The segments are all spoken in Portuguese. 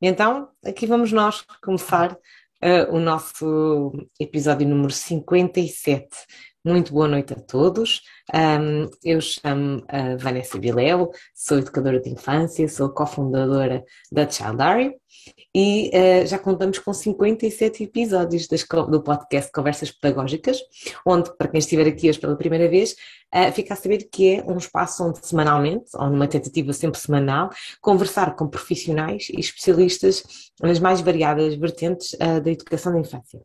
Então, aqui vamos nós começar uh, o nosso episódio número 57. Muito boa noite a todos. Um, eu chamo a Vanessa Viléu, sou educadora de infância, sou cofundadora da Child Diary e uh, já contamos com 57 episódios das, do podcast Conversas Pedagógicas, onde, para quem estiver aqui hoje pela primeira vez, uh, fica a saber que é um espaço onde semanalmente, ou numa tentativa sempre semanal, conversar com profissionais e especialistas nas mais variadas vertentes uh, da educação da infância.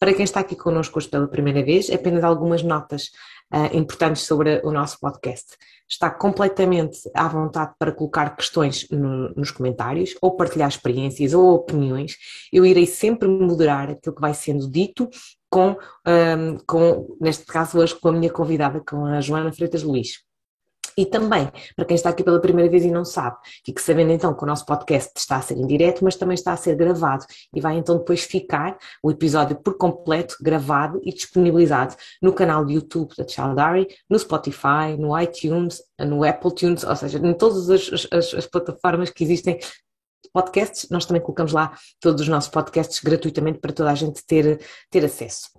Para quem está aqui connosco hoje pela primeira vez, apenas algumas notas uh, importantes sobre o nosso podcast. Está completamente à vontade para colocar questões no, nos comentários ou partilhar experiências ou opiniões. Eu irei sempre moderar aquilo que vai sendo dito com, um, com neste caso hoje, com a minha convidada, com a Joana Freitas Luís. E também, para quem está aqui pela primeira vez e não sabe, fique sabendo então que o nosso podcast está a ser em direto, mas também está a ser gravado. E vai então depois ficar o episódio por completo gravado e disponibilizado no canal do YouTube da Chaldari, no Spotify, no iTunes, no Apple Tunes, ou seja, em todas as, as, as plataformas que existem podcasts, nós também colocamos lá todos os nossos podcasts gratuitamente para toda a gente ter, ter acesso.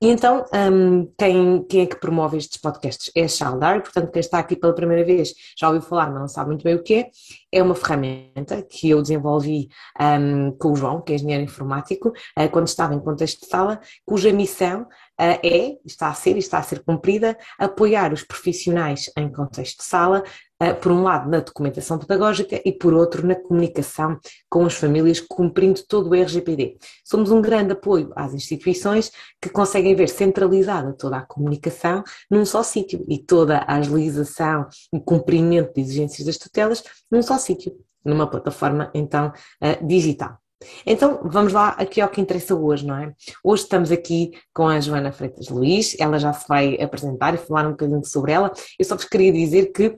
E então, um, quem, quem é que promove estes podcasts? É a Shaldar, portanto, quem está aqui pela primeira vez já ouviu falar, mas não sabe muito bem o que é. É uma ferramenta que eu desenvolvi um, com o João, que é engenheiro informático, uh, quando estava em contexto de sala, cuja missão é, está a ser e está a ser cumprida, apoiar os profissionais em contexto de sala eh, por um lado na documentação pedagógica e por outro na comunicação com as famílias, cumprindo todo o RGPD. Somos um grande apoio às instituições que conseguem ver centralizada toda a comunicação num só sítio e toda a agilização e cumprimento de exigências das tutelas num só sítio, numa plataforma então eh, digital. Então, vamos lá aqui ao que interessa hoje, não é? Hoje estamos aqui com a Joana Freitas Luís, ela já se vai apresentar e falar um bocadinho sobre ela. Eu só vos queria dizer que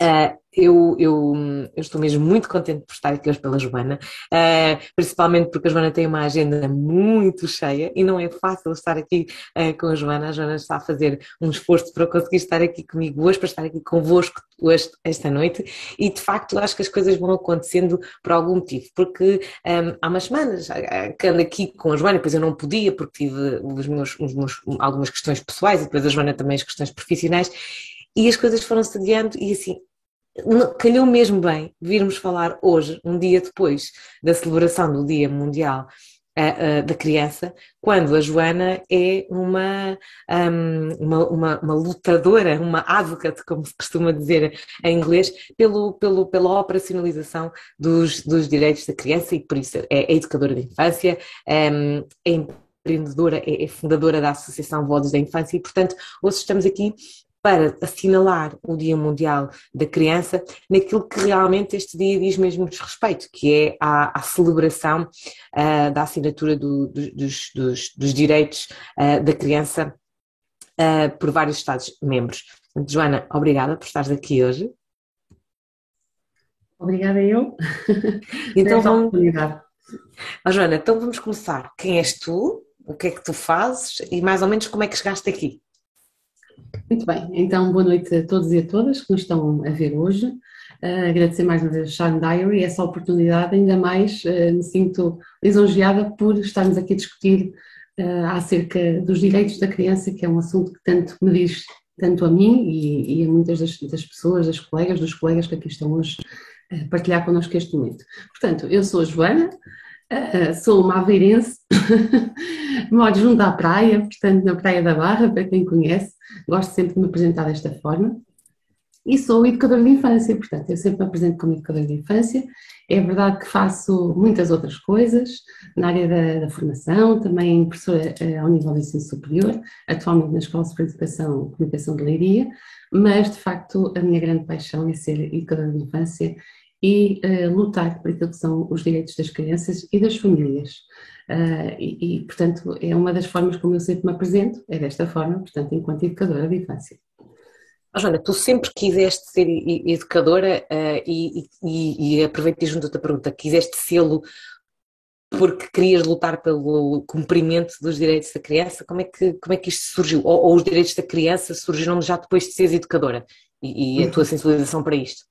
Uh, eu, eu, eu, estou mesmo muito contente por estar aqui hoje pela Joana, uh, principalmente porque a Joana tem uma agenda muito cheia e não é fácil estar aqui uh, com a Joana. A Joana está a fazer um esforço para conseguir estar aqui comigo hoje, para estar aqui convosco hoje, esta noite, e de facto acho que as coisas vão acontecendo por algum motivo, porque um, há umas semanas que ando aqui com a Joana, depois eu não podia porque tive os meus, os meus, algumas questões pessoais e depois a Joana também as questões profissionais. E as coisas foram-se adiando e assim, calhou mesmo bem virmos falar hoje, um dia depois da celebração do Dia Mundial uh, uh, da Criança, quando a Joana é uma, um, uma, uma, uma, lutadora, uma advocate, como se costuma dizer em inglês, pelo, pelo, pela operacionalização dos, dos direitos da criança e por isso é, é educadora de infância, um, é empreendedora, é, é fundadora da Associação Vozes da Infância e, portanto, hoje estamos aqui para assinalar o Dia Mundial da Criança naquilo que realmente este dia diz mesmo respeito, que é a, celebração uh, da assinatura do, do, dos, dos, dos, direitos uh, da criança uh, por vários Estados-membros. Joana, obrigada por estares aqui hoje. Obrigada eu. Então vamos... Oh, Joana, então vamos começar. Quem és tu? O que é que tu fazes? E mais ou menos como é que chegaste aqui? Muito bem, então boa noite a todos e a todas que nos estão a ver hoje. Uh, agradecer mais uma vez a Shine Diary essa oportunidade, ainda mais uh, me sinto lisonjeada por estarmos aqui a discutir uh, acerca dos direitos da criança, que é um assunto que tanto me diz, tanto a mim e, e a muitas das, das, pessoas, das colegas, dos colegas que aqui estão hoje a partilhar connosco este momento. Portanto, eu sou a Joana, sou uma aveirense, moro junto à praia, portanto na Praia da Barra, para quem conhece, Gosto sempre de me apresentar desta forma. E sou educadora de infância, portanto, eu sempre me apresento como educadora de infância. É verdade que faço muitas outras coisas na área da, da formação, também professora eh, ao nível do ensino superior, atualmente na Escola de Educação Comunicação de Leiria, mas de facto a minha grande paixão é ser educadora de infância e uh, lutar por aquilo que são os direitos das crianças e das famílias. Uh, e, e, portanto, é uma das formas como eu sempre me apresento, é desta forma, portanto, enquanto educadora de infância. Oh, Joana, tu sempre quiseste ser educadora uh, e, e, e aproveito e junto a pergunta, quiseste sê-lo porque querias lutar pelo cumprimento dos direitos da criança? Como é que, como é que isto surgiu? Ou, ou os direitos da criança surgiram já depois de seres educadora e, e a tua sensibilização para isto?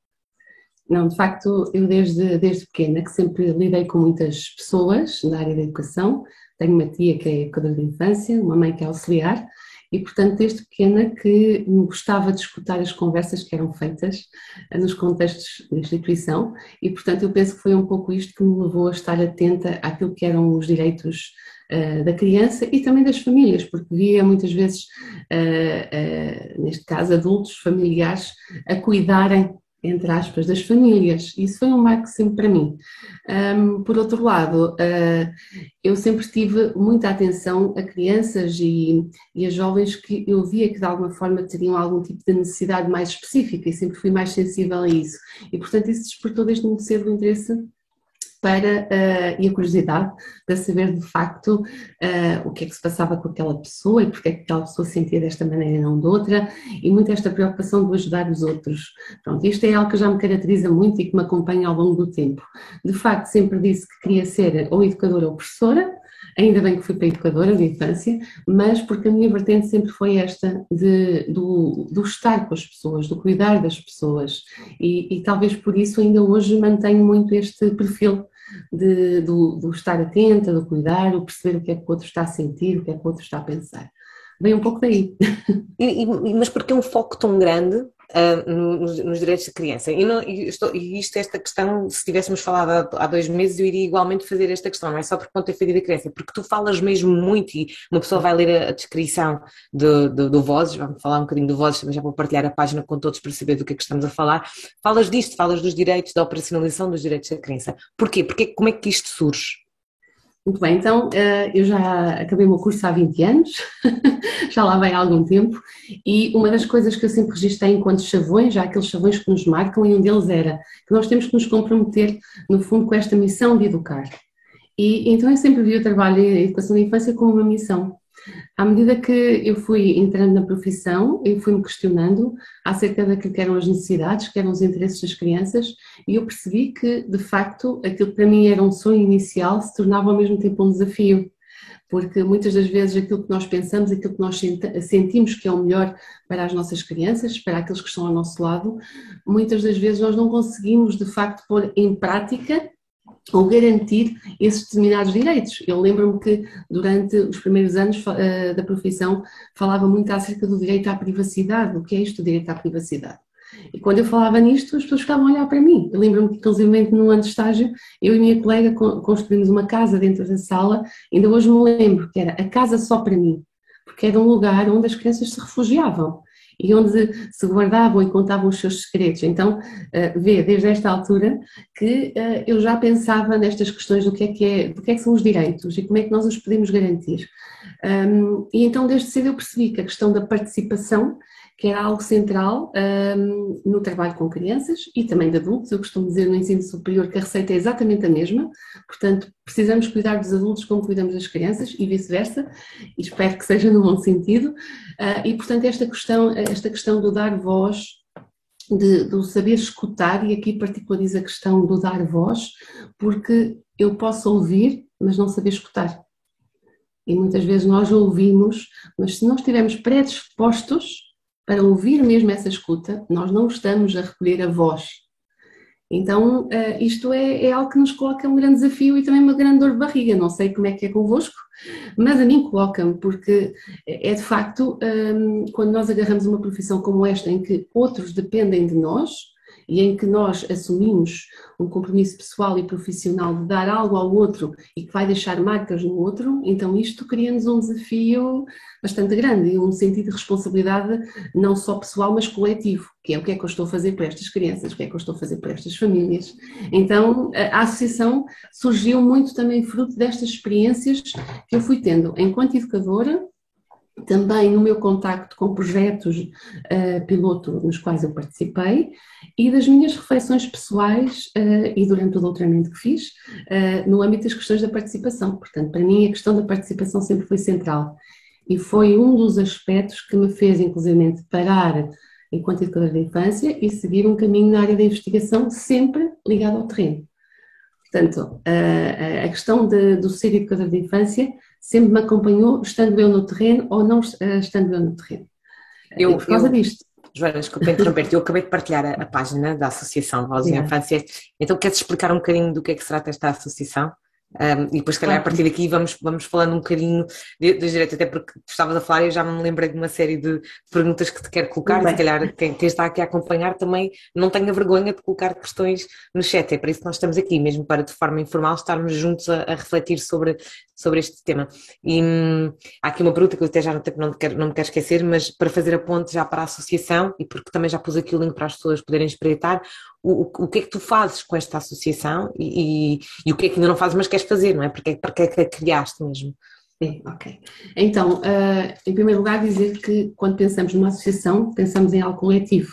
Não, de facto, eu desde, desde pequena que sempre lidei com muitas pessoas na área da educação. Tenho uma tia que é educadora de infância, uma mãe que é auxiliar, e portanto desde pequena que me gostava de escutar as conversas que eram feitas eh, nos contextos da instituição e portanto eu penso que foi um pouco isto que me levou a estar atenta àquilo que eram os direitos uh, da criança e também das famílias, porque via muitas vezes, uh, uh, neste caso, adultos, familiares, a cuidarem entre aspas, das famílias. Isso foi um marco sempre para mim. Um, por outro lado, uh, eu sempre tive muita atenção a crianças e, e a jovens que eu via que de alguma forma teriam algum tipo de necessidade mais específica e sempre fui mais sensível a isso. E portanto isso despertou desde muito cedo o interesse para, uh, e a curiosidade para saber de facto uh, o que é que se passava com aquela pessoa e porque é que aquela pessoa se sentia desta maneira e não de outra, e muito esta preocupação de ajudar os outros. Pronto, isto é algo que já me caracteriza muito e que me acompanha ao longo do tempo. De facto, sempre disse que queria ser ou educadora ou professora, ainda bem que fui para a educadora de infância, mas porque a minha vertente sempre foi esta de, do, do estar com as pessoas, do cuidar das pessoas e, e talvez por isso ainda hoje mantenho muito este perfil de, do, do, estar atenta, do cuidar, o perceber o que é que o outro está a sentir, o que é que o outro está a pensar. Vem um pouco daí. E, e, mas porque é um foco tão grande uh, nos, nos, direitos da criança. E, não, e, estou, e isto, esta questão, se tivéssemos falado há, há, dois meses, eu iria igualmente fazer esta questão, não é só por conta da da criança, porque tu falas mesmo muito e uma pessoa vai ler a, a descrição do, do, do, Vozes, vamos falar um bocadinho do Vozes, também já vou partilhar a página com todos para saber do que é que estamos a falar. Falas disto, falas dos direitos, da operacionalização dos direitos da criança. Porquê? Porque como é que isto surge? Muito bem, então eh, eu já acabei o meu curso há 20 anos, já lá vem há algum tempo, e uma das coisas que eu sempre registrei enquanto chavões, já aqueles chavões que nos marcam, e um deles era que nós temos que nos comprometer, no fundo, com esta missão de educar. E então eu sempre vi o trabalho em educação da infância como uma missão. À medida que eu fui entrando na profissão, eu fui-me questionando acerca daquilo que eram as necessidades, que eram os interesses das crianças, e eu percebi que, de facto, aquilo que para mim era um sonho inicial se tornava ao mesmo tempo um desafio. Porque muitas das vezes aquilo que nós pensamos, aquilo que nós sentimos que é o melhor para as nossas crianças, para aqueles que estão ao nosso lado, muitas das vezes nós não conseguimos de facto pôr em prática ou garantir esses determinados direitos. Eu lembro-me que durante os primeiros anos uh, da profissão falava muito acerca do direito à privacidade, o que é isto, o direito à privacidade. E quando eu falava nisto, as pessoas ficavam a olhar para mim. Eu lembro-me que, inclusive, no ano de estágio, eu e minha colega construímos uma casa dentro da sala, ainda hoje me lembro que era a casa só para mim, porque era um lugar onde as crianças se refugiavam e onde se guardavam e contavam os seus segredos. Então, uh, vê, desde esta altura, que uh, eu já pensava nestas questões do que é que é, do que é que são os direitos e como é que nós os podemos garantir. E então, desde cedo eu percebi que a questão da participação que era algo central um, no trabalho com crianças e também de adultos. Eu costumo dizer no ensino superior que a receita é exatamente a mesma, portanto, precisamos cuidar dos adultos como cuidamos das crianças e vice-versa, e espero que seja no bom sentido. Uh, e, portanto, esta questão, esta questão do dar voz, de, do saber escutar, e aqui particulariza a questão do dar voz, porque eu posso ouvir, mas não saber escutar. E muitas vezes nós ouvimos, mas se não estivermos predispostos para ouvir mesmo essa escuta, nós não estamos a recolher a voz. Então, uh, isto é, é, algo que nos coloca um grande desafio e também uma grande dor de barriga. Não sei como é que é convosco, mas a mim coloca-me, porque é de facto, um, quando nós agarramos uma profissão como esta, em que outros dependem de nós, e em que nós assumimos um compromisso pessoal e profissional de dar algo ao outro e que vai deixar marcas no outro, então isto cria-nos um desafio bastante grande e um sentido de responsabilidade não só pessoal, mas coletivo, que é o que é que eu estou a fazer para estas crianças, o que é que eu estou a fazer para estas famílias. Então a associação surgiu muito também fruto destas experiências que eu fui tendo enquanto educadora também no meu contacto com projetos uh, piloto nos quais eu participei e das minhas reflexões pessoais uh, e durante o doutoramento que fiz uh, no âmbito das questões da participação. Portanto, para mim a questão da participação sempre foi central e foi um dos aspectos que me fez, inclusive, parar enquanto educadora da infância e seguir um caminho na área da investigação sempre ligado ao terreno. Portanto, a, questão de, do ser educador de infância sempre me acompanhou, estando eu no terreno ou não eh, estando eu no terreno. Eu, por causa eu, disto. Joana, desculpa interromper-te, eu acabei de partilhar a, a página da Associação Vozes yeah. Infância, então queres explicar um bocadinho do que é que se trata esta associação? Um, e depois, se calhar, a partir daqui vamos, vamos falando um bocadinho das direitos, até porque tu estavas a falar e eu já me lembrei de uma série de perguntas que te quero colocar, se calhar quem, quem, está aqui a acompanhar também não tenha vergonha de colocar questões no chat, é para isso que nós estamos aqui, mesmo para de forma informal estarmos juntos a, a refletir sobre, sobre este tema. E hum, há aqui uma pergunta que eu até já não, não, quero, não me quero esquecer, mas para fazer a ponte já para a associação, e porque também já pus aqui o link para as pessoas poderem espreitar, o, o, que é que tu fazes com esta associação e, e, e, o que é que ainda não fazes, mas queres fazer, não é? Porque, porque é que a criaste mesmo? Ok. Então, uh, em primeiro lugar, dizer que quando pensamos numa associação, pensamos em algo coletivo,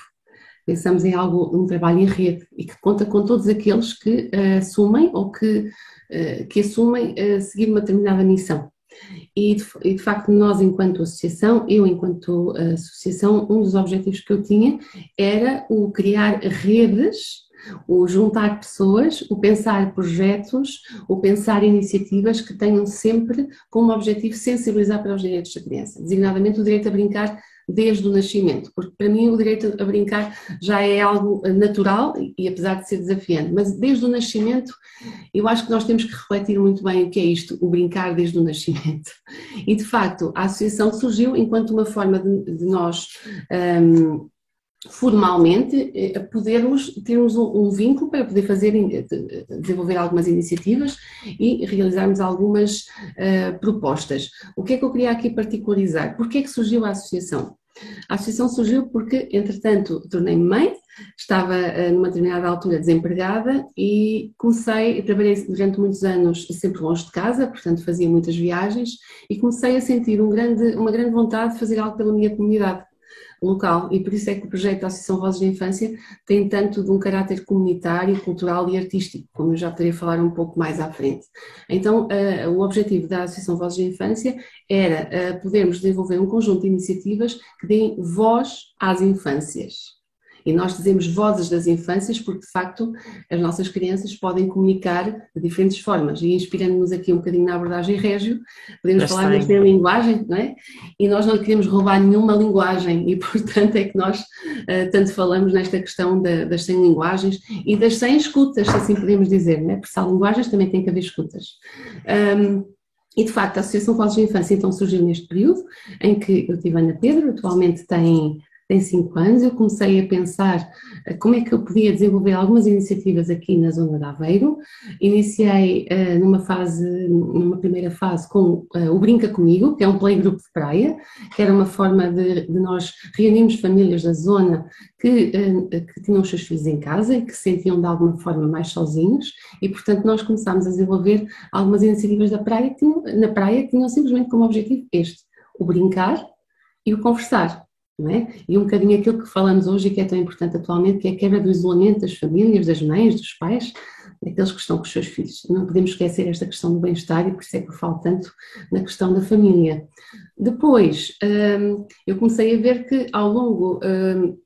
pensamos em algo, um trabalho em rede e que conta com todos aqueles que uh, assumem ou que, uh, que assumem seguir uma determinada missão. E de, e de, facto, nós, enquanto associação, eu, enquanto associação, um dos objetivos que eu tinha era o criar redes, o juntar pessoas, o pensar projetos, o pensar iniciativas que tenham sempre como objetivo sensibilizar para os direitos da criança, designadamente o direito a brincar desde o nascimento, porque para mim o direito a brincar já é algo natural e apesar de ser desafiante, mas desde o nascimento eu acho que nós temos que refletir muito bem o que é isto, o brincar desde o nascimento. E de facto a associação surgiu enquanto uma forma de, de nós um, formalmente eh, podermos termos um, vínculo para poder fazer desenvolver algumas iniciativas e realizarmos algumas uh, propostas. O que é que eu queria aqui particularizar? Por que é que surgiu a associação? A associação surgiu porque, entretanto, tornei-me mãe, estava numa determinada altura desempregada e comecei, trabalhei durante muitos anos sempre longe de casa, portanto fazia muitas viagens e comecei a sentir um grande, uma grande vontade de fazer algo pela minha comunidade local e por isso é que o projeto da Associação Vozes da Infância tem tanto de um caráter comunitário, cultural e artístico, como eu já poderia falar um pouco mais à frente. Então, uh, o objetivo da Associação Vozes da Infância era uh, podermos desenvolver um conjunto de iniciativas que deem voz às infâncias. E nós dizemos vozes das infâncias porque, de facto, as nossas crianças podem comunicar de diferentes formas. E inspirando-nos aqui um bocadinho na abordagem régio, podemos Mas falar nesta linguagem, não é? E nós não queremos roubar nenhuma linguagem e, portanto, é que nós uh, tanto falamos nesta questão da, das 100 linguagens e das 100 escutas, se assim podemos dizer, não é? Porque se há linguagens também tem que haver escutas. Um, e de facto a Associação Vozes de Infância então surgiu neste período em que eu tive Ana Pedro, atualmente tem tem cinco anos, eu comecei a pensar eh, como é que eu podia desenvolver algumas iniciativas aqui na zona de Aveiro. Iniciei uh, numa fase, numa primeira fase com uh, o Brinca Comigo, que é um playgroup de praia, que era uma forma de, de nós reunirmos famílias da zona que, uh, que tinham os seus filhos em casa e que se sentiam de alguma forma mais sozinhos e, portanto, nós começámos a desenvolver algumas iniciativas da praia que tinham, na praia que tinham simplesmente como objetivo este, o brincar e o conversar. É? E um bocadinho aquilo que falamos hoje e que é tão importante atualmente, que é a quebra do isolamento das famílias, das mães, dos pais, daqueles que estão com os seus filhos. Não podemos esquecer esta questão do bem-estar e por isso é que eu falo tanto na questão da família. Depois, hum, eu comecei a ver que ao longo hum,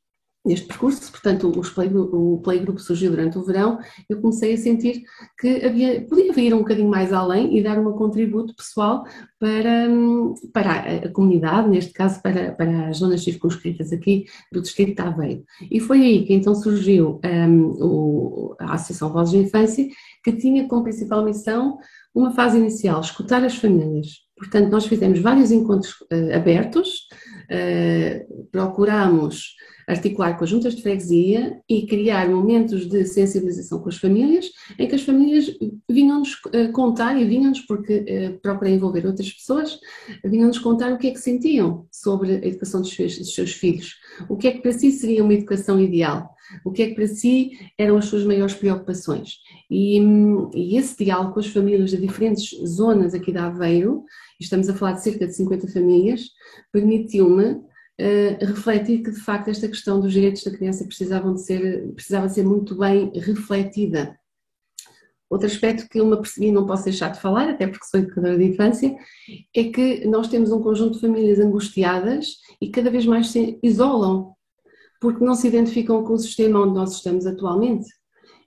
neste percurso, portanto o Playgroup surgiu durante o verão, eu comecei a sentir que havia, podia ir um bocadinho mais além e dar um contributo pessoal para, para a, comunidade, neste caso para, para as zonas circunscritas aqui do Distrito de Aveiro. E foi aí que então surgiu um, o, a Associação Vozes de Infância, que tinha como principal missão uma fase inicial, escutar as famílias. Portanto, nós fizemos vários encontros uh, abertos, procuramos articular com as juntas de freguesia e criar momentos de sensibilização com as famílias, em que as famílias vinham-nos uh, contar, e vinham-nos porque uh, procurei envolver outras pessoas, vinham-nos contar o que é que sentiam sobre a educação dos seus, dos seus filhos, o que é que para si seria uma educação ideal, o que é que para si eram as suas maiores preocupações. E, e esse diálogo com as famílias de diferentes zonas aqui da Aveiro, estamos a falar de cerca de 50 famílias, permitiu-me Uh, refletir que de facto esta questão dos direitos da criança precisavam de ser, precisava de ser muito bem refletida. Outro aspecto que eu me apercebi e não posso deixar de falar, até porque sou educadora de infância, é que nós temos um conjunto de famílias angustiadas e cada vez mais se isolam, porque não se identificam com o sistema onde nós estamos atualmente.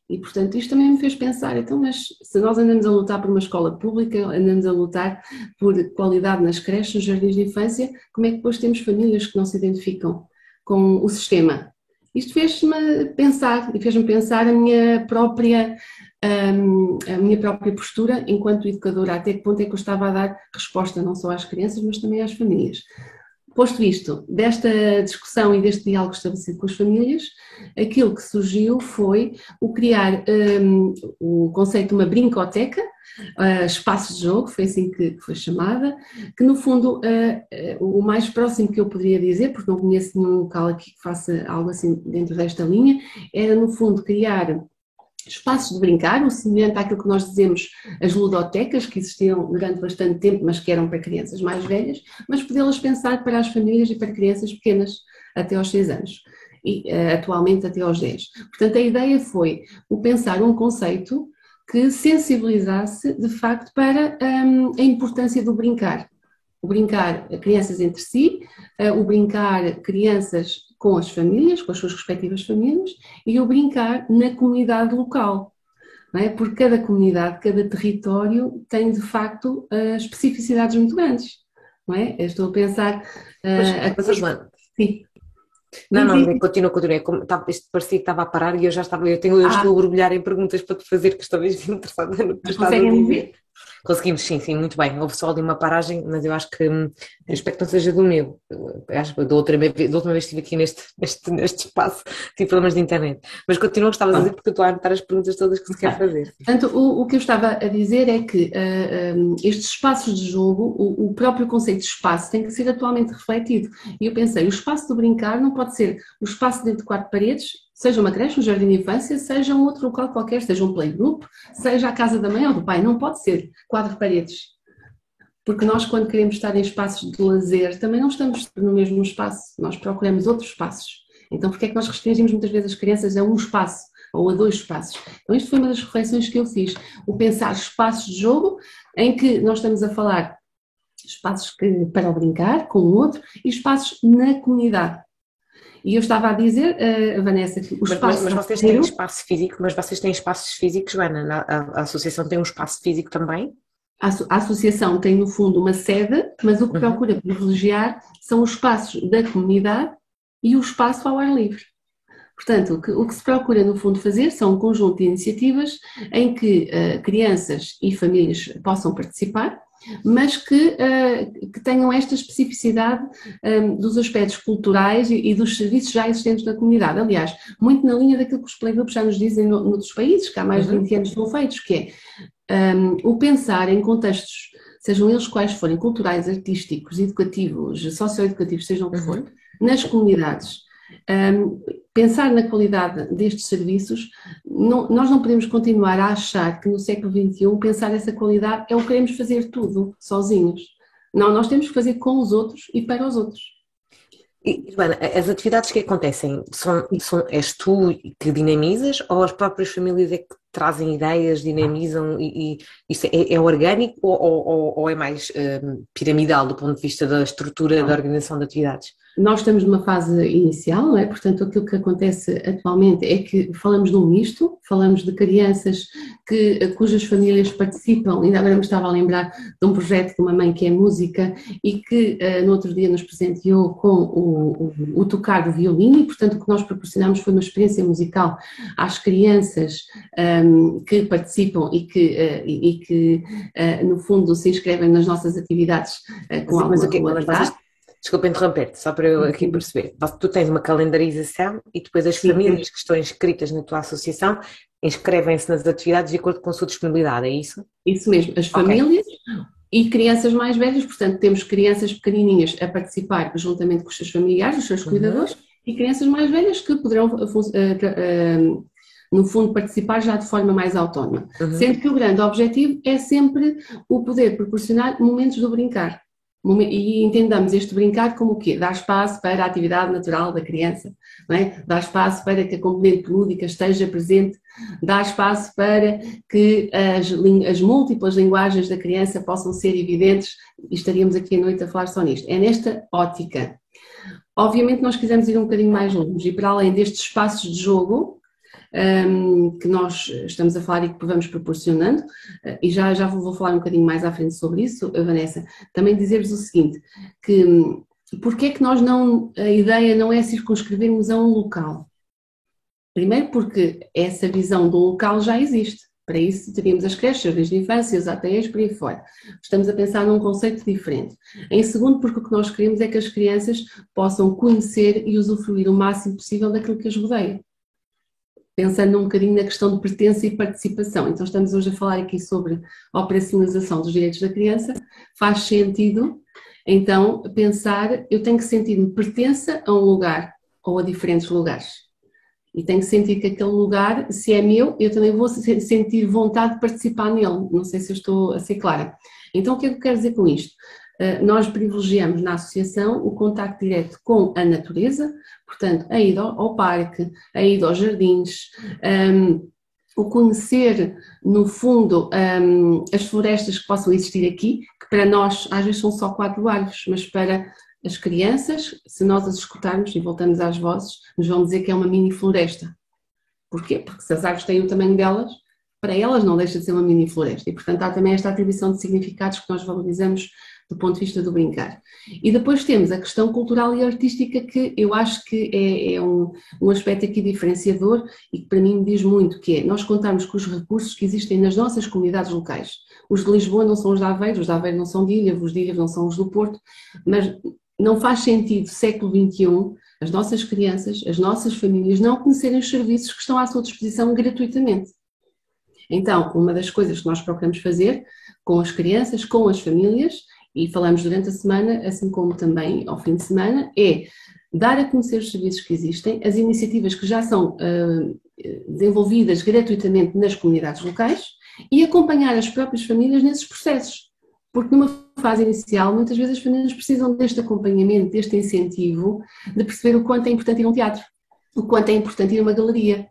E, portanto, isto também me fez pensar, então, mas se nós andamos a lutar por uma escola pública, andamos a lutar por qualidade nas creches, nos jardins de infância, como é que depois temos famílias que não se identificam com o sistema. Isto fez-me pensar e fez-me pensar a minha própria um, a minha própria postura enquanto educadora, até que ponto é que eu estava a dar resposta não só às crianças, mas também às famílias. Posto isto, desta discussão e deste diálogo estabelecido com as famílias, aquilo que surgiu foi o criar um, o conceito de uma brincoteca, uh, espaço de jogo, foi assim que, foi chamada, que no fundo uh, uh, o mais próximo que eu poderia dizer, porque não conheço nenhum local aqui que faça algo assim dentro desta linha, era no fundo criar espaços de brincar, o semelhante àquilo que nós dizemos as ludotecas, que existiam durante bastante tempo, mas que eram para crianças mais velhas, mas podê-las pensar para as famílias e para crianças pequenas até aos 6 anos e uh, atualmente até aos 10. Portanto, a ideia foi o pensar um conceito que sensibilizasse de facto para um, a importância do brincar. O brincar crianças entre si, uh, o brincar crianças com as famílias, com as suas respectivas famílias, e o brincar na comunidade local. Não é? Porque cada comunidade, cada território tem de facto uh, especificidades muito grandes. Não é? Eu estou a pensar. Mas, mas, a... Sim. Não, não, continua, continua. Como, tá, isto parecia que estava a parar e eu já estava, eu, tenho, eu ah. estou a borbulhar em perguntas para te fazer, que talvez interessada no que estás a dizer. Conseguimos, sim, sim, muito bem. Houve só ali uma paragem, mas eu acho que hum, eu espero que não seja do meu. Eu acho que da outra, vez, da última vez estive aqui neste, neste, neste espaço, tive problemas de internet. Mas continua o que estavas a dizer, porque eu estou a anotar as perguntas todas que se quer fazer. Portanto, o, o que eu estava a dizer é que uh, um, estes espaços de jogo, o, o, próprio conceito de espaço tem que ser atualmente refletido. E eu pensei, o espaço de brincar não pode ser o espaço dentro de quatro paredes Seja uma creche, um jardim de infância, seja um outro local qualquer, seja um playgroup, seja a casa da mãe ou do pai. Não pode ser quatro paredes. Porque nós, quando queremos estar em espaços de lazer, também não estamos no mesmo espaço. Nós procuramos outros espaços. Então, por que é que nós restringimos muitas vezes as crianças a um espaço ou a dois espaços? Então, isto foi uma das reflexões que eu fiz. O pensar espaços de jogo em que nós estamos a falar espaços que, para brincar com o outro e espaços na comunidade. E eu estava a dizer, uh, Vanessa, que o espaço. Mas, mas vocês têm espaço físico, mas vocês têm espaços físicos, Joana? A, a, associação tem um espaço físico também? A, a, associação tem, no fundo, uma sede, mas o que uhum. procura privilegiar são os espaços da comunidade e o espaço ao ar livre. Portanto, o que, o que, se procura, no fundo, fazer são um conjunto de iniciativas em que uh, crianças e famílias possam participar mas que, uh, que tenham esta especificidade um, ehm, dos aspectos culturais e, e, dos serviços já existentes na comunidade. Aliás, muito na linha daquilo que os playgroups já nos dizem no, noutros países, que há mais de 20 uhum. anos são feitos, que é um, ehm, o pensar em contextos, sejam eles quais forem, culturais, artísticos, educativos, socioeducativos, sejam o que for, uhum. nas comunidades um, pensar na qualidade destes serviços, não, nós não podemos continuar a achar que no século XXI pensar essa qualidade é o que queremos fazer tudo sozinhos. Não, nós temos que fazer com os outros e para os outros. E, Joana, as atividades que acontecem, são, são, és tu que dinamizas ou as próprias famílias é que trazem ideias, dinamizam e, e isso é, é orgânico ou, ou, ou, é mais um, piramidal do ponto de vista da estrutura da organização de atividades? Nós estamos numa fase inicial, não é? portanto, aquilo que acontece atualmente é que falamos de um misto, falamos de crianças que, cujas famílias participam, ainda agora me estava a lembrar de um projeto de uma mãe que é música e que uh, no outro dia nos presenteou com o, o, o, tocar do violino e, portanto, o que nós proporcionamos foi uma experiência musical às crianças um, ehm, que participam e que, uh, e, e que uh, no fundo, se inscrevem nas nossas atividades com alguma mas, Desculpa interromper-te, só para eu aqui perceber. Tu tens uma calendarização e depois as famílias que estão inscritas na tua associação inscrevem-se nas atividades de acordo com a sua disponibilidade, é isso? Isso mesmo, as famílias okay. e crianças mais velhas, portanto temos crianças pequenininhas a participar juntamente com os seus familiares, os seus uhum. cuidadores, uhum. e crianças mais velhas que poderão, uh, uh, uh, no fundo, participar já de forma mais autónoma. Uhum. Sendo que o grande objetivo é sempre o poder proporcionar momentos do brincar e entendamos este brincar como o quê? Dar espaço para a atividade natural da criança, é? dar espaço para que a componente lúdica esteja presente, dar espaço para que as, as múltiplas linguagens da criança possam ser evidentes e estaríamos aqui a noite a falar só nisto. É nesta ótica. Obviamente nós quisemos ir um bocadinho mais longe e para além destes espaços de jogo, um, que nós estamos a falar e que vamos proporcionando, uh, e já, já vou, vou, falar um bocadinho mais à frente sobre isso, Vanessa, também dizer-vos o seguinte, que Porquê é que nós não, a ideia não é circunscrevermos a um local? Primeiro porque essa visão do local já existe. Para isso teríamos as creches, jardins de infância, os ATEs, por aí fora. Estamos a pensar num conceito diferente. Em segundo, porque o que nós queremos é que as crianças possam conhecer e usufruir o máximo possível daquilo que as rodeia. Pensando um bocadinho na questão de pertença e participação. Então estamos hoje a falar aqui sobre a operacionalização dos direitos da criança. Faz sentido, então, pensar, eu tenho que sentir-me pertença a um lugar ou a diferentes lugares e tenho que sentir que aquele lugar, se é meu, eu também vou sentir vontade de participar nele. Não sei se eu estou a ser clara. Então, o que é que eu quero dizer com isto? Eh, nós privilegiamos na associação o contacto direto com a natureza, portanto, a ida ao parque, a ida aos jardins, um, ehm, o conhecer, no fundo, um, ehm, as florestas que possam existir aqui, que para nós às vezes são só quatro galhos, mas para as crianças, se nós as escutarmos e voltamos às vozes, nos vão dizer que é uma mini floresta. Porquê? Porque se as árvores têm o tamanho delas, para elas não deixa de ser uma mini floresta. E, portanto, há também esta atribuição de significados que nós valorizamos do ponto de vista do brincar. E depois temos a questão cultural e artística, que eu acho que é, é um, um, aspecto aqui diferenciador e que para mim me diz muito, que é nós contarmos com os recursos que existem nas nossas comunidades locais. Os de Lisboa não são os de Aveiro, os de Aveiro não são de Ilha, os de Ilha não são os do Porto, mas não faz sentido, século XXI, as nossas crianças, as nossas famílias não conhecerem os serviços que estão à sua disposição gratuitamente. Então, uma das coisas que nós procuramos fazer com as crianças, com as famílias, e falamos durante a semana, assim como também ao fim de semana, é dar a conhecer os serviços que existem, as iniciativas que já são uh, desenvolvidas gratuitamente nas comunidades locais e acompanhar as próprias famílias nesses processos. Porque numa fase inicial, muitas vezes as famílias precisam deste acompanhamento, deste incentivo, de perceber o quanto é importante ir a um teatro, o quanto é importante ir a uma galeria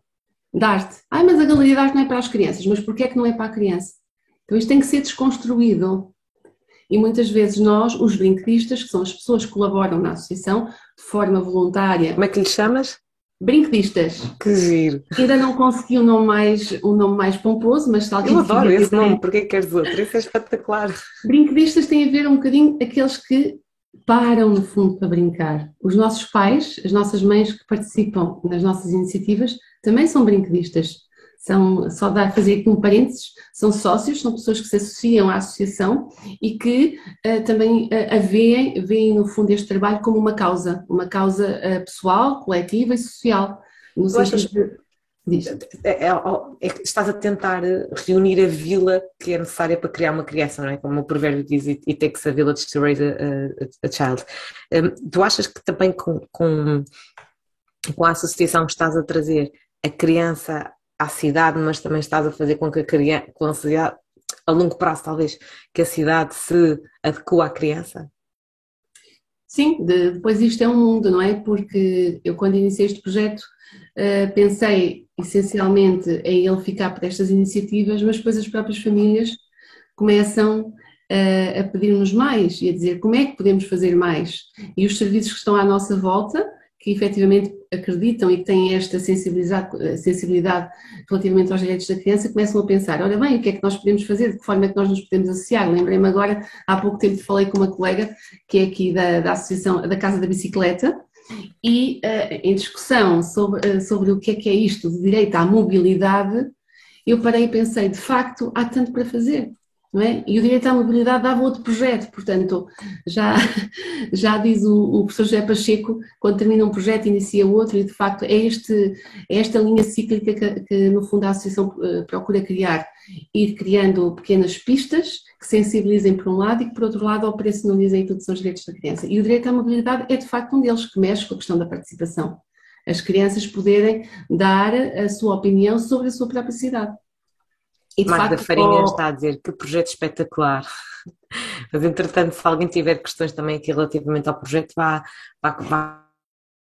de arte. Ah, mas a galeria de arte não é para as crianças, mas porquê é que não é para a criança? Então isto tem que ser desconstruído. E muitas vezes nós, os brinquedistas, que são as pessoas que colaboram na associação de forma voluntária. Como é que lhes chamas? Brinquedistas. Que giro. Ainda não consegui um nome mais, um nome mais pomposo, mas alguém. Eu adoro esse nome, porque queres outro? Esse é espetacular. Brinquedistas tem a ver um bocadinho aqueles que param no fundo para brincar. Os nossos pais, as nossas mães que participam nas nossas iniciativas, também são brinquedistas são, só dar fazer aqui um parênteses, são sócios, são pessoas que se associam à associação e que uh, também uh, a veem, veem no fundo este trabalho como uma causa, uma causa uh, pessoal, coletiva e social. No sentido de, é, é, é, estás a tentar reunir a vila que é necessária para criar uma criança, não é? Como o provérbio diz, it, takes a village to raise a, a, a child. Um, tu achas que também com, com, com a associação que estás a trazer a criança à cidade, mas também estás a fazer com que a criança, com a cidade, a longo prazo talvez, que a cidade se adeque à criança? Sim, de, depois isto é um mundo, não é? Porque eu quando iniciei este projeto uh, pensei essencialmente em ele ficar para estas iniciativas, mas depois as próprias famílias começam uh, a pedir-nos mais e a dizer como é que podemos fazer mais. E os serviços que estão à nossa volta, que efetivamente acreditam e que têm esta sensibilidade, relativamente aos direitos da criança, começam a pensar, olha bem, o que é que nós podemos fazer, de que forma é que nós nos podemos associar? Lembrei-me agora, há pouco tempo falei com uma colega, que é aqui da, da Associação da Casa da Bicicleta, e uh, em discussão sobre, uh, sobre o que é que é isto de direito à mobilidade, eu parei e pensei, de facto, há tanto para fazer. É? E o direito à mobilidade dava outro projeto, portanto, já, já diz o, o, professor José Pacheco, quando termina um projeto inicia outro, e de facto é, este, é esta linha cíclica que, que, no fundo a Associação eh, procura criar, ir criando pequenas pistas que sensibilizem por um lado e que por outro lado operacionalizem tudo são os direitos da criança. E o direito à mobilidade é de facto um deles, que mexe com a questão da participação. As crianças poderem dar a sua opinião sobre a sua própria cidade. E Magda facto, Farinha está a dizer que projeto espetacular. Mas entretanto, se alguém tiver questões também aqui relativamente ao projeto, vá, vá, vá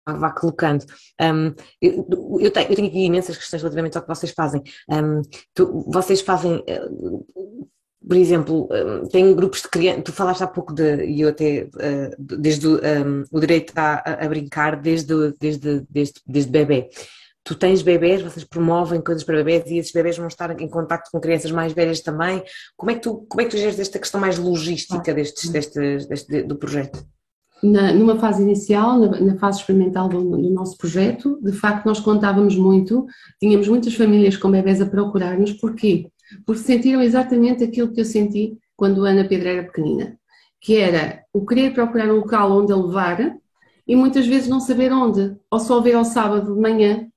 vá colocando. Um, eu, eu, tenho, eu, tenho, aqui imensas questões relativamente ao que vocês fazem. Um, tu, vocês fazem, uh, por exemplo, um, tem grupos de crianças, tu falaste há pouco de, e eu até, uh, desde o direito a, a, brincar desde, desde, desde, desde bebê tu tens bebés, vocês promovem coisas para bebés e esses bebés vão estar em contato com crianças mais velhas também. Como é que tu, como é que tu geres esta questão mais logística destes, destes, deste, do projeto? na, numa fase inicial, na, na fase experimental do, do, nosso projeto, de facto nós contávamos muito, tínhamos muitas famílias com bebés a procurar-nos, porquê? Porque sentiram exatamente aquilo que eu senti quando a Ana Pedra era pequenina, que era o querer procurar um local onde a levar e muitas vezes não saber onde, ou só ver ao sábado de manhã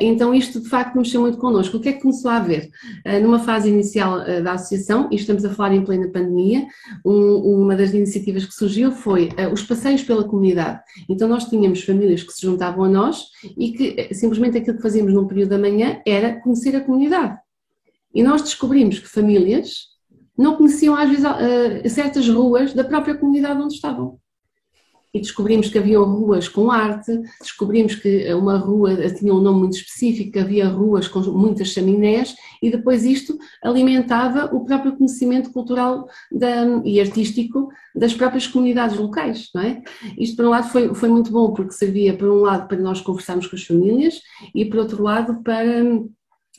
então isto de facto mexeu muito connosco. O que é que começou a haver? Ah, numa fase inicial ah, da associação, e estamos a falar em plena pandemia, uma das iniciativas que surgiu foi os passeios pela comunidade. Então nós tínhamos famílias que se juntavam a nós e que simplesmente aquilo que fazíamos num período da manhã era conhecer a comunidade. E nós descobrimos que famílias não conheciam às vezes certas ruas da própria comunidade onde estavam e descobrimos que havia ruas com arte, descobrimos que uma rua tinha um nome muito específico, havia ruas com muitas chaminés e depois isto alimentava o próprio conhecimento cultural da, e artístico das próprias comunidades locais, não é? Isto por um lado foi, foi muito bom porque servia por um lado para nós conversarmos com as famílias e por outro lado para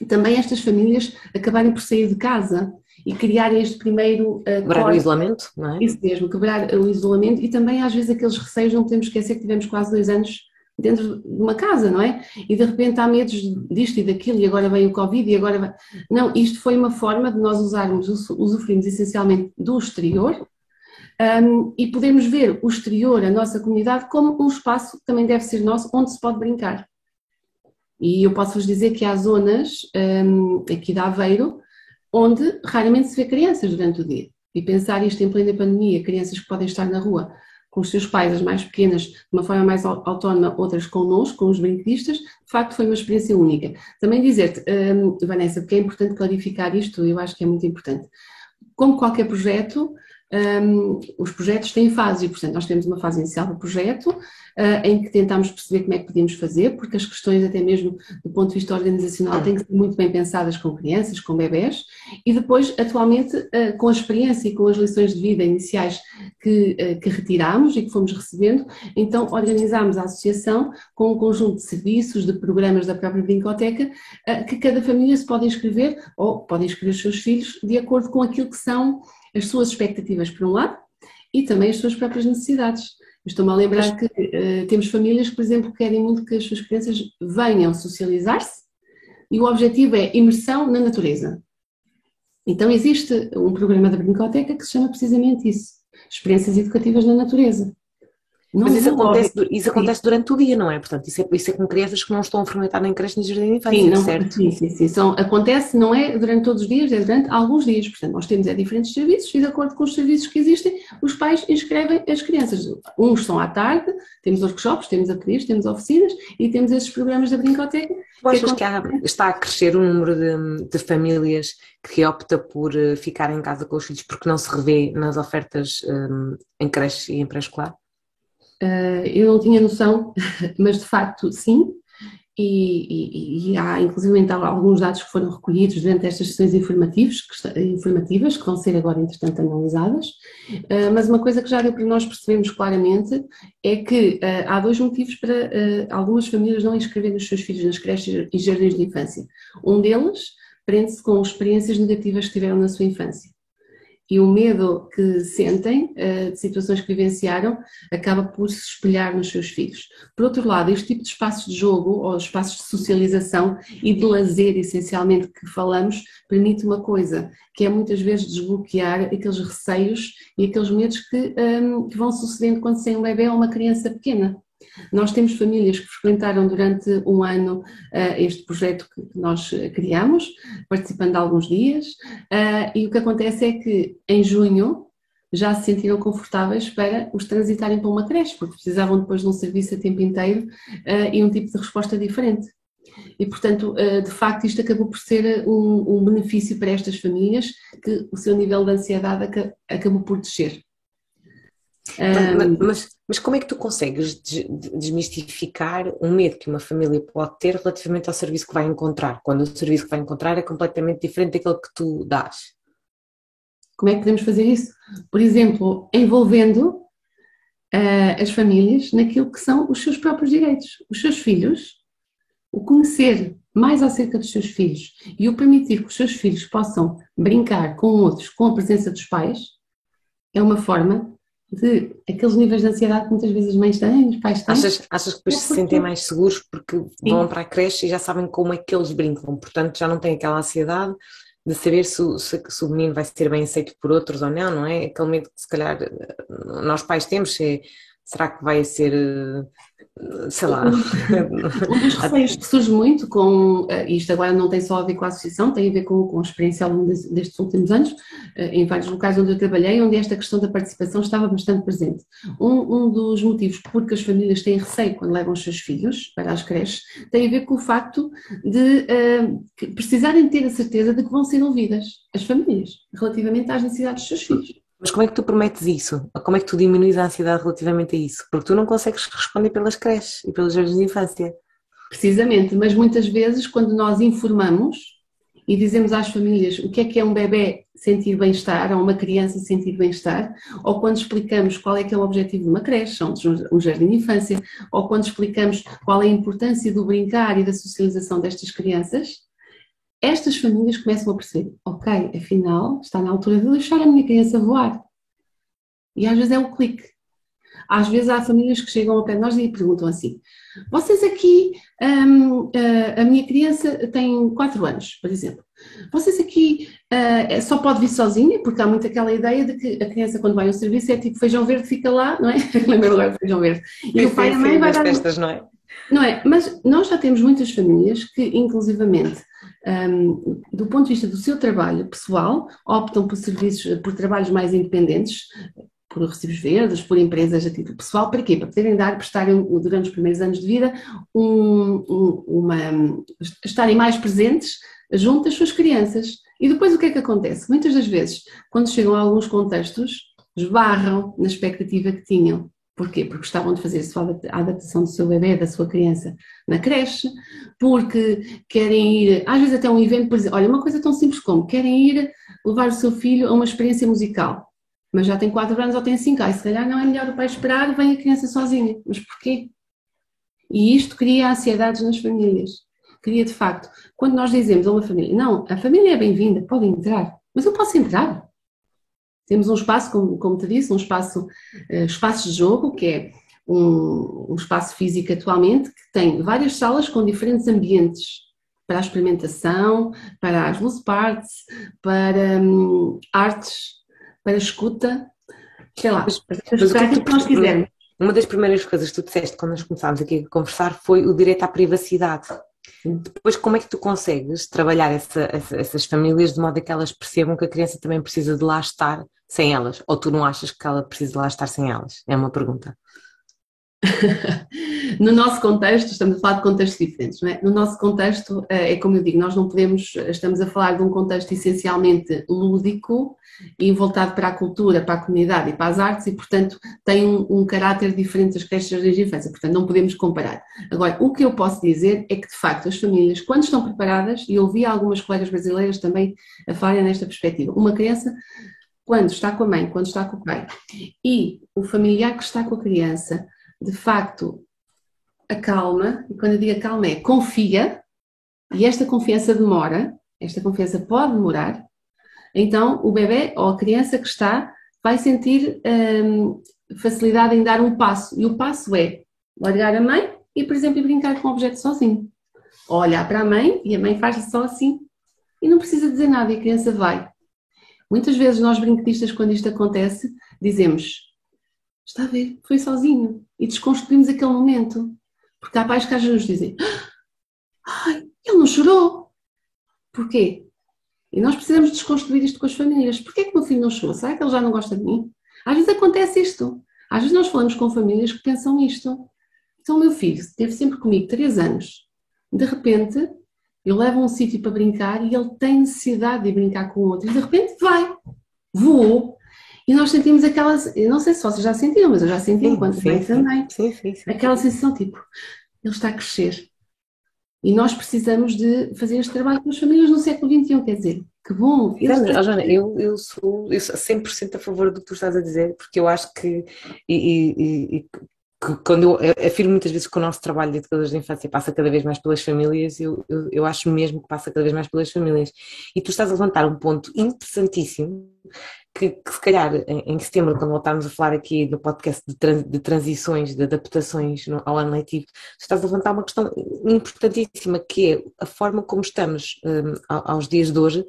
também estas famílias acabarem por sair de casa e criar este primeiro. Uh, quebrar corte. o isolamento, não é? Isso mesmo, quebrar o isolamento e também às vezes aqueles receios, não podemos esquecer que tivemos quase dois anos dentro de uma casa, não é? E de repente há medos disto e daquilo e agora vem o Covid e agora vai... Não, isto foi uma forma de nós usarmos, usufruirmos essencialmente do exterior um, e podemos ver o exterior, a nossa comunidade, como um espaço que também deve ser nosso, onde se pode brincar. E eu posso vos dizer que há zonas um, aqui de Aveiro onde raramente se vê crianças durante o dia. E pensar isto em plena pandemia, crianças que podem estar na rua com os seus pais, as mais pequenas, de uma forma mais autónoma, outras connosco, com os brinquedistas, de facto foi uma experiência única. Também dizer-te, um, Vanessa, porque é importante clarificar isto, eu acho que é muito importante. Como qualquer projeto, um, os projetos têm fases, e portanto nós temos uma fase inicial do projeto, uh, em que tentamos perceber como é que podíamos fazer, porque as questões até mesmo do ponto de vista organizacional têm que ser muito bem pensadas com crianças, com bebés, e depois atualmente uh, com a experiência e com as lições de vida iniciais que, uh, que retiramos e que fomos recebendo, então organizámos a associação com um conjunto de serviços, de programas da própria brincoteca, que cada família se pode inscrever, ou pode inscrever os seus filhos, de acordo com aquilo que são as suas expectativas, por um lado, e também as suas próprias necessidades. Estou-me a lembrar que uh, temos famílias que, por exemplo, querem muito que as suas crianças venham socializar-se e o objetivo é imersão na natureza. Então existe um programa da Brincoteca que se chama precisamente isso, Experiências Educativas na Natureza. Não Mas isso acontece, isso acontece durante o dia, não é? Portanto, isso é, isso é com crianças que não estão a fermentar nem creche nem jardim de infância, sim, não, certo? Sim, sim, sim. São, acontece, não é durante todos os dias, é durante alguns dias. Portanto, nós temos é, diferentes serviços e de acordo com os serviços que existem, os pais inscrevem as crianças. Uns são à tarde, temos workshops, temos ateliês, temos oficinas e temos esses programas da brincoteca. Tu achas que, que há, está a crescer o número de, de, famílias que opta por eh, ficar em casa com os filhos porque não se revê nas ofertas um, em creche e em pré-escolar? Uh, eu não tinha noção, mas de facto sim, e, e, e, há inclusive alguns dados que foram recolhidos durante estas sessões informativas que, informativas, que vão ser agora entretanto analisadas, uh, mas uma coisa que já deu para nós percebermos claramente é que uh, há dois motivos para algumas famílias não inscreverem os seus filhos nas creches e jardins de infância. Um deles prende-se com experiências negativas que tiveram na sua infância e o medo que sentem uh, de situações que vivenciaram acaba por se espelhar nos seus filhos. Por outro lado, este tipo de espaços de jogo ou espaços de socialização e de lazer, essencialmente, que falamos, permite uma coisa, que é muitas vezes desbloquear aqueles receios e aqueles medos que, um, ehm, que vão sucedendo quando se tem um bebê ou uma criança pequena. Nós temos famílias que frequentaram durante um ano uh, este projeto que nós criamos, participando alguns dias, uh, e o que acontece é que em junho já se sentiram confortáveis para os transitarem para uma creche, porque precisavam depois de um serviço a tempo inteiro uh, e um tipo de resposta diferente. E, portanto, de facto, isto acabou por ser um, um benefício para estas famílias, que o seu nível de ansiedade acabou por descer. Mas, mas, mas, como é que tu consegues desmistificar o medo que uma família pode ter relativamente ao serviço que vai encontrar, quando o serviço que vai encontrar é completamente diferente daquele que tu dás? Como é que podemos fazer isso? Por exemplo, envolvendo uh, as famílias naquilo que são os seus próprios direitos. Os seus filhos, o conhecer mais acerca dos seus filhos e o permitir que os seus filhos possam brincar com outros com a presença dos pais, é uma forma de aqueles níveis de ansiedade que muitas vezes as mães têm, os pais têm. Achas, achas que depois se sentem mais seguros porque Sim. vão para a creche e já sabem como é que eles brincam, portanto já não têm aquela ansiedade de saber se, se, se, o menino vai ser bem aceito por outros ou não, não é? Aquele medo que se calhar nós pais temos, é, será que vai ser sei lá. Um dos receios que surge muito com, eh, isto agora não tem só a ver com a associação, tem a ver com, com a experiência ao longo destes últimos anos, eh, em vários locais onde eu trabalhei, onde esta questão da participação estava bastante presente. Um, um dos motivos porque as famílias têm receio quando levam os seus filhos para as creches tem a ver com o facto de uh, precisarem ter a certeza de que vão ser ouvidas as famílias relativamente às necessidades dos seus filhos. Mas como é que tu prometes isso? Como é que tu diminuis a ansiedade relativamente a isso? Porque tu não consegues responder pelas creches e pelos jardins de infância. Precisamente, mas muitas vezes quando nós informamos e dizemos às famílias o que é que é um bebê sentir bem-estar, ou uma criança sentir bem-estar, ou quando explicamos qual é que é o objetivo de uma creche, um jardim de infância, ou quando explicamos qual é a importância do brincar e da socialização destas crianças, estas famílias começam a perceber, ok, afinal está na altura de deixar a minha criança voar. E às vezes é o clique. Às vezes há famílias que chegam ao pé de nós e perguntam assim: vocês aqui, um, a, a minha criança tem 4 anos, por exemplo, vocês aqui uh, só pode vir sozinha, porque há muito aquela ideia de que a criança, quando vai ao serviço, é tipo feijão verde, fica lá, não é? Lembra agora do feijão verde. E sim, o pai sim, e a mãe vai dar. Festas, não é? Não é? Mas nós já temos muitas famílias que, inclusivamente, um, do ponto de vista do seu trabalho pessoal, optam por serviços, por trabalhos mais independentes, por recibos verdes, por empresas a título pessoal, para quê? Para poderem dar, prestarem durante os primeiros anos de vida, um, um, uma, estarem mais presentes junto às suas crianças. E depois o que é que acontece? Muitas das vezes, quando chegam a alguns contextos, esbarram na expectativa que tinham. Porquê? Porque gostavam de fazer a adaptação do seu bebê, da sua criança na creche, porque querem ir, às vezes até um evento, por exemplo, olha, uma coisa tão simples como querem ir levar o seu filho a uma experiência musical, mas já tem 4 anos ou tem 5, aí se calhar não é melhor o pai esperar, vem a criança sozinha. Mas porquê? E isto cria ansiedades nas famílias. Cria de facto, quando nós dizemos a uma família, não, a família é bem-vinda, pode entrar, mas eu posso entrar. Temos um espaço, como, como te disse, um espaço, uh, espaço de jogo, que é um, um, espaço físico atualmente, que tem várias salas com diferentes ambientes para a experimentação, para as loose parts, para um, artes, para escuta, sei lá, para, para aquilo que nós quisermos. Uma das primeiras coisas que tu disseste quando nós começámos aqui a conversar foi o direito à privacidade. Depois, como é que tu consegues trabalhar essa, essa, essas famílias de modo a que elas percebam que a criança também precisa de lá estar sem elas? Ou tu não achas que ela precisa de lá estar sem elas? É uma pergunta. no nosso contexto, estamos a falar de contextos diferentes, não é? No nosso contexto, eh, é como eu digo, nós não podemos, estamos a falar de um contexto essencialmente lúdico e voltado para a cultura, para a comunidade e para as artes e, portanto, tem um, um caráter diferente das creches de infância, portanto, não podemos comparar. Agora, o que eu posso dizer é que, de facto, as famílias, quando estão preparadas, e eu ouvi algumas colegas brasileiras também a falarem nesta perspectiva, uma criança quando está com a mãe, quando está com o pai, e o familiar que está com a criança de facto, acalma, e quando eu digo acalma é confia, e esta confiança demora, esta confiança pode demorar, então o bebê ou a criança que está vai sentir hum, facilidade em dar um passo, e o passo é largar a mãe e, por exemplo, brincar com o objeto sozinho. Ou olhar para a mãe e a mãe faz só assim, e não precisa dizer nada, e a criança vai. Muitas vezes nós brinquedistas, quando isto acontece, dizemos Está a ver? Foi sozinho. E desconstruímos aquele momento. Porque há pais que às vezes nos dizem: Ai, ele não chorou. Porquê? E nós precisamos desconstruir isto com as famílias. Porquê que meu filho não chorou? Será que ele já não gosta de mim? Às vezes acontece isto. Às vezes nós falamos com famílias que pensam isto. Então, o meu filho esteve sempre comigo três anos. De repente, eu levo a um sítio para brincar e ele tem necessidade de brincar com outro. E de repente vai, voou, e nós sentimos aquelas, não sei se vocês já sentiram, mas eu já senti enquanto sim, mãe também, sim, sim, sim, aquela sensação tipo, ele está a crescer. E nós precisamos de fazer este trabalho com as famílias no século XXI, quer dizer, que bom. Não, Joana, eu, eu, sou, eu sou 100% a favor do que tu estás a dizer, porque eu acho que, e, e, e que quando eu afirmo muitas vezes que o nosso trabalho de educadores de infância passa cada vez mais pelas famílias, eu, eu, eu, acho mesmo que passa cada vez mais pelas famílias. E tu estás a levantar um ponto interessantíssimo, que, que se calhar em, em, setembro, quando voltarmos a falar aqui no podcast de, trans, de transições, de adaptações no, ao ano letivo, estás a levantar uma questão importantíssima, que é a forma como estamos um, aos dias de hoje,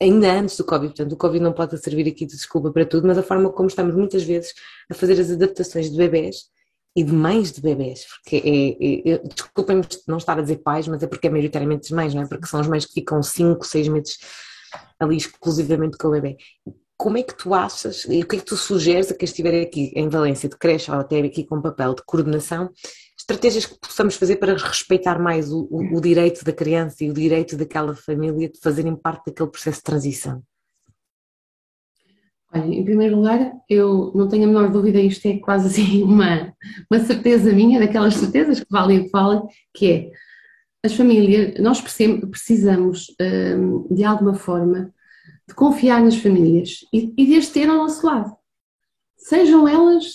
ainda antes do Covid, portanto o Covid não pode servir aqui de desculpa para tudo, mas a forma como estamos muitas vezes a fazer as adaptações de bebés e de mães de bebés, porque é, é, é desculpem-me não estar a dizer pais, mas é porque é maioritariamente as mães, não é? Porque são as mães que ficam 5, 6 meses ali exclusivamente com o bebê. Como é que tu achas, e o que é que tu sugeres a quem estiver aqui em Valência de creche ou até aqui com papel de coordenação, estratégias que possamos fazer para respeitar mais o, o, o direito da criança e o direito daquela família de fazerem parte daquele processo de transição? Olha, em primeiro lugar, eu não tenho a menor dúvida, isto é quase assim uma, uma certeza minha, daquelas certezas que valem o que valem, que é as famílias, nós precisamos hum, de alguma forma de confiar nas famílias e, e de as ter ao nosso lado. Sejam elas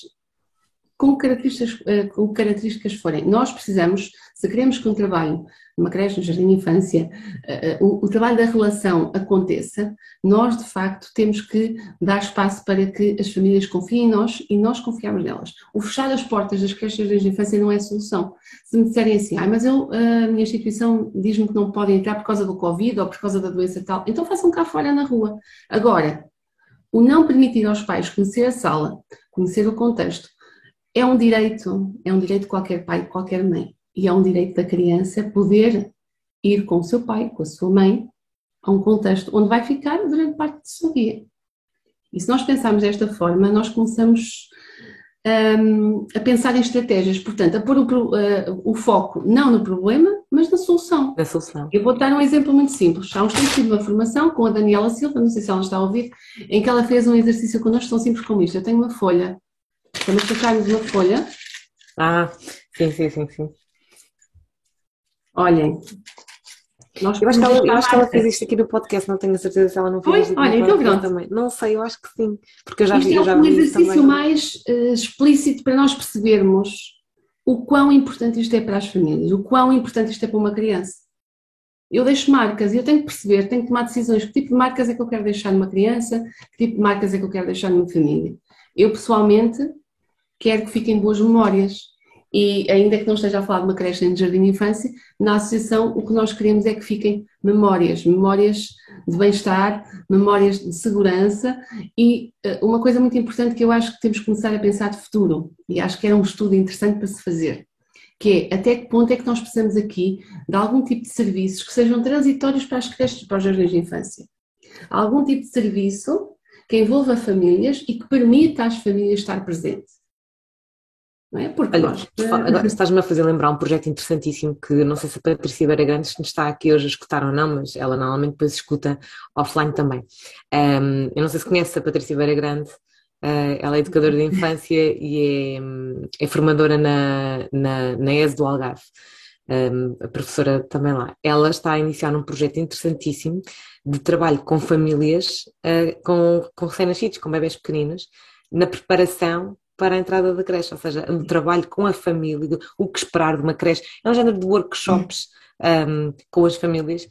com características, eh, com características forem. Nós precisamos, se queremos que um trabalho numa creche, no jardim de infância, eh, eh, o, o, trabalho da relação aconteça, nós de facto temos que dar espaço para que as famílias confiem em nós e nós confiarmos nelas. O fechar as portas das creches de infância não é solução. Se me disserem assim, ah, mas eu, a minha instituição diz-me que não podem entrar por causa do Covid ou por causa da doença tal, então façam cá fora na rua. Agora, o não permitir aos pais conhecer a sala, conhecer o contexto, é um direito, é um direito de qualquer pai, de qualquer mãe. E é um direito da criança poder ir com o seu pai, com a sua mãe, a um contexto onde vai ficar durante parte do seu dia. E se nós pensarmos desta forma, nós começamos um, a pensar em estratégias, portanto, a pôr o, uh, o, foco não no problema, mas na solução. Na solução. Eu vou dar um exemplo muito simples. Há uns tempos tive uma formação com a Daniela Silva, não sei se ela está a ouvir, em que ela fez um exercício connosco tão simples como isto. Eu tenho uma folha Vamos sacarmos uma folha. Ah, sim, sim, sim, sim. Olhem. Nós eu acho, que ela, eu acho que ela fez isto aqui no podcast, não tenho a certeza se ela não fez isto Olha, então pronto. também. Não sei, eu acho que sim. Porque eu já isto vi, é eu já um exercício mais uh, explícito para nós percebermos o quão importante isto é para as famílias, o quão importante isto é para uma criança. Eu deixo marcas e eu tenho que perceber, tenho que tomar decisões. Que tipo de marcas é que eu quero deixar numa criança? Que tipo de marcas é que eu quero deixar numa família? Eu, pessoalmente, quero que fiquem boas memórias. E ainda que não esteja a falar de uma creche de jardim de infância, na associação o que nós queremos é que fiquem memórias, memórias de bem-estar, memórias de segurança e uh, uma coisa muito importante que eu acho que temos que começar a pensar de futuro, e acho que era um estudo interessante para se fazer, que é até que ponto é que nós precisamos aqui de algum tipo de serviços que sejam transitórios para as creches, para os jardins de infância. Algum tipo de serviço que envolva famílias e que permita às famílias estar presentes. Não é? Porque Olha, nós... agora estás-me a fazer lembrar um projeto interessantíssimo que não sei se a Patrícia Beira Grande está aqui hoje a escutar ou não, mas ela normalmente depois escuta offline também. Um, eu não sei se conhece a Patrícia Beira Grande, uh, ela é educadora de infância e é, é formadora na, na, na ES do Algarve. Um, a professora também lá. Ela está a iniciar um projeto interessantíssimo de trabalho com famílias, uh, com, com recém-nascidos, com bebés pequeninos, na preparação para a entrada da creche, ou seja, o trabalho com a família, o que esperar de uma creche, é um género de workshops um, com as famílias,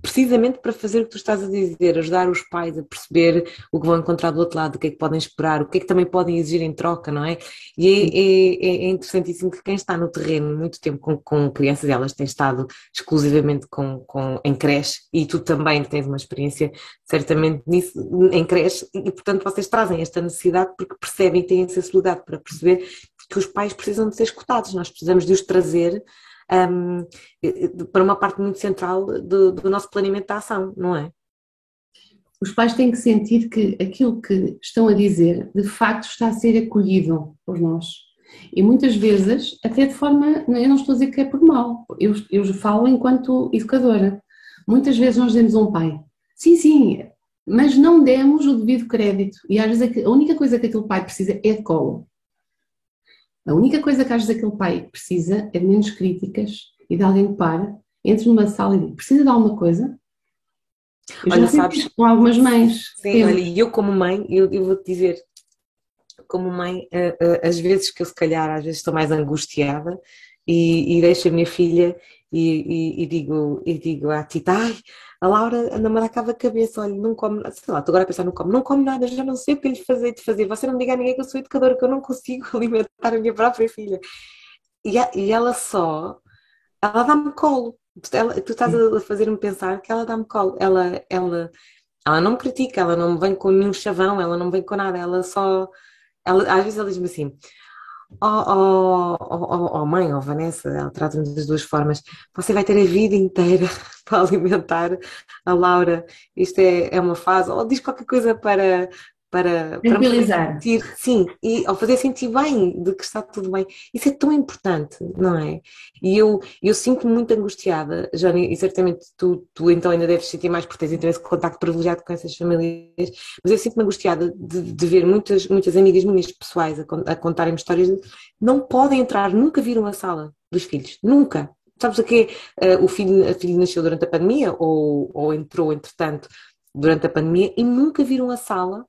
precisamente para fazer o que tu estás a dizer, ajudar os pais a perceber o que vão encontrar do outro lado, o que é que podem esperar, o que é que também podem exigir em troca, não é? E é, é, é, interessantíssimo que quem está no terreno muito tempo com, com crianças, elas têm estado exclusivamente com, com, em creche, e tu também tens uma experiência certamente nisso, em creche, e portanto vocês trazem esta necessidade porque percebem e têm sensibilidade para perceber que os pais precisam de ser escutados, nós precisamos de os trazer um, para uma parte muito central do, do nosso planeamento da ação, não é? Os pais têm que sentir que aquilo que estão a dizer de facto está a ser acolhido por nós. E muitas vezes, até de forma, eu não estou a dizer que é por mal, eu, eu falo enquanto educadora. Muitas vezes nós dizemos a um pai, sim, sim, mas não demos o devido crédito. E às vezes a única coisa que aquele pai precisa é de colo. A única coisa que às vezes aquele pai precisa é de menos críticas e de alguém que para, entre numa sala e diz, precisa de alguma coisa? Eu olha, sabes, com algumas mães. Sim, olha, e eu como mãe, eu, eu vou-te dizer, como mãe, as vezes que eu se calhar às vezes estou mais angustiada e, e deixo a minha filha e, e, e, digo, e digo à Tita, ai, a Laura anda-me a dar a cabeça, olha, não come, sei lá, estou agora a pensar, não come, não come nada, já não sei o que lhe fazer de fazer, você não diga a ninguém que eu sou educadora, que eu não consigo alimentar a minha própria filha. E, e ela só, ela dá-me colo, ela, tu estás a fazer-me pensar que ela dá-me colo, ela, ela, ela não me critica, ela não me vem com nenhum chavão, ela não vem com nada, ela só, ela, às vezes ela diz-me assim, Oh, oh, oh, oh, mãe, oh Vanessa, ela trata-me das duas formas. Você vai ter a vida inteira para alimentar a Laura. Isto é, é uma fase. Ou diz qualquer coisa para, para, para sentir, sim, e ao fazer sentir bem de que está tudo bem. Isso é tão importante, não é? E eu, eu sinto-me muito angustiada, Jane, e certamente tu, tu então ainda deves sentir mais porque tens interesse de contacto privilegiado com essas famílias, mas eu sinto-me angustiada de, de, ver muitas, muitas amigas minhas pessoais a, a contarem-me histórias de não podem entrar, nunca viram a sala dos filhos, nunca. Sabes a quê? Uh, o filho, a filha nasceu durante a pandemia ou, ou entrou, entretanto, durante a pandemia e nunca viram a sala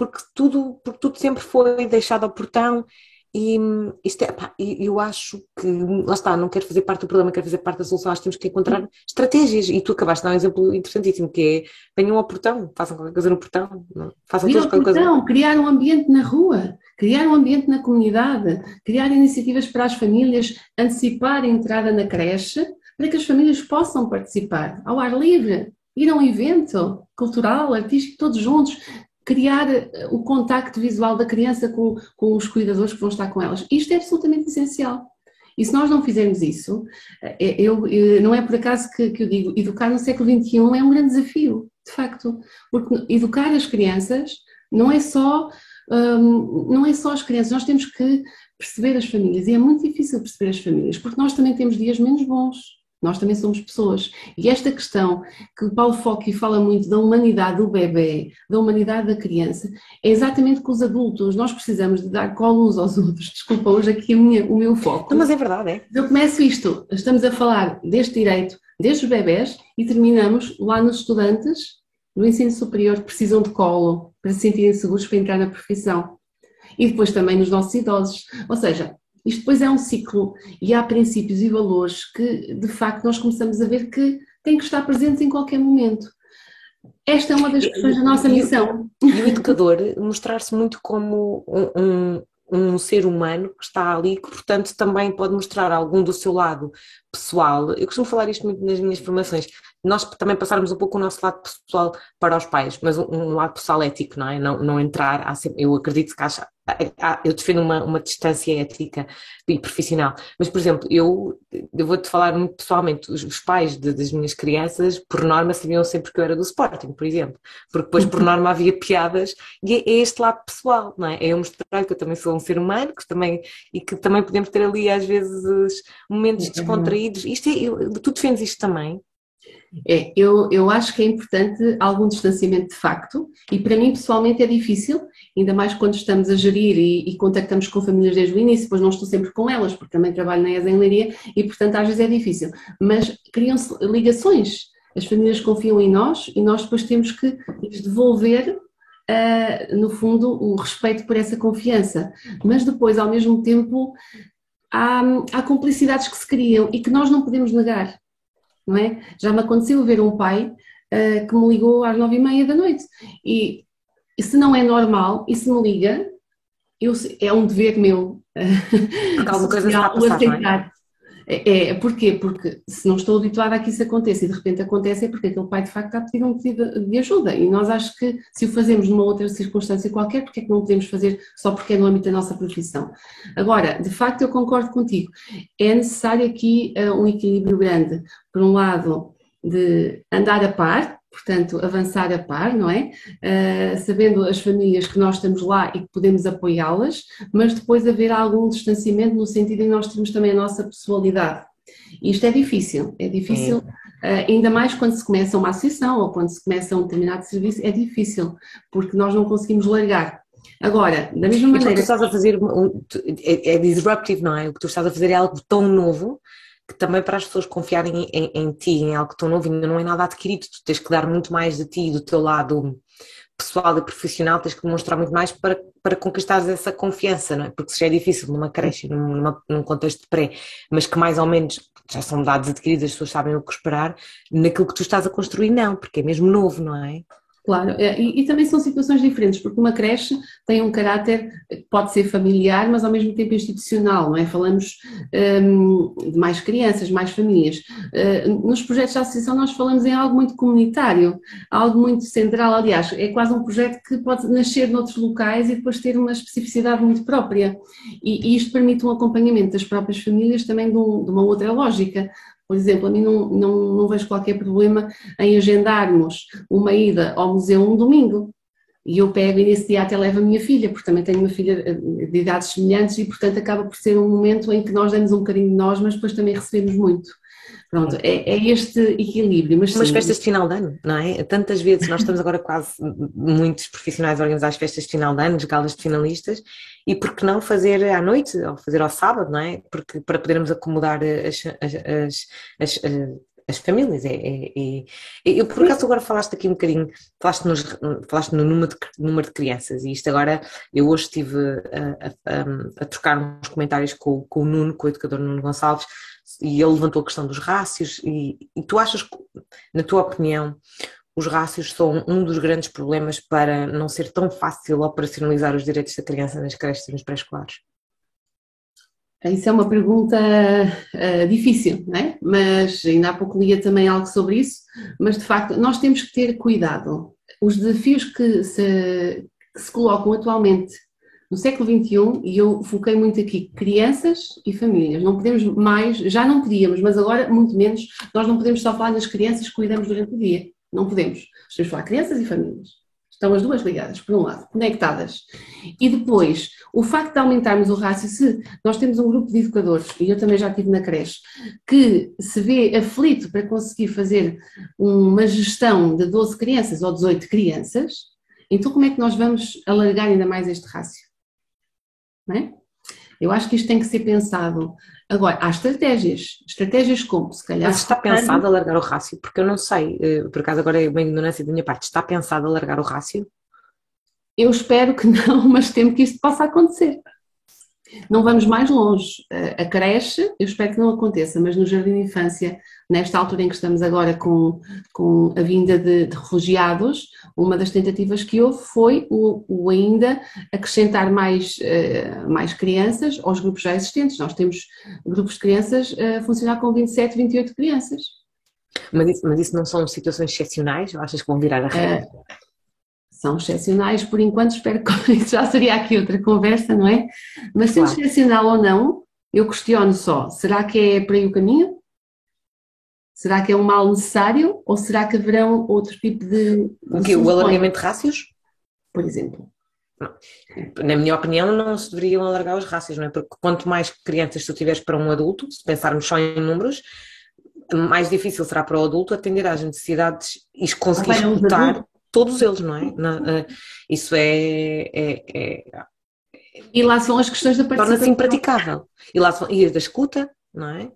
porque tudo, porque tudo sempre foi deixado ao portão e isto é, pá, eu acho que, lá está, não quero fazer parte do problema, quero fazer parte da solução, acho que temos que encontrar estratégias. E tu acabaste de dar um exemplo interessantíssimo que é, venham ao portão, façam qualquer coisa no portão, façam todos qualquer portão, coisa. criar um ambiente na rua, criar um ambiente na comunidade, criar iniciativas para as famílias antecipar a entrada na creche, para que as famílias possam participar ao ar livre, ir a um evento cultural, artístico, todos juntos, criar eh, o contacto visual da criança com, com os cuidadores que vão estar com elas. Isto é absolutamente essencial. E se nós não fizermos isso, eh, eu, eu, não é por acaso que, que eu digo, educar no século XXI é um grande desafio, de facto, porque educar as crianças não é só um, não é só as crianças, nós temos que perceber as famílias e é muito difícil perceber as famílias, porque nós também temos dias menos bons. Nós também somos pessoas. E esta questão que o Paulo Focchi fala muito da humanidade do bebê, da humanidade da criança, é exatamente com os adultos. Nós precisamos de dar colo uns aos outros. Desculpa, hoje aqui minha, o meu foco. Mas é verdade, é. Eu começo isto, estamos a falar deste direito, desde os bebés, e terminamos lá nos estudantes do ensino superior que precisam de colo para se sentirem seguros para entrar na profissão. E depois também nos nossos idosos. Ou seja, isto depois é um ciclo e há princípios e valores que, de facto, nós começamos a ver que têm que estar presentes em qualquer momento. Esta é uma das questões da nossa missão. E o educador mostrar-se muito como um, um, um, ser humano que está ali, que portanto também pode mostrar algum do seu lado pessoal. Eu costumo falar isto muito nas minhas formações. Nós também passarmos um pouco o nosso lado pessoal para os pais, mas um, um lado pessoal ético, não é? Não, não entrar, sempre, eu acredito que haja, eu defendo uma, uma distância ética e profissional, mas por exemplo, eu, eu vou-te falar muito pessoalmente, os, os pais de, das minhas crianças, por norma, sabiam sempre que eu era do Sporting, por exemplo, porque depois por norma havia piadas e é, é este lado pessoal, não é? É eu mostrar que eu também sou um ser humano que também, e que também podemos ter ali às vezes momentos uhum. descontraídos. Isto é, eu, tu defendes isto também? É, eu, eu acho que é importante algum distanciamento de facto, e para mim pessoalmente é difícil, ainda mais quando estamos a gerir e, e contactamos com famílias desde o início, pois não estou sempre com elas, porque também trabalho na ESA em Leiria, e portanto às vezes é difícil, mas criam-se ligações, as famílias confiam em nós e nós depois temos que lhes devolver Uh, no fundo, o respeito por essa confiança. Mas depois, ao mesmo tempo, há, há, cumplicidades que se criam e que nós não podemos negar não é? Já me aconteceu ver um pai uh, que me ligou às nove e meia da noite e, e, se não é normal e se me liga, eu, é um dever meu uh, alguma coisa está a passar, aceitar. É, é, porquê? Porque se não estou habituada a que isso aconteça e de repente acontece é porque aquele pai de facto está a pedir um pedido de ajuda e nós acho que se o fazemos numa outra circunstância qualquer, porque é que não podemos fazer só porque é no âmbito da nossa profissão? Agora, de facto eu concordo contigo, é necessário aqui uh, um equilíbrio grande, por um lado de andar a par, portanto, avançar a par, não é? Uh, sabendo as famílias que nós estamos lá e que podemos apoiá-las, mas depois haver algum distanciamento no sentido em nós termos também a nossa pessoalidade. Isto é difícil, é difícil, uh, ainda mais quando se começa uma associação ou quando se começa um determinado serviço, é difícil, porque nós não conseguimos largar. Agora, da mesma maneira. E tu estás a fazer, é, é disruptive, não é? O que tu estás a fazer é algo tão novo que também para as pessoas confiarem em, em, ti, em algo tão novo, ainda não é nada adquirido, tu tens que dar muito mais de ti, do teu lado pessoal e profissional tens que demonstrar muito mais para, para conquistar essa confiança, não é? Porque se já é difícil numa creche, num, num contexto de pré, mas que mais ou menos já são dados adquiridos, as pessoas sabem o que esperar, naquilo que tu estás a construir, não, porque é mesmo novo, não é? Claro, é, e, e, também são situações diferentes, porque uma creche tem um caráter que pode ser familiar, mas ao mesmo tempo institucional, não é? Falamos um, de mais crianças, mais famílias. Uh, nos projetos de associação nós falamos em algo muito comunitário, algo muito central, aliás, é quase um projeto que pode nascer noutros locais e depois ter uma especificidade muito própria. E, e isto permite um acompanhamento das próprias famílias também de, um, de uma outra lógica, por exemplo, a mim não, não, não vejo qualquer problema em agendarmos uma ida ao museu um domingo. E eu pego e nesse dia até levo a minha filha, porque também tenho uma filha eh, de idades semelhantes e, portanto, acaba por ser um momento em que nós damos um bocadinho de nós, mas depois também recebemos muito. Pronto, é, é este equilíbrio. Mas Umas festas de final de ano, não é? Tantas vezes, nós estamos agora quase muitos profissionais a organizar as festas de final de ano, as galas de finalistas, e por que não fazer à noite, ou fazer ao sábado, não é? Porque, para podermos acomodar as, as, as, as famílias. É, é, é, eu, por acaso, agora falaste aqui um bocadinho, falaste, nos, falaste no número de, número de crianças, e isto agora, eu hoje estive a, a, a, trocar uns comentários com, com o Nuno, com o educador Nuno Gonçalves, e ele levantou a questão dos rácios, e, e tu achas, na tua opinião, os rácios são um dos grandes problemas para não ser tão fácil operacionalizar os direitos da criança nas creches e nos pré-escolares? Isso é uma pergunta uh, difícil, não é? Mas ainda há pouco lia também algo sobre isso, mas de facto nós temos que ter cuidado. Os desafios que se, que se colocam atualmente no século XXI, e eu foquei muito aqui, crianças e famílias. Não podemos mais, já não podíamos, mas agora muito menos, nós não podemos só falar nas crianças que cuidamos durante o dia. Não podemos. Temos falar crianças e famílias. Estão as duas ligadas, por um lado, conectadas. E depois, o facto de aumentarmos o rácio, se nós temos um grupo de educadores, e eu também já estive na creche, que se vê aflito para conseguir fazer uma gestão de 12 crianças ou 18 crianças, então como é que nós vamos alargar ainda mais este rácio? Não é? Eu acho que isto tem que ser pensado. Agora, há estratégias. Estratégias como, se calhar. Mas está pensado a largar o rácio? Porque eu não sei, eh, por acaso agora é uma ignorância da minha parte, está pensado a largar o rácio? Eu espero que não, mas temo que isto possa acontecer. Não vamos mais longe. A creche, eu espero que não aconteça, mas no jardim de infância, nesta altura em que estamos agora com, com a vinda de, de refugiados, uma das tentativas que houve foi o, o ainda acrescentar mais, uh, mais crianças aos grupos já existentes. Nós temos grupos de crianças a funcionar com 27, 28 crianças. Mas isso, mas isso não são situações excepcionais? Ou achas que vão virar a regra? Uh, são excepcionais, por enquanto espero que isso já seria aqui outra conversa, não é? Mas sendo claro. excepcional ou não, eu questiono só, será que é por aí o caminho? Será que é um mal necessário ou será que haverão outro tipo de... O quê? O alargamento de rácios? Por exemplo. Não. Na minha opinião, não se deveriam alargar os rácios, não é? Porque quanto mais crianças tu tiveres para um adulto, se pensarmos só em números, mais difícil será para o adulto atender às necessidades e conseguir escutar todos eles, não é? Na, uh, isso é, é, é, E lá são as questões da participação. Torna-se impraticável. E lá são, e da escuta, não é?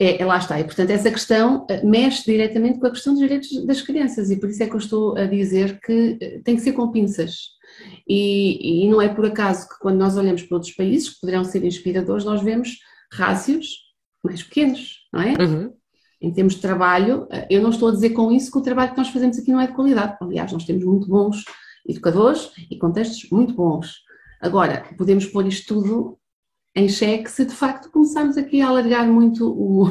É, lá está, e portanto essa questão eh, mexe diretamente com a questão dos direitos das crianças e por isso é que eu estou a dizer que eh, tem que ser com pinças e, e não é por acaso que quando nós olhamos para outros países que poderão ser inspiradores nós vemos rácios mais pequenos, não é? Uhum em termos de trabalho, eh, eu não estou a dizer com isso que o trabalho que nós fazemos aqui não é de qualidade. Aliás, nós temos muito bons educadores e contextos muito bons. Agora, podemos pôr isto tudo em xeque se de facto começarmos aqui a alargar muito o,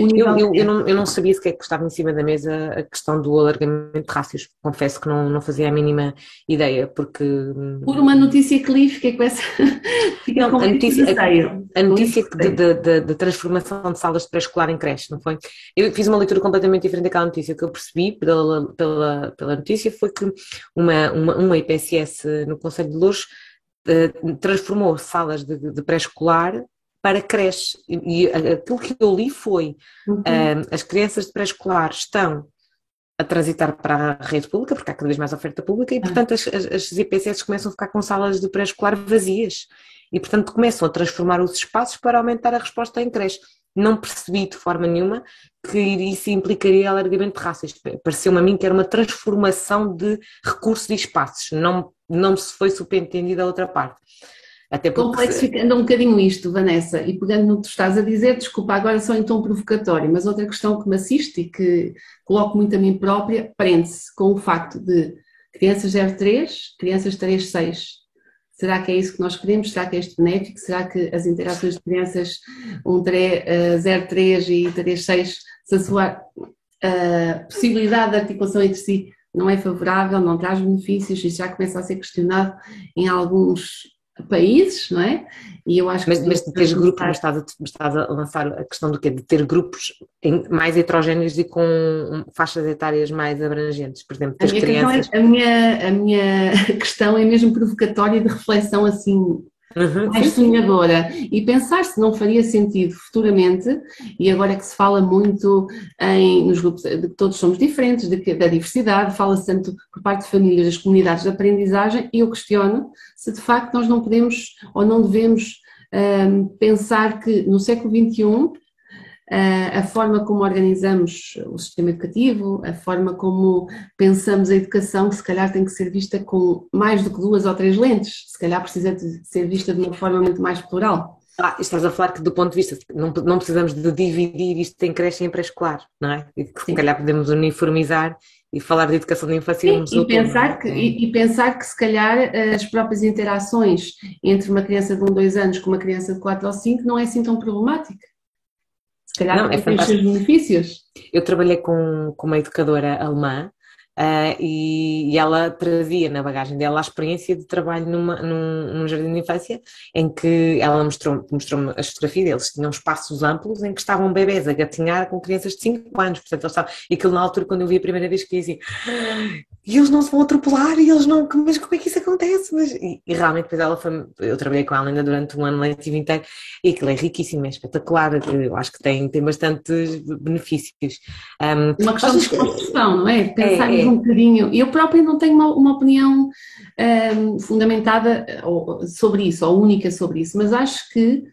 o nível. Eu, eu, eu, não, eu não sabia sequer que estava em cima da mesa a questão do alargamento de rácios, confesso que não, não fazia a mínima ideia, porque. Por uma notícia que li, fiquei com essa. não, com a notícia, a, a notícia de, transformação de salas de pré-escolar em creche, não foi? Eu fiz uma leitura completamente diferente daquela notícia. O que eu percebi pela, pela, pela notícia foi que uma, uma, uma IPSS no Conselho de Louros transformou salas de, de pré-escolar para creche. E, aquilo que eu li foi: uhum. uh, as crianças de pré-escolar estão a transitar para a rede pública, porque há cada vez mais oferta pública, e ah. portanto as, as, IPSS começam a ficar com salas de pré-escolar vazias. E portanto começam a transformar os espaços para aumentar a resposta em creche. Não percebi de forma nenhuma que isso implicaria alargamento de raças. Pareceu-me a mim que era uma transformação de recursos e espaços, não, não se foi subentendida a outra parte. Até porque... Complexificando um bocadinho isto, Vanessa, e pegando no que tu estás a dizer, desculpa agora só em tom provocatório, mas outra questão que me assiste e que coloco muito a mim própria, prende-se com o facto de crianças 03, crianças 36, Será que é isso que nós queremos? Será que é este benéfico? Será que as interações de crianças 03 e 36, se a sua uh, possibilidade de articulação entre si não é favorável, não traz benefícios, isso já começa a ser questionado em alguns países, não é? E eu acho mas, que. Mas de ter grupos, mas estás, a, estás a lançar a questão do quê? De ter grupos mais heterogéneos e com faixas etárias mais abrangentes, por exemplo, ter a crianças. É, a, minha, a minha questão é mesmo provocatória de reflexão assim Uhum, mais sonhadora e pensar se não faria sentido futuramente, e agora é que se fala muito em, nos grupos de que todos somos diferentes, de da diversidade, fala-se tanto por parte de famílias, das comunidades de aprendizagem, e eu questiono se de facto nós não podemos ou não devemos um, pensar que no século XXI a forma como organizamos o sistema educativo, a forma como pensamos a educação, que se calhar tem que ser vista com mais do que duas ou três lentes, se calhar precisa de ser vista de uma forma muito mais plural. Ah, estás a falar que do ponto de vista, não, não precisamos de dividir isto em creche e em pré-escolar, não é? E que se calhar podemos uniformizar e falar de educação de infância Sim, e, pensar é? que, e, e, pensar que se calhar as próprias interações entre uma criança de 1, um, 2 anos com uma criança de 4 ou 5 não é assim tão problemática. Se calhar não, é os seus benefícios. Eu trabalhei com, com uma educadora alemã Uh, e, e, ela trazia na bagagem dela a experiência de trabalho numa, num, num jardim de infância em que ela mostrou-me mostrou as fotografias deles, tinham espaços amplos em que estavam bebés a gatinhar com crianças de 5 anos, portanto eles estavam, e aquilo na altura quando eu vi a primeira vez que dizia e eles não se vão atropelar e eles não, mas como é que isso acontece? Mas, e, e, realmente depois ela foi, eu trabalhei com ela ainda durante um ano letivo inteiro e aquilo é riquíssimo, é espetacular, eu acho que tem, tem bastantes benefícios. Um, uma questão de construção, não é? Pensar é, é, um bocadinho. Eu própria não tenho uma, uma opinião um, fundamentada sobre isso, ou única sobre isso, mas acho que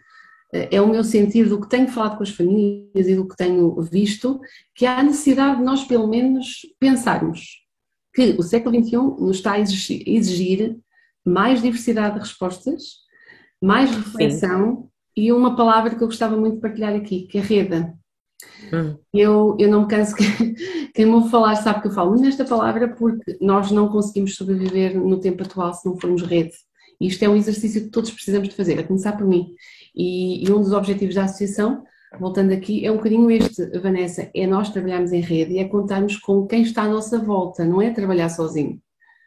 eh, é o meu sentido do que tenho falado com as famílias e do que tenho visto, que há necessidade de nós, pelo menos, pensarmos que o século XXI nos está a exigir, exigir mais diversidade de respostas, mais reflexão Sim. e uma palavra que eu gostava muito de partilhar aqui, que é rede. Hum. Eu, eu não me canso que quem me ouve falar sabe que eu falo nesta palavra porque nós não conseguimos sobreviver no tempo atual se não formos rede. Isto é um exercício que todos precisamos de fazer, a começar por mim. E, e um dos objetivos da associação, voltando aqui, é um bocadinho este, Vanessa, é nós trabalharmos em rede e é contarmos com quem está à nossa volta, não é trabalhar sozinho.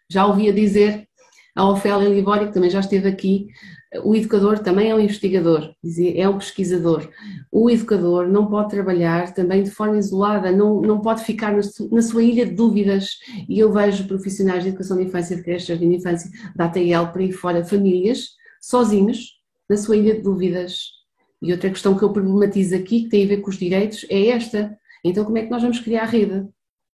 Já ouvia dizer a Ofélia Libório, que também já esteve aqui, o educador também é um investigador, é um pesquisador. O educador não pode trabalhar também de forma isolada, não, não pode ficar na sua ilha de dúvidas. E eu vejo profissionais de educação de infância, de creche, de infância, da ATL, por aí fora, famílias, sozinhos, na sua ilha de dúvidas. E outra questão que eu problematizo aqui, que tem a ver com os direitos, é esta. Então, como é que nós vamos criar a rede?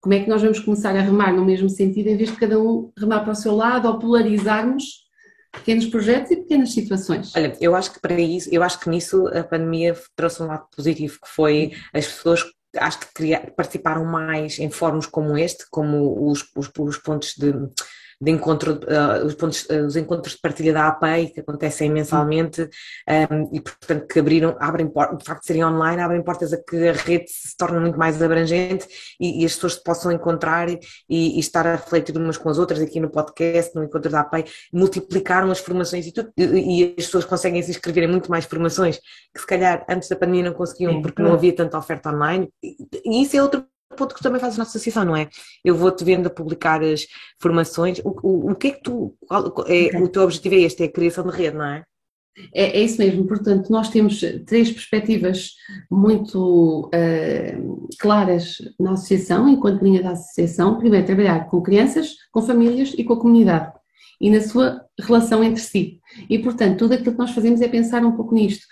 Como é que nós vamos começar a remar no mesmo sentido, em vez de cada um remar para o seu lado ou polarizarmos pequenos projetos e pequenas situações. Olha, eu acho que para isso, eu acho que nisso a pandemia trouxe um lado positivo, que foi as pessoas acho que criar, participaram mais em fóruns como este, como os, os, os pontos de de encontro, uh, os, pontos, uh, os encontros de partilha da APEI, que acontecem mensalmente, um, e portanto que abriram, abrem portas, de facto de serem online, abrem portas a que a rede se torne muito mais abrangente e, e as pessoas se possam encontrar e, e, estar a refletir umas com as outras. Aqui no podcast, no encontro da APEI, multiplicaram as formações e tudo, e, as pessoas conseguem se inscrever em muito mais formações que se calhar antes da pandemia não conseguiam porque não havia tanta oferta online, e isso é outro ponto que também faz a nossa associação, não é? Eu vou-te vendo a publicar as formações. O, o, o que é que tu. É, okay. O teu objetivo é este, é a criação de rede, não é? É, é, isso mesmo, portanto, nós temos três perspectivas muito uh, claras na associação, enquanto linha da associação. Primeiro, trabalhar com crianças, com famílias e com a comunidade e na sua relação entre si. E, portanto, tudo aquilo que nós fazemos é pensar um pouco nisto.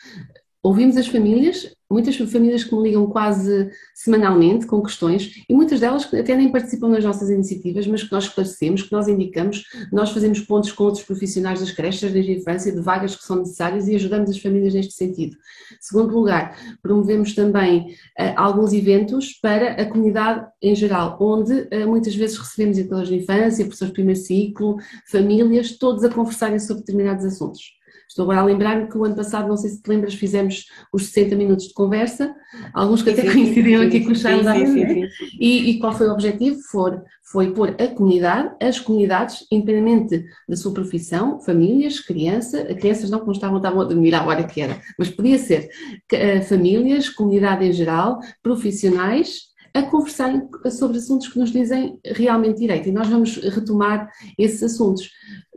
Ouvimos as famílias, muitas famílias que me ligam quase semanalmente com questões e muitas delas que até nem participam nas nossas iniciativas, mas que nós esclarecemos, que nós indicamos, nós fazemos pontos com outros profissionais das creches desde a infância, de vagas que são necessárias e ajudamos as famílias neste sentido. Segundo lugar, promovemos também uh, alguns eventos para a comunidade em geral, onde uh, muitas vezes recebemos educadores de infância, professores de primeiro ciclo, famílias, todos a conversarem sobre determinados assuntos. Estou agora a lembrar-me que o ano passado, não sei se te lembras, fizemos os 60 minutos de conversa, alguns que até coincidiram aqui com o Charles né? e, e qual foi o objetivo? For, foi pôr a comunidade, as comunidades, independente da sua profissão, famílias, criança, crianças não, que não estavam, estavam a dormir à hora que era, mas podia ser eh, famílias, comunidade em geral, profissionais, a conversarem sobre assuntos que nos dizem realmente direito. E nós vamos retomar esses assuntos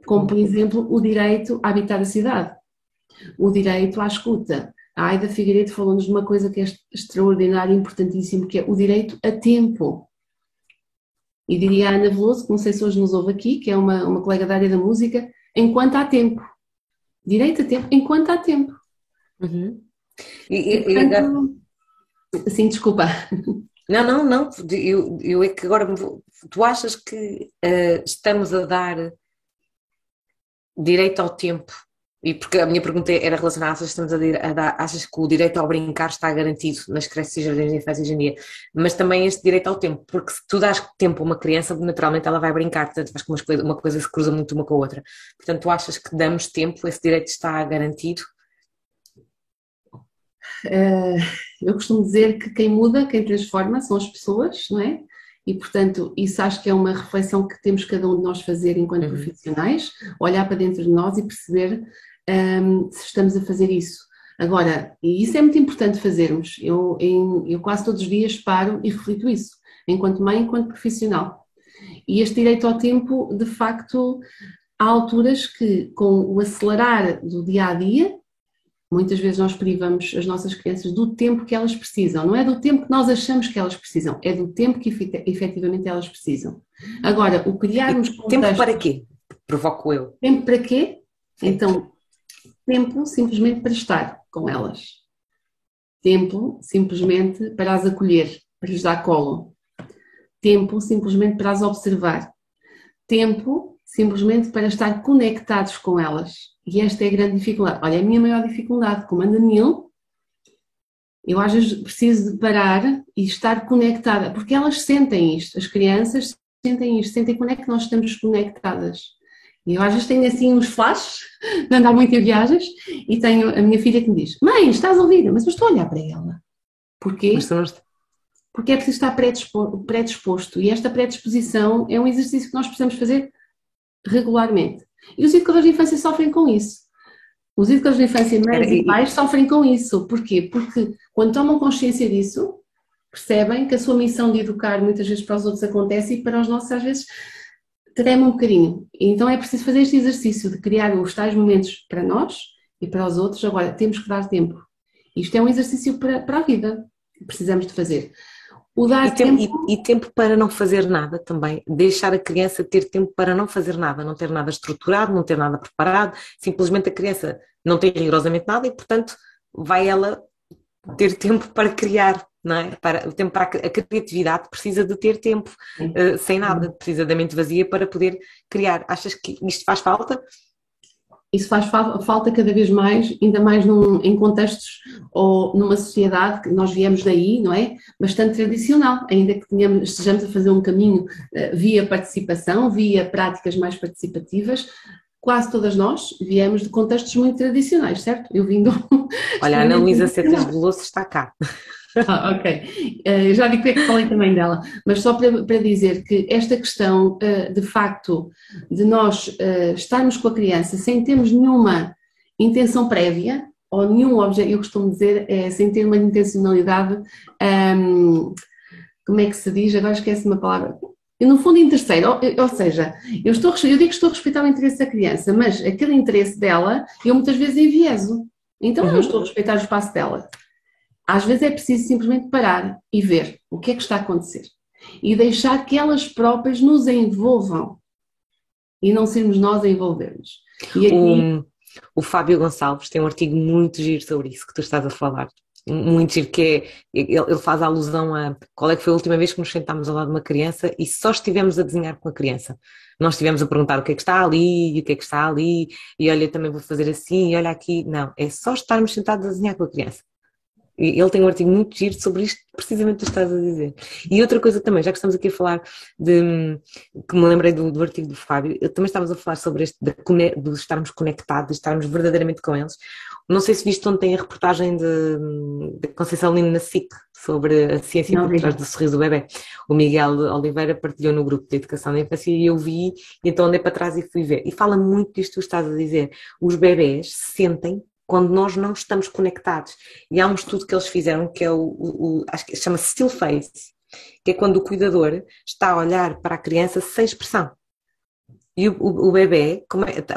como por exemplo o direito a habitar a cidade, o direito à escuta. A Aida Figueiredo falou-nos de uma coisa que é extraordinária e importantíssima, que é o direito a tempo. E diria a Ana Veloso, que não sei se hoje nos ouve aqui, que é uma, uma colega da área da música, enquanto há tempo. Direito a tempo, enquanto há tempo. Uhum. E, portanto, e... Sim, desculpa. Não, não, não. Eu, eu é que agora tu achas que uh, estamos a dar direito ao tempo. E porque a minha pergunta era relacionada, estamos a, dar, achas que o direito ao brincar está garantido nas creches e jardins de infância em dia, mas também este direito ao tempo, porque se tu dás tempo a uma criança, naturalmente ela vai brincar, portanto faz que uma coisa, se cruza muito uma com a outra. Portanto, tu achas que damos tempo, esse direito está garantido? Uh, eu costumo dizer que quem muda, quem transforma são as pessoas, não é? E, portanto, isso acho que é uma reflexão que temos cada um de nós fazer enquanto uhum. profissionais, olhar para dentro de nós e perceber um, se estamos a fazer isso. Agora, e isso é muito importante fazermos, eu, em, eu quase todos os dias paro e reflito isso, enquanto mãe, enquanto profissional. E este direito ao tempo, de facto, há alturas que, com o acelerar do dia a dia, Muitas vezes nós privamos as nossas crianças do tempo que elas precisam. Não é do tempo que nós achamos que elas precisam, é do tempo que efetivamente elas precisam. Agora, o criarmos contexto... Tempo para quê? Provoco eu. Tempo para quê? Então, tempo simplesmente para estar com elas. Tempo simplesmente para as acolher, para lhes dar colo. Tempo simplesmente para as observar. Tempo simplesmente para estar conectados com elas e esta é a grande dificuldade. Olha, a minha maior dificuldade, como anda mil, eu às vezes preciso de parar e estar conectada, porque elas sentem isto, as crianças sentem isto, sentem como é que nós estamos conectadas. E eu às vezes tenho assim uns flashes de andar muito em viagens e tenho a minha filha que me diz: Mãe, estás a ouvir? Mas eu estou a olhar para ela. Porquê? Porque é preciso estar predisposto. E esta predisposição é um exercício que nós precisamos fazer regularmente. E os educadores de infância sofrem com isso. Os educadores de infância, mães e pais, sofrem com isso. Porquê? Porque quando tomam consciência disso, percebem que a sua missão de educar muitas vezes para os outros acontece e para os nossos às vezes trema um bocadinho. Então é preciso fazer este exercício de criar os tais momentos para nós e para os outros. Agora, temos que dar tempo. Isto é um exercício para, para a vida. Precisamos de fazer. O dar e, tempo... E, e, tempo para não fazer nada também. Deixar a criança ter tempo para não fazer nada, não ter nada estruturado, não ter nada preparado. Simplesmente a criança não tem rigorosamente nada e, portanto, vai ela ter tempo para criar. Não é? para, o tempo para a, a criatividade precisa de ter tempo uh, sem nada, precisa da mente vazia para poder criar. Achas que isto faz falta? Isso faz falta cada vez mais, ainda mais num, em contextos ou numa sociedade que nós viemos daí, não é? Bastante tradicional, ainda que tenhamos, estejamos a fazer um caminho uh, via participação, via práticas mais participativas, quase todas nós viemos de contextos muito tradicionais, certo? Eu vim do. Olha, a Ana Luísa Setas Veloso está cá. Ah, ok. Uh, já vi que é que falei também dela, mas só para, para dizer que esta questão, uh, de facto, de nós uh, estarmos com a criança sem termos nenhuma intenção prévia, ou nenhum objetivo, eu costumo dizer, é sem ter uma intencionalidade, ehm, como é que se diz? Agora esquece uma palavra. No fundo, interesseiro, ou, ou, seja, eu, estou, eu digo que estou a respeitar o interesse da criança, mas aquele interesse dela, eu muitas vezes envieso. Então, uhum. eu não estou a respeitar o espaço dela. Às vezes é preciso simplesmente parar e ver o que é que está a acontecer e deixar que elas próprias nos envolvam e não sermos nós a envolvermos. E aqui... o, o Fábio Gonçalves tem um artigo muito giro sobre isso que tu estás a falar. muito giro, que é, ele faz alusão a qual é que foi a última vez que nos sentámos ao lado de uma criança e só estivemos a desenhar com a criança. Nós estivemos a perguntar o que é que está ali, e o que é que está ali, e olha, também vou fazer assim, e olha aqui. Não, é só estarmos sentados a desenhar com a criança. Ele tem um artigo muito giro sobre isto, precisamente o que estás a dizer. E outra coisa também, já que estamos aqui a falar de. que me lembrei do, do artigo do Fábio, também estávamos a falar sobre este de, de estarmos conectados, de estarmos verdadeiramente com eles. Não sei se viste ontem a reportagem de, de Conceição Lino na SIC sobre a ciência não, por trás do sorriso do bebê. O Miguel Oliveira partilhou no grupo de educação da infância e eu vi, e então andei para trás e fui ver. E fala muito disto que tu estás a dizer. Os bebés sentem quando nós não estamos conectados. E há um estudo que eles fizeram que é o, o, o acho que chama-se still face, que é quando o cuidador está a olhar para a criança sem expressão. E o, o, o bebê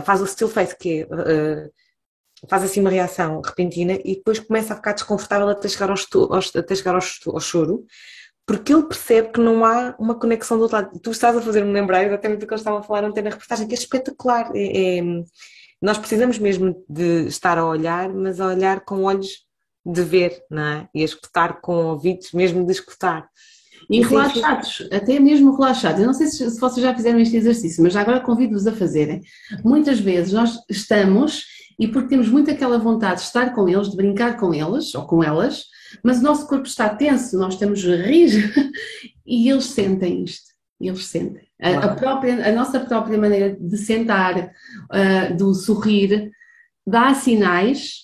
faz o still face, que é, uh, faz assim uma reação repentina e depois começa a ficar desconfortável até chegar ao, estu, até chegar ao, ao choro, porque ele percebe que não há uma conexão do outro lado. Tu estás a fazer-me lembrar exatamente do que eu estava a falar ontem na reportagem, que é espetacular. É, é, nós precisamos mesmo de estar a olhar, mas a olhar com olhos de ver, não é? E a escutar com ouvidos, mesmo de escutar. E relaxados, até mesmo relaxados. Eu não sei se, se vocês já fizeram este exercício, mas já agora convido-vos a fazerem. Muitas vezes nós estamos, e porque temos muito aquela vontade de estar com eles, de brincar com eles ou com elas, mas o nosso corpo está tenso, nós estamos rígidos e eles sentem isto eles sentem. A, a, própria, a nossa própria maneira de sentar, uh, do sorrir, dá sinais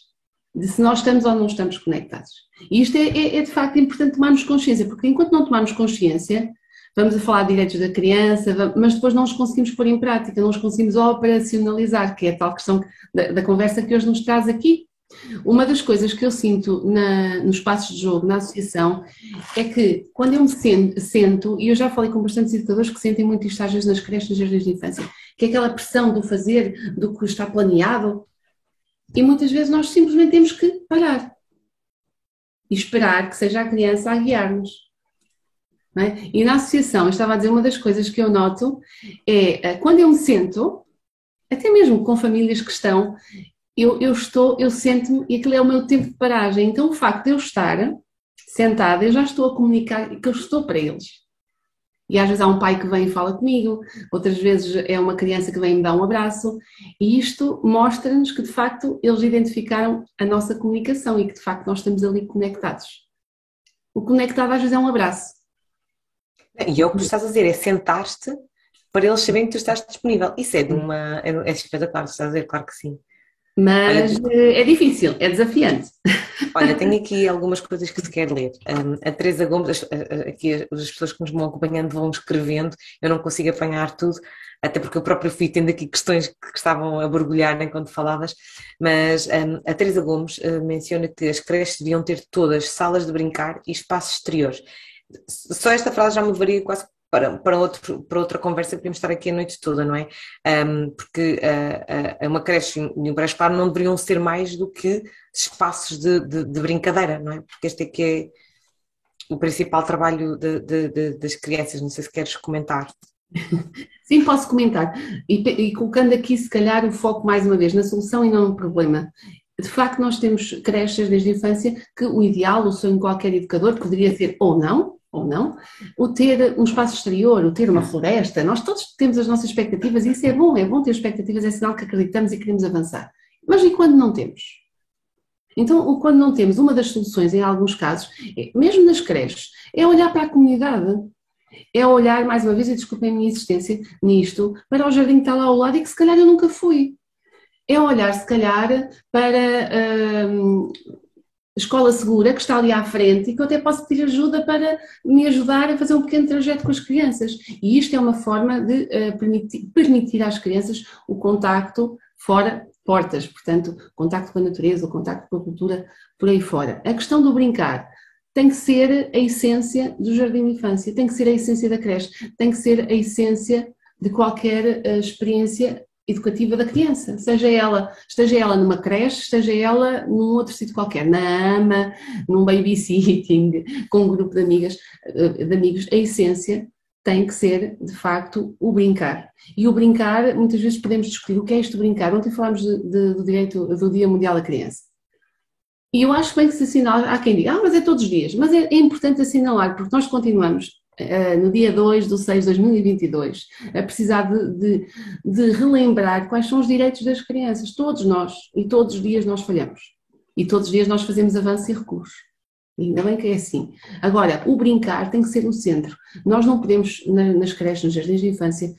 de se nós estamos ou não estamos conectados. E isto é, é, é, de facto importante tomarmos consciência, porque enquanto não tomarmos consciência, vamos a falar de direitos da criança, mas depois não os conseguimos pôr em prática, não os conseguimos operacionalizar, que é a tal questão da, da conversa que hoje nos traz aqui, uma das coisas que eu sinto na, nos passos de jogo, na associação, é que quando eu me sento, e eu já falei com bastantes educadores que sentem muito isto às vezes nas creches, nas jardins de infância, que é aquela pressão do fazer, do que está planeado, e muitas vezes nós simplesmente temos que parar e esperar que seja a criança a guiar-nos. É? E na associação, eu estava a dizer, uma das coisas que eu noto é eh, quando eu me sento, até mesmo com famílias que estão, eu, eu estou, eu sento-me e aquele é o meu tempo de paragem. Então o facto de eu estar sentada, eu já estou a comunicar que eu estou para eles. E às vezes há um pai que vem e fala comigo, outras vezes é uma criança que vem me dar um abraço, e isto mostra-nos que de facto eles identificaram a nossa comunicação e que de facto nós estamos ali conectados. O conectado às vezes é um abraço. E é o que tu estás a dizer, é sentar-te para eles saberem que tu estás disponível. Isso é de uma. É, é espetacular, estás a dizer, claro que sim. Mas Olha, eh, é difícil, é desafiante. Olha, tenho aqui algumas coisas que te quero ler. A Teresa Gomes, aqui as pessoas que nos vão acompanhando vão escrevendo, eu não consigo apanhar tudo, até porque eu próprio fui tendo aqui questões que estavam a borbulhar enquanto falavas, mas a Teresa Gomes uh, menciona que as creches deviam ter todas salas de brincar e espaços exteriores. Só esta frase já me varia quase para, para, outro, para outra conversa podemos estar aqui a noite toda, não é? Um, porque uh, uh, uma creche e um pré-escolar não deveriam ser mais do que espaços de, de, de, brincadeira, não é? Porque este é que é o principal trabalho de, das crianças, não sei se queres comentar. Sim, posso comentar. E, e, colocando aqui, se calhar, o foco mais uma vez na solução e não no problema. De facto, nós temos creches desde a infância que o ideal, o sonho de qualquer educador, poderia ser ou não, ou não, o ter um espaço exterior, o ter uma floresta, nós todos temos as nossas expectativas e isso é bom, é bom ter expectativas, é sinal que acreditamos e queremos avançar. Mas e quando não temos? Então, quando não temos, uma das soluções, em alguns casos, é, mesmo nas creches, é olhar para a comunidade, é olhar, mais uma vez, e desculpem a minha insistência nisto, para o jardim que está lá ao lado e que se calhar eu nunca fui. É olhar, se calhar, para hum, escola segura que está ali à frente e que eu até posso pedir ajuda para me ajudar a fazer um pequeno trajeto com as crianças. E isto é uma forma de uh, permitir, permitir às crianças o contacto fora portas, portanto, contacto com a natureza, o contacto com a cultura por aí fora. A questão do brincar tem que ser a essência do jardim de infância, tem que ser a essência da creche, tem que ser a essência de qualquer uh, experiência educativa da criança, seja ela, esteja ela numa creche, esteja ela num outro sítio qualquer, na AMA, num babysitting, com um grupo de amigas, eh, de amigos, a essência tem que ser, de facto, o brincar. E o brincar, muitas vezes podemos discutir o que é isto brincar. Ontem falámos de, de, do direito do Dia Mundial da Criança. E eu acho bem que se assinalar, há quem diga, ah, mas é todos os dias, mas é, é importante assinalar, porque nós continuamos no dia 2 de 6 de 2022 a precisar de, de, de relembrar quais são os direitos das crianças, todos nós, e todos os dias nós falhamos. E todos os dias nós fazemos avanço e recurso. Ainda bem que é assim. Agora, o brincar tem que ser no centro. Nós não podemos, nas creches, nos jardins de infância,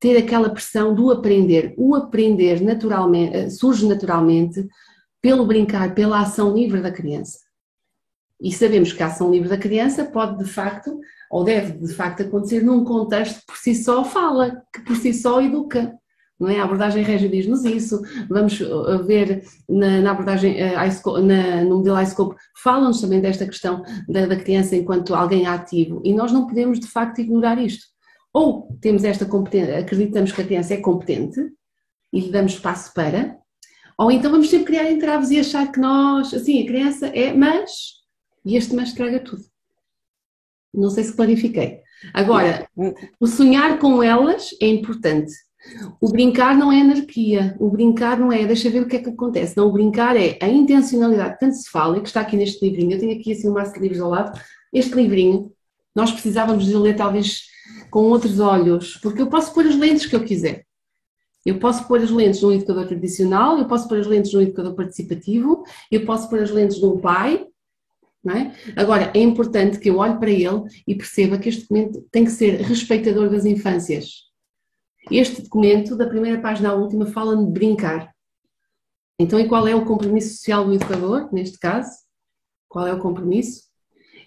ter aquela pressão do aprender. O aprender naturalmente, eh, surge naturalmente pelo brincar, pela ação livre da criança. E sabemos que a ação livre da criança pode, de facto, ou deve, de facto, acontecer num contexto que por si só fala, que por si só educa não é? A abordagem Régio diz-nos isso, vamos uh, ver na, na abordagem uh, na, no modelo iScope, falam-nos também desta questão da, da, criança enquanto alguém ativo e nós não podemos de facto ignorar isto. Ou temos esta competência, acreditamos que a criança é competente e lhe damos espaço para, ou então vamos sempre criar entraves e achar que nós, assim, a criança é mas, e este mas traga tudo. Não sei se clarifiquei. Agora, o sonhar com elas é importante. O brincar não é anarquia, o brincar não é deixa ver o que é que acontece, não, o brincar é a intencionalidade. Que tanto se fala e que está aqui neste livrinho, eu tenho aqui assim um maço de livros ao lado, este livrinho, nós precisávamos de ler talvez com outros olhos, porque eu posso pôr as lentes que eu quiser. Eu posso pôr as lentes de um educador tradicional, eu posso pôr as lentes de um educador participativo, eu posso pôr as lentes de um pai, é? Agora, é importante que eu olhe para ele e perceba que este documento tem que ser respeitador das infâncias. Este documento, da primeira página à última, fala de brincar. Então, e qual é o compromisso social do educador, neste caso? Qual é o compromisso?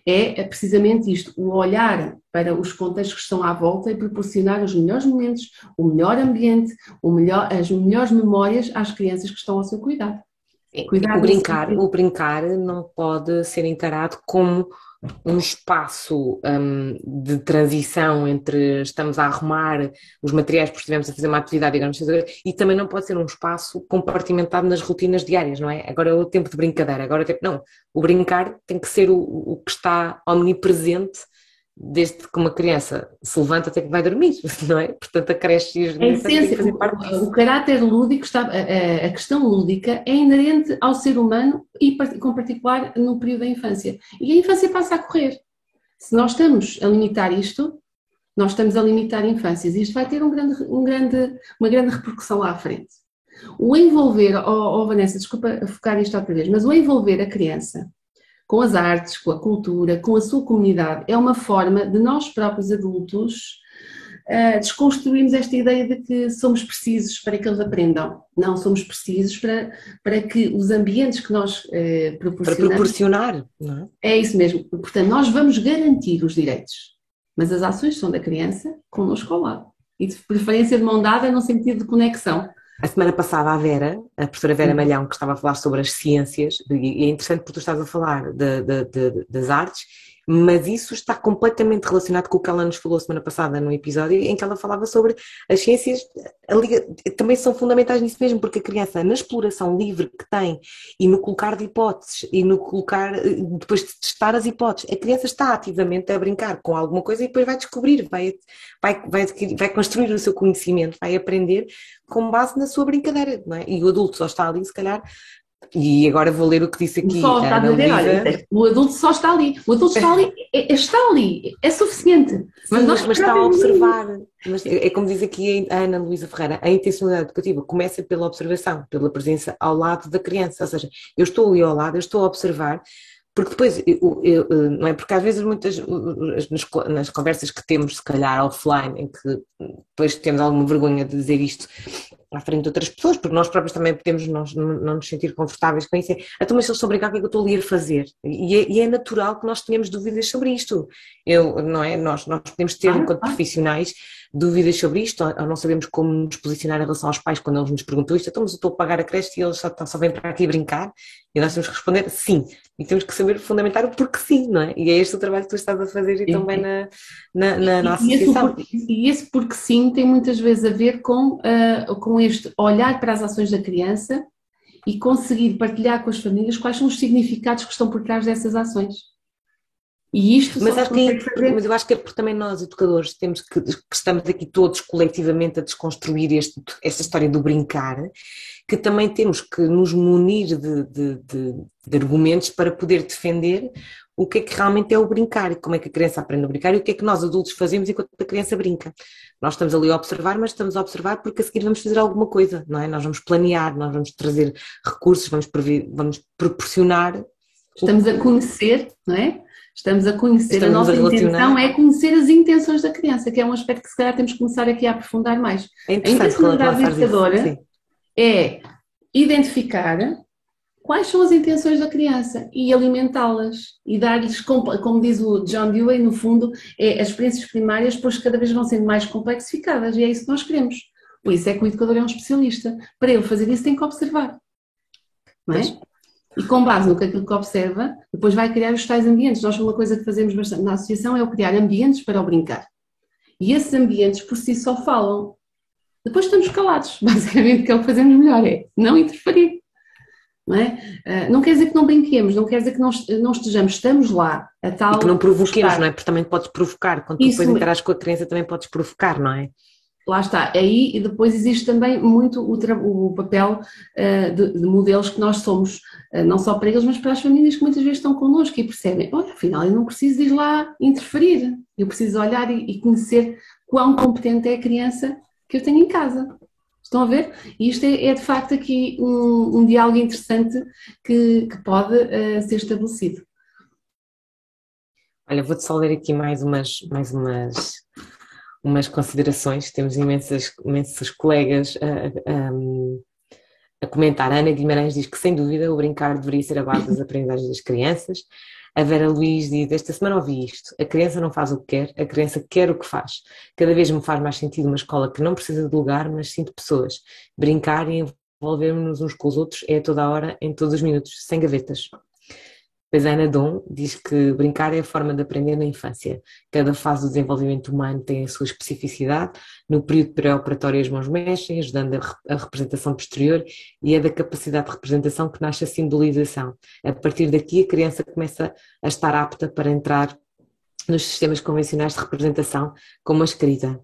É, é precisamente isto, o olhar para os contextos que estão à volta e proporcionar os melhores momentos, o melhor ambiente, o melhor, as melhores memórias às crianças que estão ao seu cuidado. Cuidado o brincar, o brincar não pode ser encarado como um espaço um, de transição entre estamos a arrumar os materiais porque estivemos a fazer uma atividade, digamos, e também não pode ser um espaço compartimentado nas rotinas diárias, não é? Agora é o tempo de brincadeira, agora é tempo, não, o brincar tem que ser o, o que está omnipresente desde que uma criança se levanta até que vai dormir, não é? Portanto, a creche e é essência, fazer parte o, o caráter lúdico, está, a, a, questão lúdica é inerente ao ser humano e com particular no período da infância. E a infância passa a correr. Se nós estamos a limitar isto, nós estamos a limitar infâncias e isto vai ter um grande, um grande, uma grande repercussão lá à frente. O envolver, oh, oh Vanessa, desculpa focar isto outra vez, mas o envolver a criança com as artes, com a cultura, com a sua comunidade. É uma forma de nós próprios adultos uh, desconstruirmos esta ideia de que somos precisos para que eles aprendam. Não somos precisos para, para que os ambientes que nós uh, proporcionamos. Para proporcionar, não é? É isso mesmo. Portanto, nós vamos garantir os direitos, mas as ações são da criança connosco ao lado. E de preferência de mão dada no sentido de conexão. A semana passada, a Vera, a professora Vera Malhão, que estava a falar sobre as ciências, e é interessante porque tu estás a falar de, de, de, das artes, mas isso está completamente relacionado com o que ela nos falou semana passada no episódio, em que ela falava sobre as ciências, liga, também são fundamentais nisso mesmo, porque a criança, na exploração livre que tem e no colocar de hipóteses e no colocar, depois de testar as hipóteses, a criança está ativamente a brincar com alguma coisa e depois vai descobrir, vai, vai, vai, vai construir o seu conhecimento, vai aprender com base na sua brincadeira, não é? E o adulto só está ali, se calhar, e agora vou ler o que disse aqui. Só está a dizer, olha, o adulto só está ali. O adulto está ali, é, é, está ali, é suficiente. Mas, Sim, nós mas está a observar. Mas é, é como diz aqui a Ana Luísa Ferreira, a intencionalidade educativa começa pela observação, pela presença ao lado da criança. Ou seja, eu estou ali ao lado, eu estou a observar, porque depois, eu, eu, não é? Porque às vezes muitas, nas, nas conversas que temos, se calhar offline, em que depois temos alguma vergonha de dizer isto, à frente de outras pessoas, porque nós próprios também podemos não, não nos sentir confortáveis com isso. Então, mas se eu sou brincar, o que é que eu estou ali a fazer? E é, e é, natural que nós tenhamos dúvidas sobre isto. Eu, não é? Nós, nós podemos ter, enquanto profissionais, dúvidas sobre isto, ou não sabemos como nos posicionar em relação aos pais quando eles nos perguntam isto, então, mas eu estou a pagar a creche e eles só, só vêm para aqui brincar, e nós temos que responder sim, e temos que saber fundamentar o porquê sim, não é? E é este o trabalho que tu estás a fazer e também na, na, na nossa e associação. Esse, e esse porque sim tem muitas vezes a ver com, uh, com este olhar para as ações da criança e conseguir partilhar com as famílias quais são os significados que estão por trás dessas ações. E isto mas acho, que é, mas eu acho que é porque também nós, educadores, temos que, que estamos aqui todos coletivamente a desconstruir este, esta história do brincar, que também temos que nos munir de, de, de, de argumentos para poder defender o que é que realmente é o brincar, e como é que a criança aprende a brincar e o que é que nós adultos fazemos enquanto a criança brinca. Nós estamos ali a observar, mas estamos a observar porque a seguir vamos fazer alguma coisa, não é? Nós vamos planear, nós vamos trazer recursos, vamos, vamos proporcionar. Estamos a conhecer, não é? Estamos a conhecer, Estamos a nossa a intenção é conhecer as intenções da criança, que é um aspecto que se calhar temos que começar aqui a aprofundar mais. É a intencionalidade educadora é identificar quais são as intenções da criança e alimentá-las e dar-lhes, como diz o John Dewey, no fundo, é as experiências primárias, pois cada vez vão sendo mais complexificadas e é isso que nós queremos. Por isso é que o educador é um especialista. Para ele fazer isso tem que observar. Não é? E com base no que aquilo que observa, depois vai criar os tais ambientes. Nós, uma coisa que fazemos bastante na associação é o criar ambientes para o brincar. E esses ambientes por si só falam. Depois estamos calados. Basicamente, o que é o que fazemos melhor é não interferir. Não, é? Uh, não quer dizer que não brinquemos, não quer dizer que não, não estejamos, estamos lá. A tal e que não provoquemos, não é? Porque também podes provocar. Quando tu Isso depois interage com a criança, também podes provocar, não é? lá está, aí e depois existe também muito o, o papel uh, de, de, modelos que nós somos, uh, não só para eles, mas para as famílias que muitas vezes estão connosco e percebem, olha, afinal eu não preciso ir lá interferir, eu preciso olhar e, e, conhecer quão competente é a criança que eu tenho em casa. Estão a ver? E isto é, é de facto aqui um, um diálogo interessante que, que pode uh, ser estabelecido. Olha, vou-te só ler aqui mais umas, mais umas umas considerações, temos imensas, imensos colegas a, a, a, comentar. A Ana Guimarães diz que, sem dúvida, o brincar deveria ser a base das aprendizagens das crianças. A Vera Luiz diz: Esta semana ouvi isto. A criança não faz o que quer, a criança quer o que faz. Cada vez me faz mais sentido uma escola que não precisa de lugar, mas sim de pessoas. Brincar e envolvermos-nos uns com os outros é a toda a hora, em todos os minutos, sem gavetas. Pois a Ana Dom diz que brincar é a forma de aprender na infância. Cada fase do desenvolvimento humano tem a sua especificidade. No período pré-operatório as mãos mexem, ajudando a, a representação posterior e é da capacidade de representação que nasce a simbolização. A partir daqui a criança começa a estar apta para entrar nos sistemas convencionais de representação, como a escrita.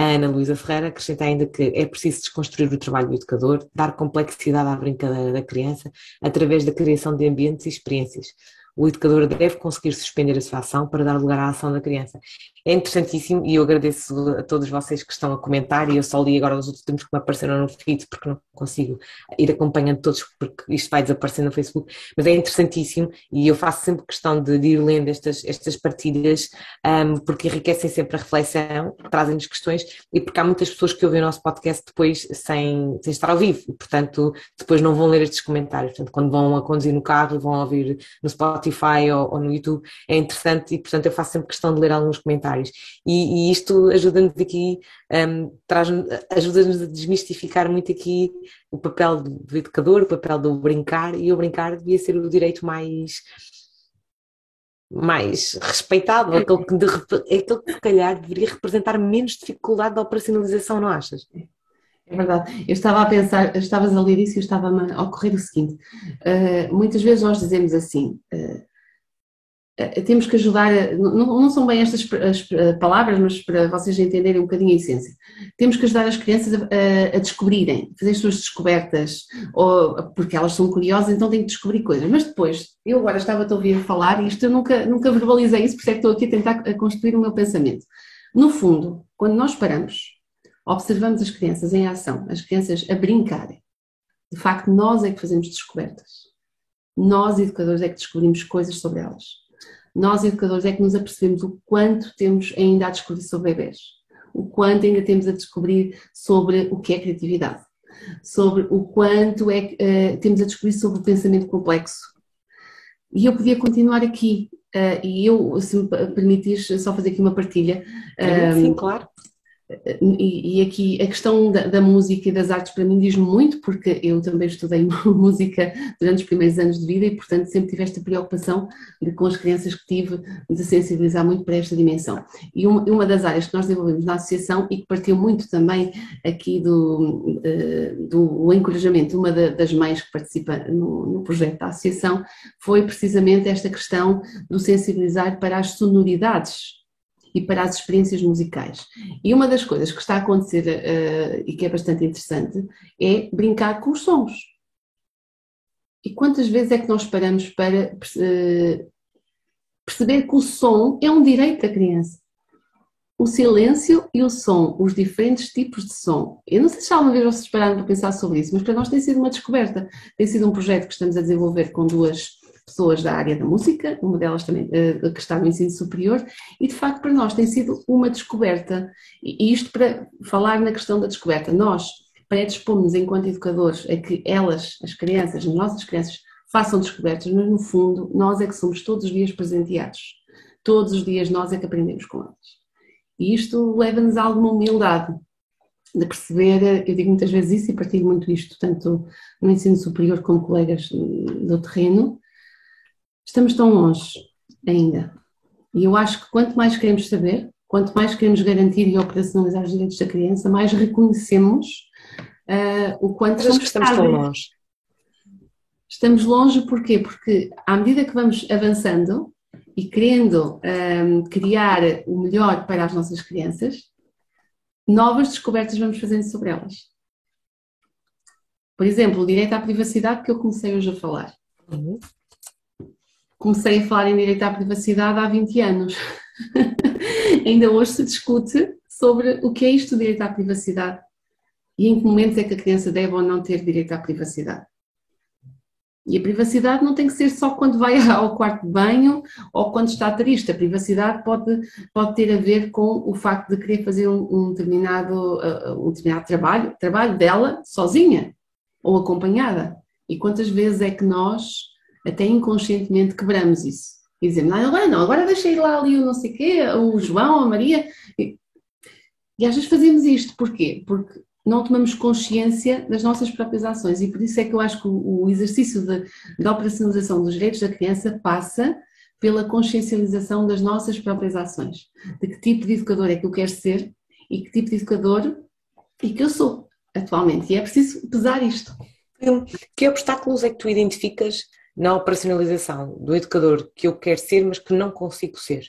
A Ana Luísa Ferreira acrescenta ainda que é preciso desconstruir o trabalho do educador, dar complexidade à brincadeira da criança através da criação de ambientes e experiências. O educador deve conseguir suspender a sua ação para dar lugar à ação da criança é interessantíssimo e eu agradeço a todos vocês que estão a comentar e eu só li agora os últimos que me apareceram no feed porque não consigo ir acompanhando todos porque isto vai desaparecer no Facebook, mas é interessantíssimo e eu faço sempre questão de, de ir lendo estas, estas partilhas um, porque enriquecem sempre a reflexão, trazem-nos questões e porque há muitas pessoas que ouvem o nosso podcast depois sem, sem estar ao vivo e portanto depois não vão ler estes comentários, portanto quando vão a conduzir no carro vão ouvir no Spotify ou, ou no YouTube, é interessante e portanto eu faço sempre questão de ler alguns comentários comentários. E, e isto ajuda-nos aqui, um, ajuda-nos a desmistificar muito aqui o papel do educador, o papel do brincar, e o brincar devia ser o direito mais mais respeitado, aquele que, de, aquele que se calhar deveria representar menos dificuldade da operacionalização, não achas? É verdade. Eu estava a pensar, estavas a ler isso e eu estava a ocorrer o seguinte: uh, muitas vezes nós dizemos assim, uh, temos que ajudar, não, não, são bem estas as palavras, mas para vocês entenderem um bocadinho a essência. Temos que ajudar as crianças a, a descobrirem, fazer as suas descobertas, ou, porque elas são curiosas, então têm que descobrir coisas. Mas depois, eu agora estava a ouvir falar, e isto eu nunca, nunca verbalizei isso, por isso é que estou aqui a tentar a construir o meu pensamento. No fundo, quando nós paramos, observamos as crianças em ação, as crianças a brincarem, de facto, nós é que fazemos descobertas. Nós, educadores, é que descobrimos coisas sobre elas nós educadores é que nos apercebemos o quanto temos ainda a descobrir sobre bebês, o quanto ainda temos a descobrir sobre o que é criatividade, sobre o quanto é que uh, temos a descobrir sobre o pensamento complexo. E eu podia continuar aqui, uh, e eu, se me permitires, só fazer aqui uma partilha. Uh, Sim, claro. E, aqui a questão da, da, música e das artes para mim diz muito, porque eu também estudei música durante os primeiros anos de vida e, portanto, sempre tive esta preocupação de, com as crianças que tive de sensibilizar muito para esta dimensão. E uma, uma das áreas que nós desenvolvemos na associação e que partiu muito também aqui do, uh, do encorajamento uma das mães que participa no, no projeto da associação foi precisamente esta questão do sensibilizar para as sonoridades e para as experiências musicais. E uma das coisas que está a acontecer uh, e que é bastante interessante é brincar com os sons. E quantas vezes é que nós paramos para uh, perceber que o som é um direito da criança? O silêncio e o som, os diferentes tipos de som. Eu não sei se alguma vez vocês pararam para pensar sobre isso, mas para nós tem sido uma descoberta. Tem sido um projeto que estamos a desenvolver com duas pessoas da área da música, uma delas também uh, que está no ensino superior, e de facto para nós tem sido uma descoberta, e isto para falar na questão da descoberta, nós predispomos enquanto educadores a que elas, as crianças, as nossas crianças, façam descobertas, mas no fundo nós é que somos todos os dias presenteados, todos os dias nós é que aprendemos com elas. E isto leva-nos a alguma humildade, de perceber, eu digo muitas vezes isso e partilho muito isto, tanto no ensino superior como colegas do terreno, estamos tão longe ainda. E eu acho que quanto mais queremos saber, quanto mais queremos garantir e operacionalizar os direitos da criança, mais reconhecemos uh, o quanto Mas estamos tão longe. Estamos longe porquê? Porque à medida que vamos avançando e querendo um, criar o melhor para as nossas crianças, novas descobertas vamos fazendo sobre elas. Por exemplo, o direito à privacidade que eu comecei hoje a falar. Uhum comecei a falar em direito à privacidade há 20 anos. Ainda hoje se discute sobre o que é isto direito à privacidade e em que momentos é que a criança deve ou não ter direito à privacidade. E a privacidade não tem que ser só quando vai ao quarto de banho ou quando está triste. A privacidade pode, pode ter a ver com o facto de querer fazer um, determinado, uh, um determinado trabalho, trabalho dela sozinha ou acompanhada. E quantas vezes é que nós até inconscientemente quebramos isso. E dizemos, não, agora não, agora deixei lá ali o não sei quê, o João, a Maria. E, e às vezes fazemos isto, porquê? Porque não tomamos consciência das nossas próprias ações e por isso é que eu acho que o, exercício da operacionalização dos direitos da criança passa pela consciencialização das nossas próprias ações, de que tipo de educador é que eu quero ser e que tipo de educador e que eu sou atualmente. E é preciso pesar isto. Que obstáculos é que tu identificas na operacionalização do educador que eu quero ser, mas que não consigo ser?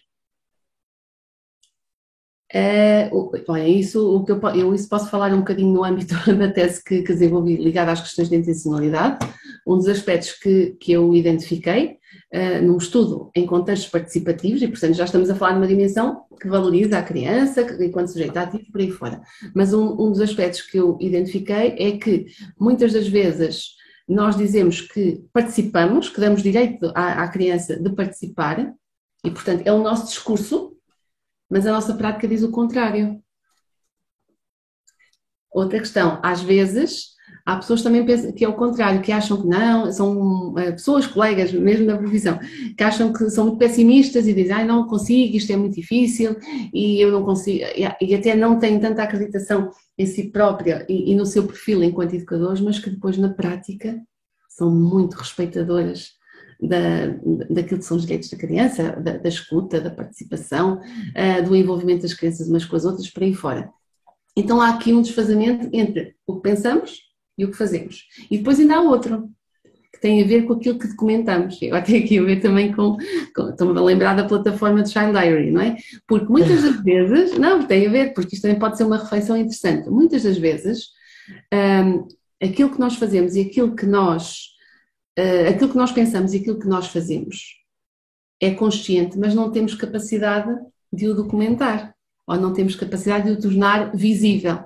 É, olha, isso, o que eu, eu, isso posso falar um bocadinho no âmbito da tese que, que desenvolvi ligada às questões de intencionalidade. Um dos aspectos que, que eu identifiquei uh, num estudo em contextos participativos, e portanto já estamos a falar numa dimensão que valoriza a criança enquanto sujeito ativo por aí fora. Mas um, um dos aspectos que eu identifiquei é que muitas das vezes nós dizemos que participamos, que damos direito à, à, criança de participar, e portanto é o nosso discurso, mas a nossa prática diz o contrário. Outra questão, às vezes há pessoas também que é o contrário, que acham que não, são uh, pessoas, colegas mesmo da profissão, que acham que são muito pessimistas e dizem, ai não consigo, isto é muito difícil e eu não consigo, e até não têm tanta acreditação em si própria e, e, no seu perfil enquanto educadores, mas que depois na prática são muito respeitadoras da, daquilo que são os direitos da criança, da, da escuta, da participação, uh, do envolvimento das crianças umas com as outras, por aí fora. Então há aqui um desfazamento entre o que pensamos e o que fazemos. E depois ainda há outro, tem a ver com aquilo que documentamos. Eu até aqui a ver também com, com estou-me a lembrar da plataforma de Shine Diary, não é? Porque muitas das vezes, não, tem a ver, porque isto também pode ser uma reflexão interessante, muitas das vezes um, aquilo que nós fazemos e aquilo que nós, uh, aquilo que nós pensamos e aquilo que nós fazemos é consciente, mas não temos capacidade de o documentar, ou não temos capacidade de o tornar visível.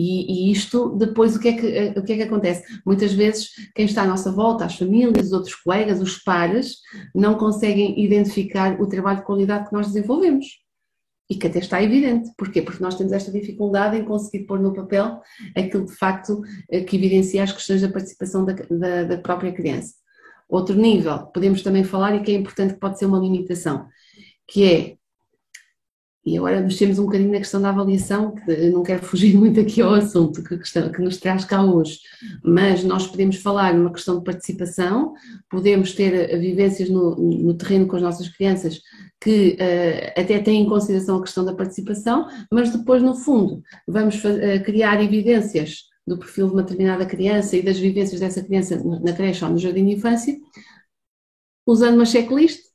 E, e, isto, depois, o que, é que, eh, o que é que acontece? Muitas vezes, quem está à nossa volta, as famílias, os outros colegas, os pares, não conseguem identificar o trabalho de qualidade que nós desenvolvemos. E que até está evidente. Porquê? Porque nós temos esta dificuldade em conseguir pôr no papel aquilo de facto eh, que evidencia as questões da participação da, da, da própria criança. Outro nível, podemos também falar, e que é importante que pode ser uma limitação, que é e agora mexemos um bocadinho na questão da avaliação, que não quero fugir muito aqui ao assunto que, questão, que nos traz cá hoje, mas nós podemos falar numa questão de participação, podemos ter vivências no, no terreno com as nossas crianças que uh, até têm em consideração a questão da participação, mas depois, no fundo, vamos uh, criar evidências do perfil de uma determinada criança e das vivências dessa criança na creche ou no jardim de infância, usando uma checklist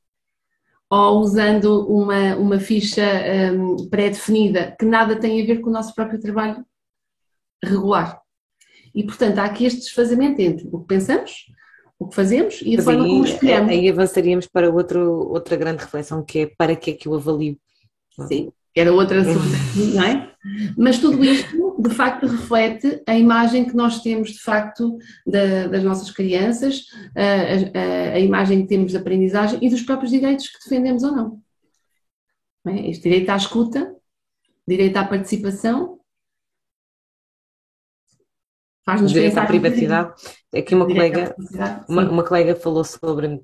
ou usando uma, uma ficha um, pré-definida que nada tem a ver com o nosso próprio trabalho regular. E, portanto, há aqui este desfazamento entre o que pensamos, o que fazemos e a Mas forma aí, como escolhemos. Aí avançaríamos para outro, outra grande reflexão que é para que é que eu avalio? Sim, era outra não é? Mas tudo isto, de facto, reflete a imagem que nós temos, de facto, da, das nossas crianças, a, a, a, imagem que temos de aprendizagem e dos próprios direitos que defendemos ou não. não é? Este direito à escuta, direito à participação, faz-nos direito à privacidade. Aqui uma colega, uma, uma colega falou sobre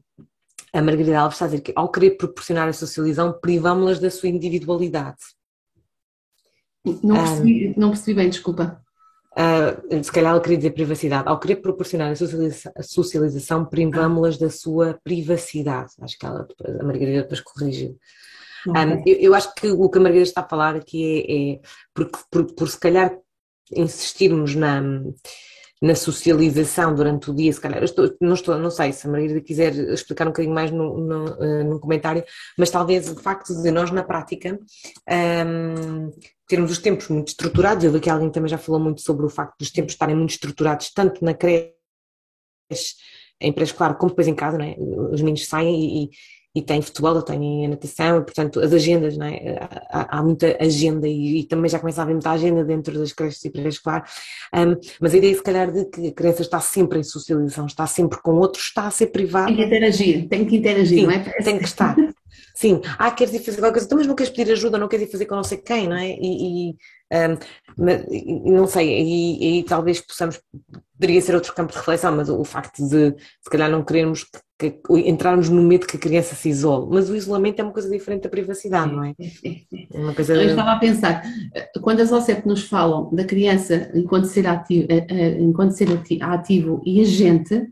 a Margarida Alves está a dizer que ao querer proporcionar a socialização, privámos-las da sua individualidade. Não percebi, um, não percebi bem, desculpa. Uh, se calhar ela queria dizer privacidade. Ao querer proporcionar a socialização, socialização privámos-las da sua privacidade. Acho que ela, a Margarida depois corrigiu. Okay. Um, eu, eu, acho que o que a Margarida está a falar aqui é, é porque, por, por se calhar insistirmos na na socialização durante o dia, se calhar, estou, não, estou, não sei se a Margarida quiser explicar um bocadinho mais no, no, uh, no comentário, mas talvez o facto de nós na prática um, termos os tempos muito estruturados, eu vi que alguém também já falou muito sobre o facto dos tempos estarem muito estruturados, tanto na creche, em pré-escolar, como depois em casa, não é? os meninos saem e, e tem futebol, tem natação, e, portanto as agendas, não é? há, há muita agenda e, e, também já começa a haver muita agenda dentro das creches e pré-escolar, um, mas a ideia se calhar de que a criança está sempre em socialização, está sempre com outros, está a ser privada. Tem que interagir, tem que interagir, Sim, não é? Tem que estar. Sim, ah, queres ir fazer qualquer coisa, então, mas não queres pedir ajuda, não queres ir fazer com não sei quem, não é? E, e um, não sei, e, e, talvez possamos, poderia ser outro campo de reflexão, mas o, o facto de se calhar não querermos que, que, entrarmos no medo que a criança se isole, mas o isolamento é uma coisa diferente da privacidade, não é? é uma coisa... Eu estava a pensar, quando as OCEP nos falam da criança enquanto ser ativo, eh, eh, enquanto ser ativo e agente,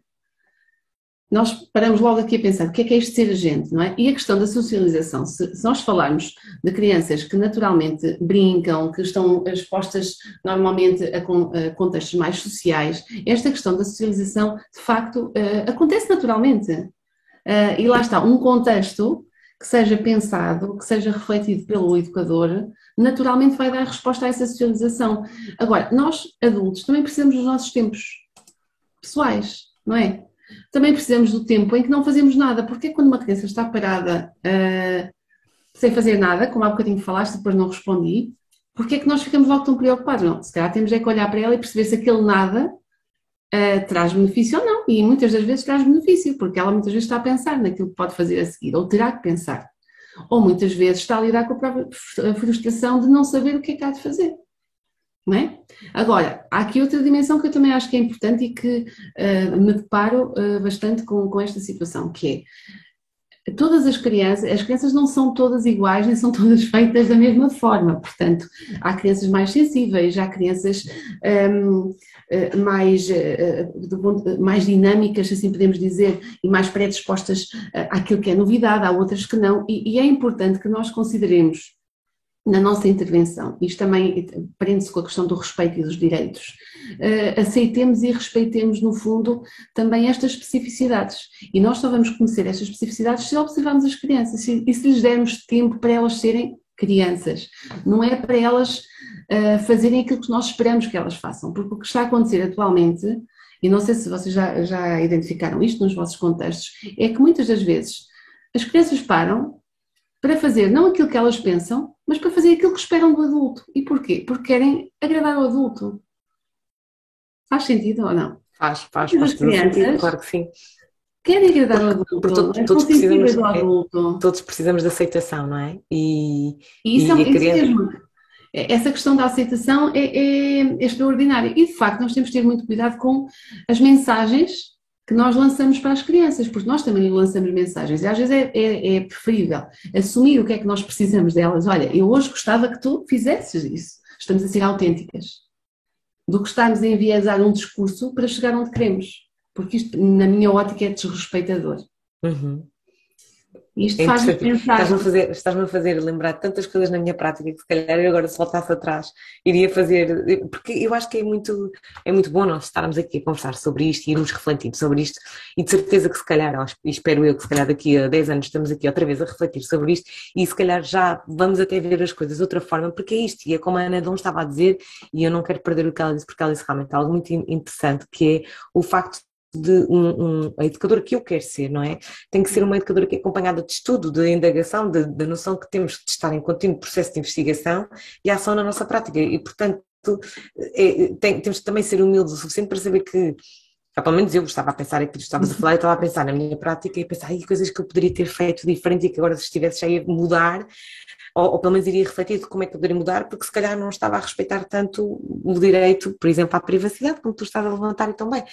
nós paramos logo aqui a pensar o que é que é isto ser agente, não é? E a questão da socialização, se, se, nós falarmos de crianças que naturalmente brincam, que estão expostas normalmente a, a contextos mais sociais, esta questão da socialização de facto uh, acontece naturalmente. Uh, e lá está, um contexto que seja pensado, que seja refletido pelo educador, naturalmente vai dar resposta a essa socialização. Agora, nós adultos também precisamos dos nossos tempos pessoais, não é? Também precisamos do tempo em que não fazemos nada, porque quando uma criança está parada uh, sem fazer nada, como há bocadinho falaste, depois não respondi, porque é que nós ficamos logo tão preocupados? Não, se calhar temos é que olhar para ela e perceber se aquele nada uh, traz benefício ou não, e muitas das vezes traz benefício, porque ela muitas vezes está a pensar naquilo que pode fazer a seguir, ou terá que pensar. Ou muitas vezes está a lidar com a própria frustração de não saber o que é que há de fazer. É? Agora, há aqui outra dimensão que eu também acho que é importante e que uh, me deparo uh, bastante com, com esta situação, que é todas as crianças, as crianças não são todas iguais nem são todas feitas da mesma forma, portanto, há crianças mais sensíveis, há crianças um, ehm, uh, mais, mais dinâmicas, assim podemos dizer, e mais predispostas àquilo que é novidade, há outras que não, e, e é importante que nós consideremos na nossa intervenção, isto também prende-se com a questão do respeito e dos direitos, uh, aceitemos e respeitemos, no fundo, também estas especificidades. E nós só vamos conhecer estas especificidades se observarmos as crianças e se lhes dermos tempo para elas serem crianças. Não é para elas uh, fazerem aquilo que nós esperamos que elas façam, porque o que está a acontecer atualmente, e não sei se vocês já, já identificaram isto nos vossos contextos, é que muitas das vezes as crianças param para fazer não aquilo que elas pensam, mas para fazer aquilo que esperam do adulto. E porquê? Porque querem agradar o adulto. Faz sentido ou não? Faz, faz, faz sentido, claro que sim. Querem agradar o adulto, porque todo, todos, precisamos, do é, adulto. todos precisamos de aceitação, não é? E, e isso, é, isso criança... mesmo. É, essa questão da aceitação é, é, extraordinária. E de facto, nós temos de ter muito cuidado com as mensagens que nós lançamos para as crianças, porque nós também lançamos mensagens e às vezes é, é, é, preferível assumir o que é que nós precisamos delas. Olha, eu hoje gostava que tu fizesses isso. Estamos a ser autênticas. Do que estarmos a enviesar um discurso para chegar onde queremos. Porque isto, na minha ótica, é desrespeitador. Uhum. Isto é faz-me pensar. Estás-me a, fazer, estás a fazer lembrar tantas coisas na minha prática que se calhar eu agora se voltasse atrás iria fazer, porque eu acho que é muito, é muito bom nós estarmos aqui a conversar sobre isto e irmos refletindo sobre isto e de certeza que se calhar, e espero eu que se calhar daqui a 10 anos estamos aqui outra vez a refletir sobre isto e se calhar já vamos até ver as coisas de outra forma, porque é isto, e é como a Ana Dom estava a dizer, e eu não quero perder o que ela disse, porque ela disse realmente algo muito interessante, que é o facto de um, um, a educadora que eu quero ser, não é? Tem que ser uma educadora que é acompanhada de estudo, de indagação, da noção que temos de estar em contínuo processo de investigação e ação na nossa prática. E, portanto, é, tem, temos que também ser humildes o suficiente para saber que pelo menos eu estava a pensar aquilo que estavas a falar, eu estava a pensar na minha prática e a pensar, ai, coisas que eu poderia ter feito diferente e que agora se estivesse já ia mudar, ou, ou, pelo menos iria refletir de como é que eu poderia mudar, porque se calhar não estava a respeitar tanto o direito, por exemplo, à privacidade, como tu estás a levantar e também.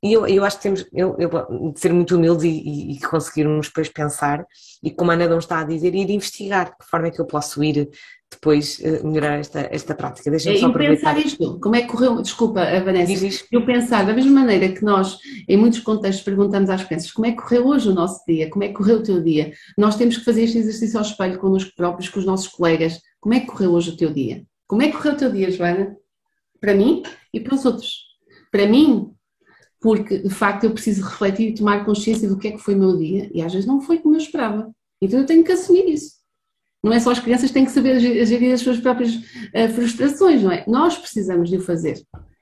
E eu, eu acho que temos eu, eu, de ser muito humildes e, e, conseguirmos depois pensar, e como a Ana está a dizer, ir investigar de que forma é que eu posso ir depois uh, melhorar esta, esta prática. Deixa-me é, só aproveitar. pensar isto, como é que correu, desculpa Vanessa, eu pensar da mesma maneira que nós em muitos contextos perguntamos às crianças como é que correu hoje o nosso dia, como é que correu o teu dia, nós temos que fazer este exercício ao espelho connosco próprios, com os nossos colegas, como é que correu hoje o teu dia? Como é que correu o teu dia, Joana? Para mim e para os outros. Para mim, porque de facto eu preciso refletir e tomar consciência do que é que foi o meu dia, e às vezes não foi como eu esperava. Então eu tenho que assumir isso. Não é só as crianças que têm que saber gerir as suas próprias uh, frustrações, não é? Nós precisamos de o fazer.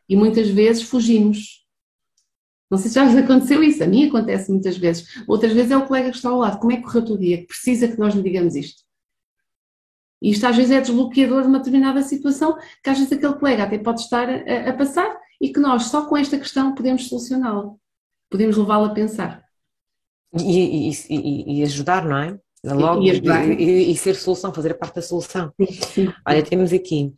E muitas vezes fugimos. Não sei se já aconteceu isso, a mim acontece muitas vezes. Outras vezes é o colega que está ao lado. Como é que correu o teu dia? Precisa que nós lhe digamos isto. E isto às vezes é desbloqueador de uma determinada situação que às vezes aquele colega até pode estar a, a passar e que nós só com esta questão podemos solucioná-la. Podemos levá-la a pensar. E, e, e ajudar, não é? Logo, e, e, e, ser solução, fazer parte da solução. Sim. Olha, temos aqui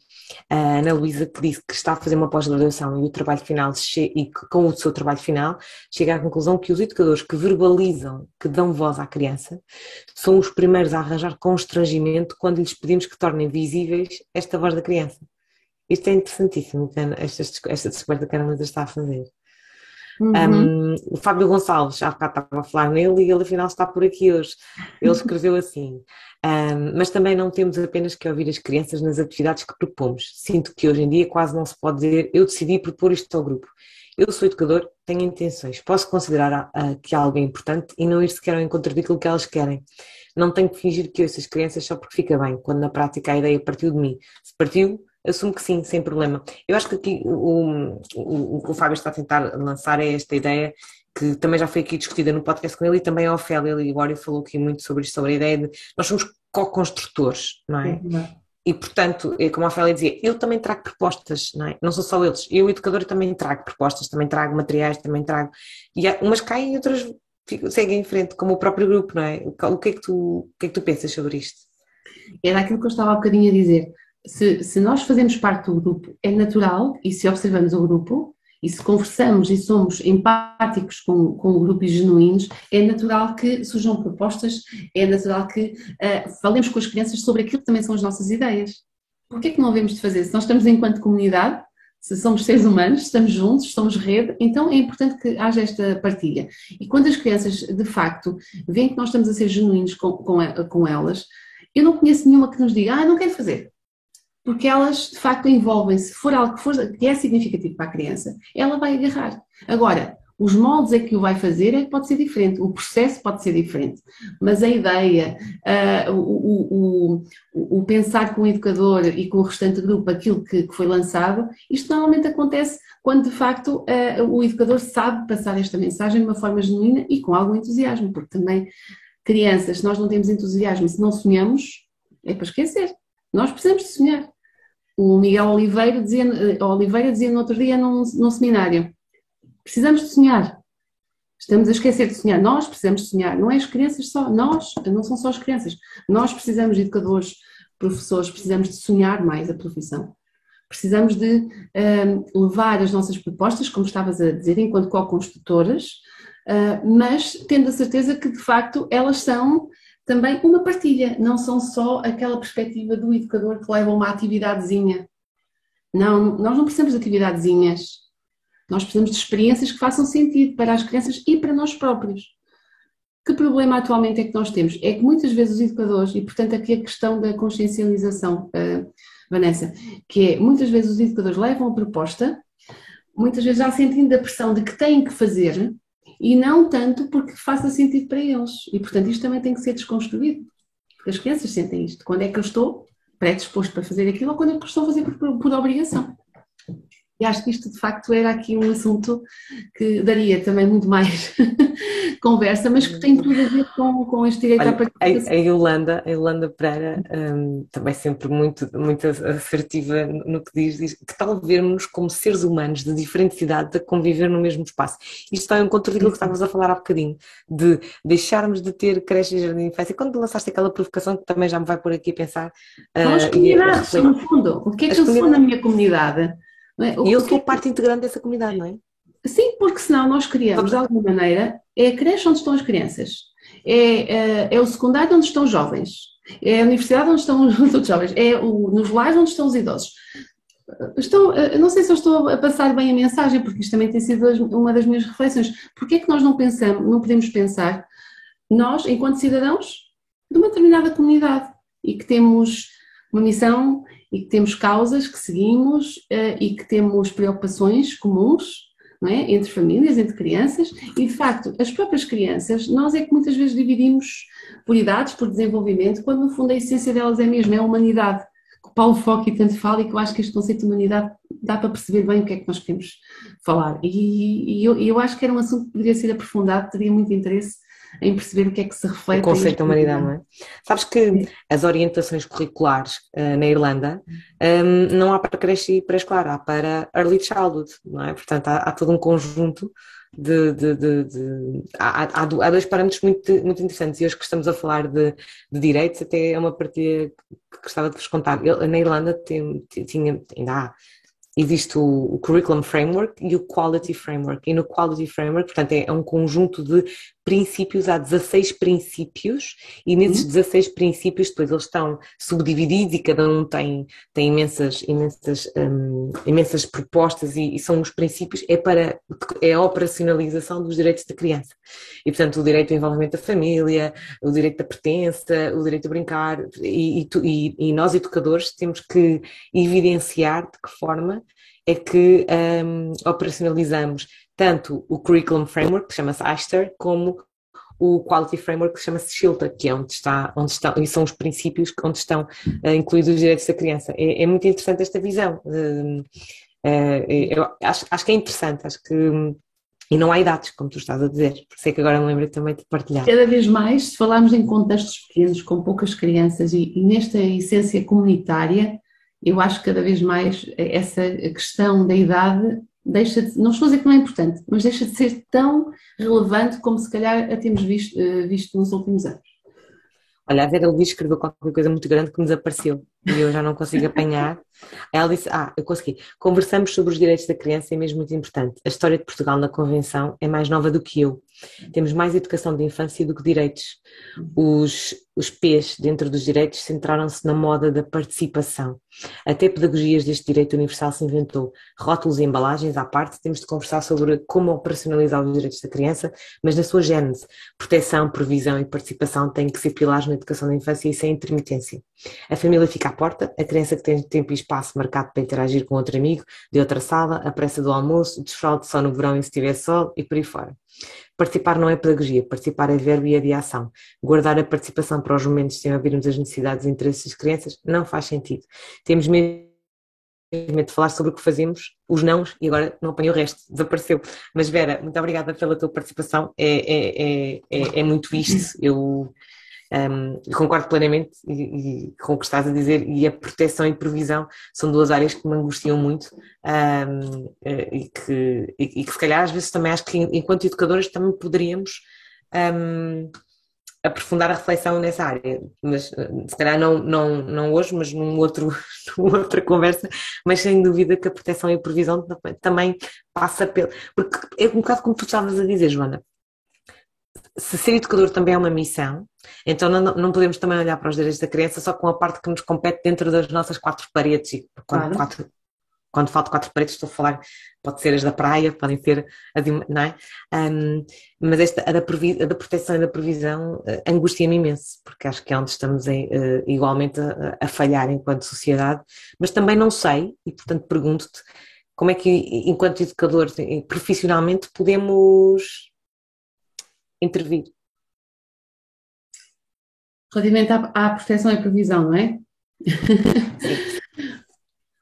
a Ana Luísa que disse que está a fazer uma pós-graduação e o trabalho final e com o seu trabalho final chega à conclusão que os educadores que verbalizam, que dão voz à criança, são os primeiros a arranjar constrangimento quando lhes pedimos que tornem visíveis esta voz da criança. Isto é interessantíssimo, esta, esta descoberta que a Ana Luísa está a fazer. Uhum. Um, o Fábio Gonçalves, já estava a falar nele e ele afinal está por aqui hoje. Ele escreveu assim: um, Mas também não temos apenas que ouvir as crianças nas atividades que propomos. Sinto que hoje em dia quase não se pode dizer eu decidi propor isto ao grupo. Eu sou educador, tenho intenções, posso considerar uh, que algo é importante e não ir sequer ao encontro daquilo que elas querem. Não tenho que fingir que ouço as crianças só porque fica bem, quando na prática a ideia partiu de mim. Se partiu, assumo que sim, sem problema. Eu acho que aqui o, o, o que o Fábio está a tentar lançar é esta ideia que também já foi aqui discutida no podcast com ele e também a Ofélia e o falou aqui muito sobre isto, sobre a ideia de nós somos co-construtores, não é? E portanto, é como a Ofélia dizia, eu também trago propostas, não é? Não são só eles, eu educador também trago propostas, também trago materiais, também trago, e há, umas caem e outras seguem em frente, como o próprio grupo, não é? O que é que tu, o que é que tu pensas sobre isto? Era aquilo que eu estava há bocadinho a dizer se, se nós fazemos parte do grupo, é natural, e se observamos o grupo, e se conversamos e somos empáticos com, com o grupo e genuínos, é natural que surjam propostas, é natural que uh, falemos com as crianças sobre aquilo que também são as nossas ideias. Por que é que não havemos de fazer? Se nós estamos enquanto comunidade, se somos seres humanos, estamos juntos, somos rede, então é importante que haja esta partilha. E quando as crianças, de facto, veem que nós estamos a ser genuínos com, com, com elas, eu não conheço nenhuma que nos diga, ah, não quero fazer porque elas de facto envolvem-se, se for algo que, for, que é significativo para a criança, ela vai agarrar. Agora, os moldes é que o vai fazer é que pode ser diferente, o processo pode ser diferente, mas a ideia, uh, o, o, o, pensar com o educador e com o restante grupo aquilo que, que foi lançado, isto normalmente acontece quando de facto uh, o educador sabe passar esta mensagem de uma forma genuína e com algum entusiasmo, porque também crianças, se nós não temos entusiasmo, se não sonhamos, é para esquecer. Nós precisamos de sonhar. O Miguel Oliveira dizia, eh, Oliveira dizia no outro dia num, num seminário: precisamos de sonhar. Estamos a esquecer de sonhar. Nós precisamos de sonhar. Não é as crianças só. Nós, não são só as crianças. Nós precisamos de educadores, professores, precisamos de sonhar mais a profissão. Precisamos de um, ehm, levar as nossas propostas, como estavas a dizer, enquanto co-construtoras, mas tendo a certeza que de facto elas são também uma partilha, não são só aquela perspectiva do educador que leva uma atividadezinha. Não, nós não precisamos de atividadezinhas. Nós precisamos de experiências que façam sentido para as crianças e para nós próprios. Que problema atualmente é que nós temos? É que muitas vezes os educadores, e portanto aqui a questão da consciencialização, uh, Vanessa, que é muitas vezes os educadores levam a proposta, muitas vezes já sentindo a pressão de que têm que fazer, e não tanto porque faça sentido para eles. E portanto isto também tem que ser desconstruído. Porque as crianças sentem isto. Quando é que eu estou predisposto para fazer aquilo ou quando é que eu estou a fazer por, por, por obrigação? E acho que isto de facto era aqui um assunto que daria também muito mais conversa, mas que tem tudo a ver com, com este direito Olha, à participação. A, a Yolanda, a Yolanda Pereira, um, também sempre muito, muito assertiva no que diz, diz que tal vermos como seres humanos de diferentes idades a conviver no mesmo espaço. Isto vai ao encontro daquilo que estávamos a falar há bocadinho, de deixarmos de ter creche e jardim de infância. Quando lançaste aquela provocação, que também já me vai por aqui a pensar. São as comunidades, uh, no fundo. O que é que eu sou na minha comunidade? É? E eu sou parte integrante dessa comunidade, não é? Sim, porque senão nós criamos, de alguma maneira, é a creche onde estão as crianças, é, é, é o secundário onde estão os jovens, é a universidade onde estão os jovens, é o, nos lares onde estão os idosos. Estou, não sei se eu estou a passar bem a mensagem, porque isto também tem sido uma das minhas reflexões. Porquê é que nós não pensamos, não podemos pensar, nós, enquanto cidadãos, de uma determinada comunidade e que temos uma missão e que temos causas que seguimos uh, e que temos preocupações comuns é? entre famílias, entre crianças, e de facto, as próprias crianças, nós é que muitas vezes dividimos por idades, por desenvolvimento, quando no fundo a essência delas é mesmo, é a humanidade. Que o Paulo Foque tanto fala e que eu acho que este conceito de humanidade dá para perceber bem o que é que nós queremos falar. E, e eu, eu acho que era um assunto que poderia ser aprofundado, teria muito interesse em perceber o que é que se reflete. O conceito da humanidade, não é? Sabes que as orientações curriculares uh, na Irlanda um, não há para creche e pré-escolar, há para early childhood, não é? Portanto, há, há todo um conjunto de, de, de, de há, há, dois parâmetros muito, muito interessantes e hoje que estamos a falar de, de direitos, até é uma partilha que gostava de vos contar. Eu, na Irlanda tem, tinha, ainda há existe o, o, Curriculum Framework e o Quality Framework. E no Quality Framework, portanto, é, é um conjunto de princípios, há 16 princípios, e nesses 16 uhum. princípios depois eles estão subdivididos e cada um tem, tem imensas, imensas, um, imensas propostas e, e, são os princípios, é para é a operacionalização dos direitos da criança. E portanto o direito ao envolvimento da família, o direito da pertença, o direito a brincar, e, e, e nós educadores temos que evidenciar de que forma é que um, operacionalizamos tanto o Curriculum Framework, que chama-se Aster, como o Quality Framework que chama-se Shilta, que é onde está, onde estão, e são os princípios onde estão uh, incluídos os direitos da criança. É, é muito interessante esta visão. Uh, uh, acho, acho que é interessante, acho que e não há idades, como tu estás a dizer, por isso é que agora me lembro também de partilhar. Cada vez mais, se falarmos em contextos pequenos, com poucas crianças e, e nesta essência comunitária, eu acho que cada vez mais essa questão da idade deixa de, não estou a dizer que não é importante, mas deixa de ser tão relevante como se calhar a temos visto, eh, visto nos últimos anos. Olha, a Vera Luís escreveu qualquer coisa muito grande que me desapareceu e eu já não consigo apanhar. Ela disse: Ah, eu consegui. Conversamos sobre os direitos da criança, é mesmo muito importante. A história de Portugal na Convenção é mais nova do que eu. Temos mais educação de infância do que direitos. Os, os P's dentro dos direitos centraram-se na moda da participação. Até pedagogias deste direito universal se inventou. Rótulos e embalagens à parte, temos de conversar sobre como operacionalizar os direitos da criança, mas na sua gênese. Proteção, previsão e participação têm que ser pilares na educação da infância e sem intermitência. A família fica à porta, a criança que tem tempo e espaço marcado para interagir com outro amigo, de outra sala, a pressa do almoço, desfraude só no verão e se tiver sol e por aí fora. Participar não é pedagogia, participar é verbo e é de ação. Guardar a participação para os momentos sem ouvirmos as necessidades e interesses das crianças não faz sentido. Temos mesmo de falar sobre o que fazemos, os nãos, e agora não apanho o resto, desapareceu. Mas Vera, muito obrigada pela tua participação, é, é, é, é, é muito isto. Eu um, concordo plenamente e, e, com o que estás a dizer, e a proteção e previsão são duas áreas que me angustiam muito um, eh, e, que, e, e, que se calhar às vezes também acho que enquanto educadores também poderíamos um, aprofundar a reflexão nessa área, mas eh, se calhar não, não, não hoje, mas num outro, numa outra conversa, mas sem dúvida que a proteção e a previsão também passa pelo. Porque é um bocado como tu estavas a dizer, Joana, se ser educador também é uma missão, então não, não, podemos também olhar para os direitos da criança só com a parte que nos compete dentro das nossas quatro paredes. E quando, claro. quatro, quando falo de quatro paredes, estou a falar, pode ser as da praia, podem ser as, não é? Um, mas esta, a da, a da, proteção e da previsão uh, angustia-me imenso, porque acho que é onde estamos em, uh, igualmente a, a, falhar enquanto sociedade, mas também não sei, e portanto pergunto-te, como é que, enquanto educador, profissionalmente, podemos intervir? Relativamente à, à proteção e previsão, não é?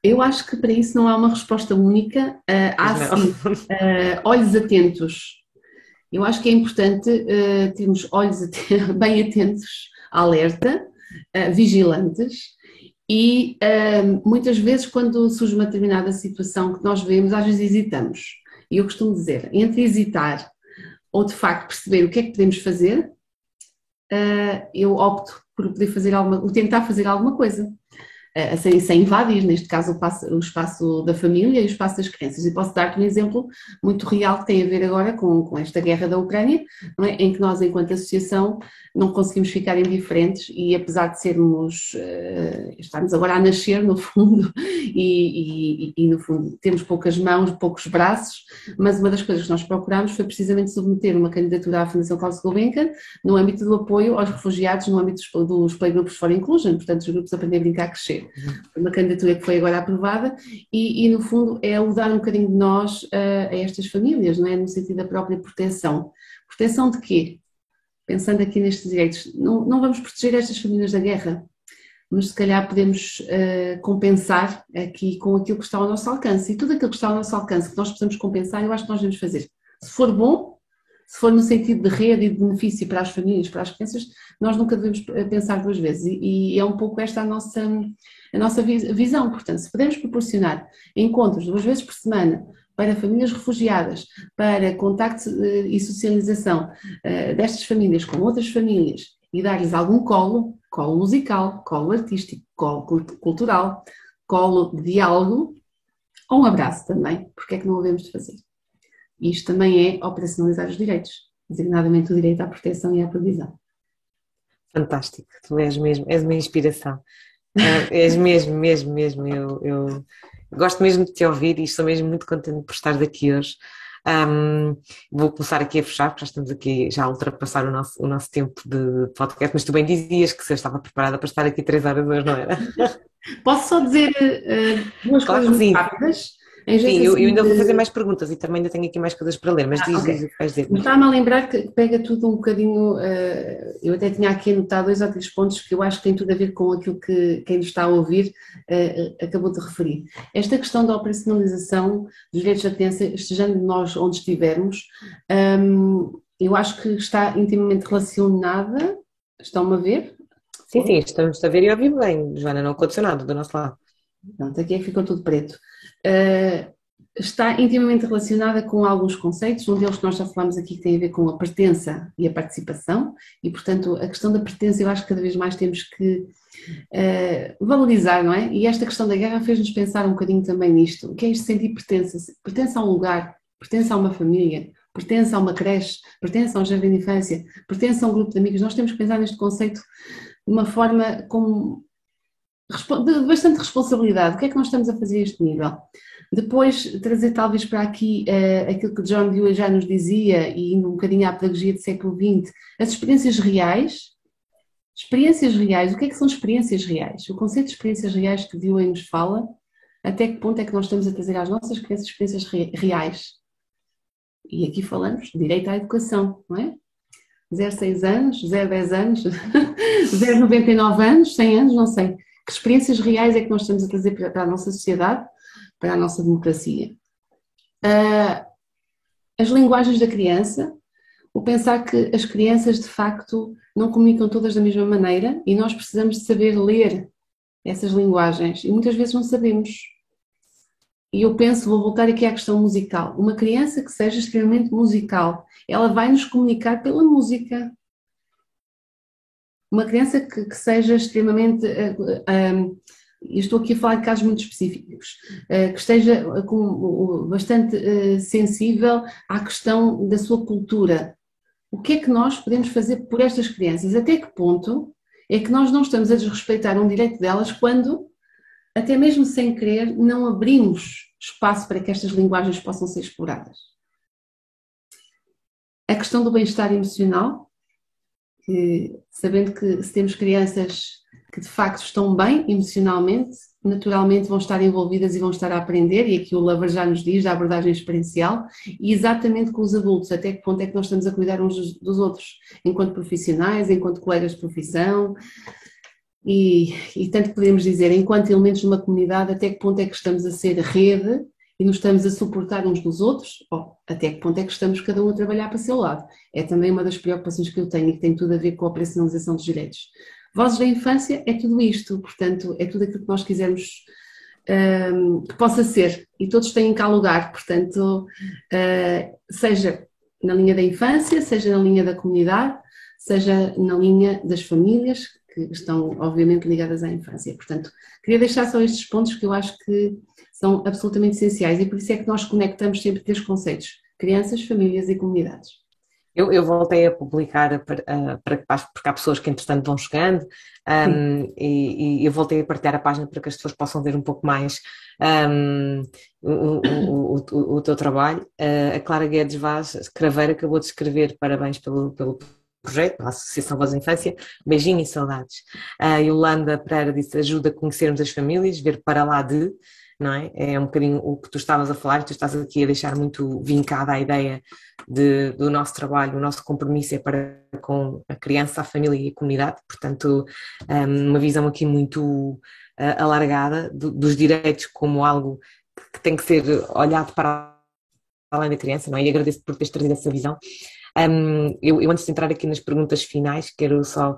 Eu acho que para isso não há uma resposta única. Uh, há sim uh, olhos atentos. Eu acho que é importante uh, termos olhos bem atentos, alerta, vigilantes e muitas vezes quando surge uma determinada situação que nós vemos, às vezes hesitamos. E eu costumo dizer, entre hesitar ou de facto perceber o que é que podemos fazer, eu opto por poder fazer alguma, tentar fazer alguma coisa sem, sem invadir, neste caso, o, passo, o, espaço da família e o espaço das crianças. E posso dar-te um exemplo muito real que tem a ver agora com, com esta guerra da Ucrânia, é? em que nós, enquanto associação, não conseguimos ficar indiferentes e apesar de sermos, uh, estarmos agora a nascer no fundo e, e, e, no fundo temos poucas mãos, poucos braços, mas uma das coisas que nós procuramos foi precisamente submeter uma candidatura à Fundação Klaus Gulbenkian no âmbito do apoio aos refugiados no âmbito dos, dos playgroups for inclusion, portanto os grupos Aprender a Brincar a Crescer. Uma candidatura que foi agora aprovada e, e no fundo é o dar um bocadinho de nós uh, a estas famílias, não é? No sentido da própria proteção. Proteção de quê? pensando aqui nestes direitos, não, não vamos proteger estas famílias da guerra, mas se calhar podemos uh, compensar aqui com aquilo que está ao nosso alcance. E tudo aquilo que está ao nosso alcance, que nós precisamos compensar, eu acho que nós devemos fazer. Se for bom, se for no sentido de rede e de benefício para as famílias, para as crianças, nós nunca devemos pensar duas vezes. E, é um pouco esta a nossa, a nossa visão. Portanto, se pudermos proporcionar encontros duas vezes por semana para famílias refugiadas, para contacto eh, e socialização eh, destas famílias com outras famílias e dar-lhes algum colo, colo musical, colo artístico, colo cultural, colo de diálogo, ou um abraço também, porque é que não o devemos de fazer? Isto também é operacionalizar os direitos, designadamente o direito à proteção e à provisão. Fantástico, tu és mesmo, és uma inspiração. É, és mesmo, mesmo, mesmo. Eu, eu Gosto mesmo de te ouvir e estou mesmo muito contente por estar aqui hoje. Um, vou começar aqui a fechar, porque já estamos aqui já a ultrapassar o nosso, o nosso tempo de podcast, mas tu bem dizias que você estava preparada para estar aqui três horas hoje, não era? Posso só dizer uh, duas claro coisas rápidas? Sim, eu, eu, ainda vou fazer mais perguntas e também ainda tenho aqui mais coisas para ler, mas ah, diz, okay. diz o que vais dizer. Estava-me a lembrar que pega tudo um bocadinho, uh, eu até tinha aqui anotado dois ou três pontos que eu acho que tem tudo a ver com aquilo que quem nos está a ouvir uh, acabou de referir. Esta questão da operacionalização dos direitos de criança, estejando nós onde estivermos, um, eu acho que está intimamente relacionada, estão-me a ver? Sim, sim, estamos a ver e a ouvir bem, Joana, não aconteceu nada do nosso lado. Pronto, aqui é que ficou tudo preto. Uh, está intimamente relacionada com alguns conceitos, um deles que nós já falámos aqui que tem a ver com a pertença e a participação, e portanto a questão da pertença eu acho que cada vez mais temos que uh, valorizar, não é? E esta questão da guerra fez-nos pensar um bocadinho também nisto, o que é isto sentir pertença? Pertence a um lugar, pertence a uma família, pertence a uma creche, pertence a um jardim de infância, pertence a um grupo de amigos, nós temos que pensar neste conceito de uma forma como de bastante responsabilidade. O que é que nós estamos a fazer a este nível? Depois, trazer talvez para aqui uh, aquilo que John Dewey já nos dizia, e indo um bocadinho à pedagogia do século XX, as experiências reais. Experiências reais, o que é que são experiências reais? O conceito de experiências reais que Dewey nos fala, até que ponto é que nós estamos a trazer às nossas crianças experiências reais? E aqui falamos de direito à educação, não é? 0,6 anos, 0,10 anos, 0,99 anos, 100 anos, não sei que experiências reais é que nós estamos a trazer para a nossa sociedade, para a nossa democracia? Uh, as linguagens da criança, o pensar que as crianças de facto não comunicam todas da mesma maneira e nós precisamos de saber ler essas linguagens e muitas vezes não sabemos. E eu penso, vou voltar aqui à questão musical. Uma criança que seja extremamente musical, ela vai nos comunicar pela música uma criança que, que seja extremamente. Uh, eh, um, estou aqui a falar de casos muito específicos, uh, que esteja com, bastante uh, sensível à questão da sua cultura, o que é que nós podemos fazer por estas crianças? Até que ponto é que nós não estamos a desrespeitar um direito delas quando, até mesmo sem querer, não abrimos espaço para que estas linguagens possam ser exploradas? A questão do bem-estar emocional, que, sabendo que se temos crianças que de facto estão bem emocionalmente, naturalmente vão estar envolvidas e vão estar a aprender, e aqui o Lover já nos diz da abordagem experiencial, e exatamente com os adultos, até que ponto é que nós estamos a cuidar uns dos outros, enquanto profissionais, enquanto colegas de profissão, e, e tanto podemos dizer, enquanto elementos de uma comunidade, até que ponto é que estamos a ser rede e nos estamos a suportar uns dos outros, ou até que ponto é que estamos cada um a trabalhar para o seu lado. É também uma das preocupações que eu tenho e que tem tudo a ver com a operacionalização dos direitos. Vozes da infância é tudo isto, portanto, é tudo aquilo que nós quisermos um, que possa ser, e todos têm cá lugar, portanto, uh, seja na linha da infância, seja na linha da comunidade, seja na linha das famílias, que estão obviamente ligadas à infância. Portanto, queria deixar só estes pontos que eu acho que são absolutamente essenciais e por isso é que nós conectamos sempre três conceitos: crianças, famílias e comunidades. Eu, eu, voltei a publicar para, para, porque há pessoas que entretanto vão chegando um, e, e, eu voltei a partilhar a página para que as pessoas possam ver um pouco mais um, o, o, o, o, teu trabalho. Uh, a Clara Guedes Vaz Craveira acabou de escrever parabéns pelo, pelo projeto, a Associação Voz da Infância, beijinho e saudades. A Yolanda Pereira disse ajuda a conhecermos as famílias, ver para lá de, não é? É um bocadinho o que tu estavas a falar, tu estás aqui a deixar muito vincada a ideia de, do nosso trabalho, o nosso compromisso é para com a criança, a família e a comunidade, portanto, hum, uma visão aqui muito uh, alargada dos direitos como algo que tem que ser olhado para além da criança, não é? E agradeço por teres trazido essa visão. Um, eu, eu, antes de entrar aqui nas perguntas finais, quero só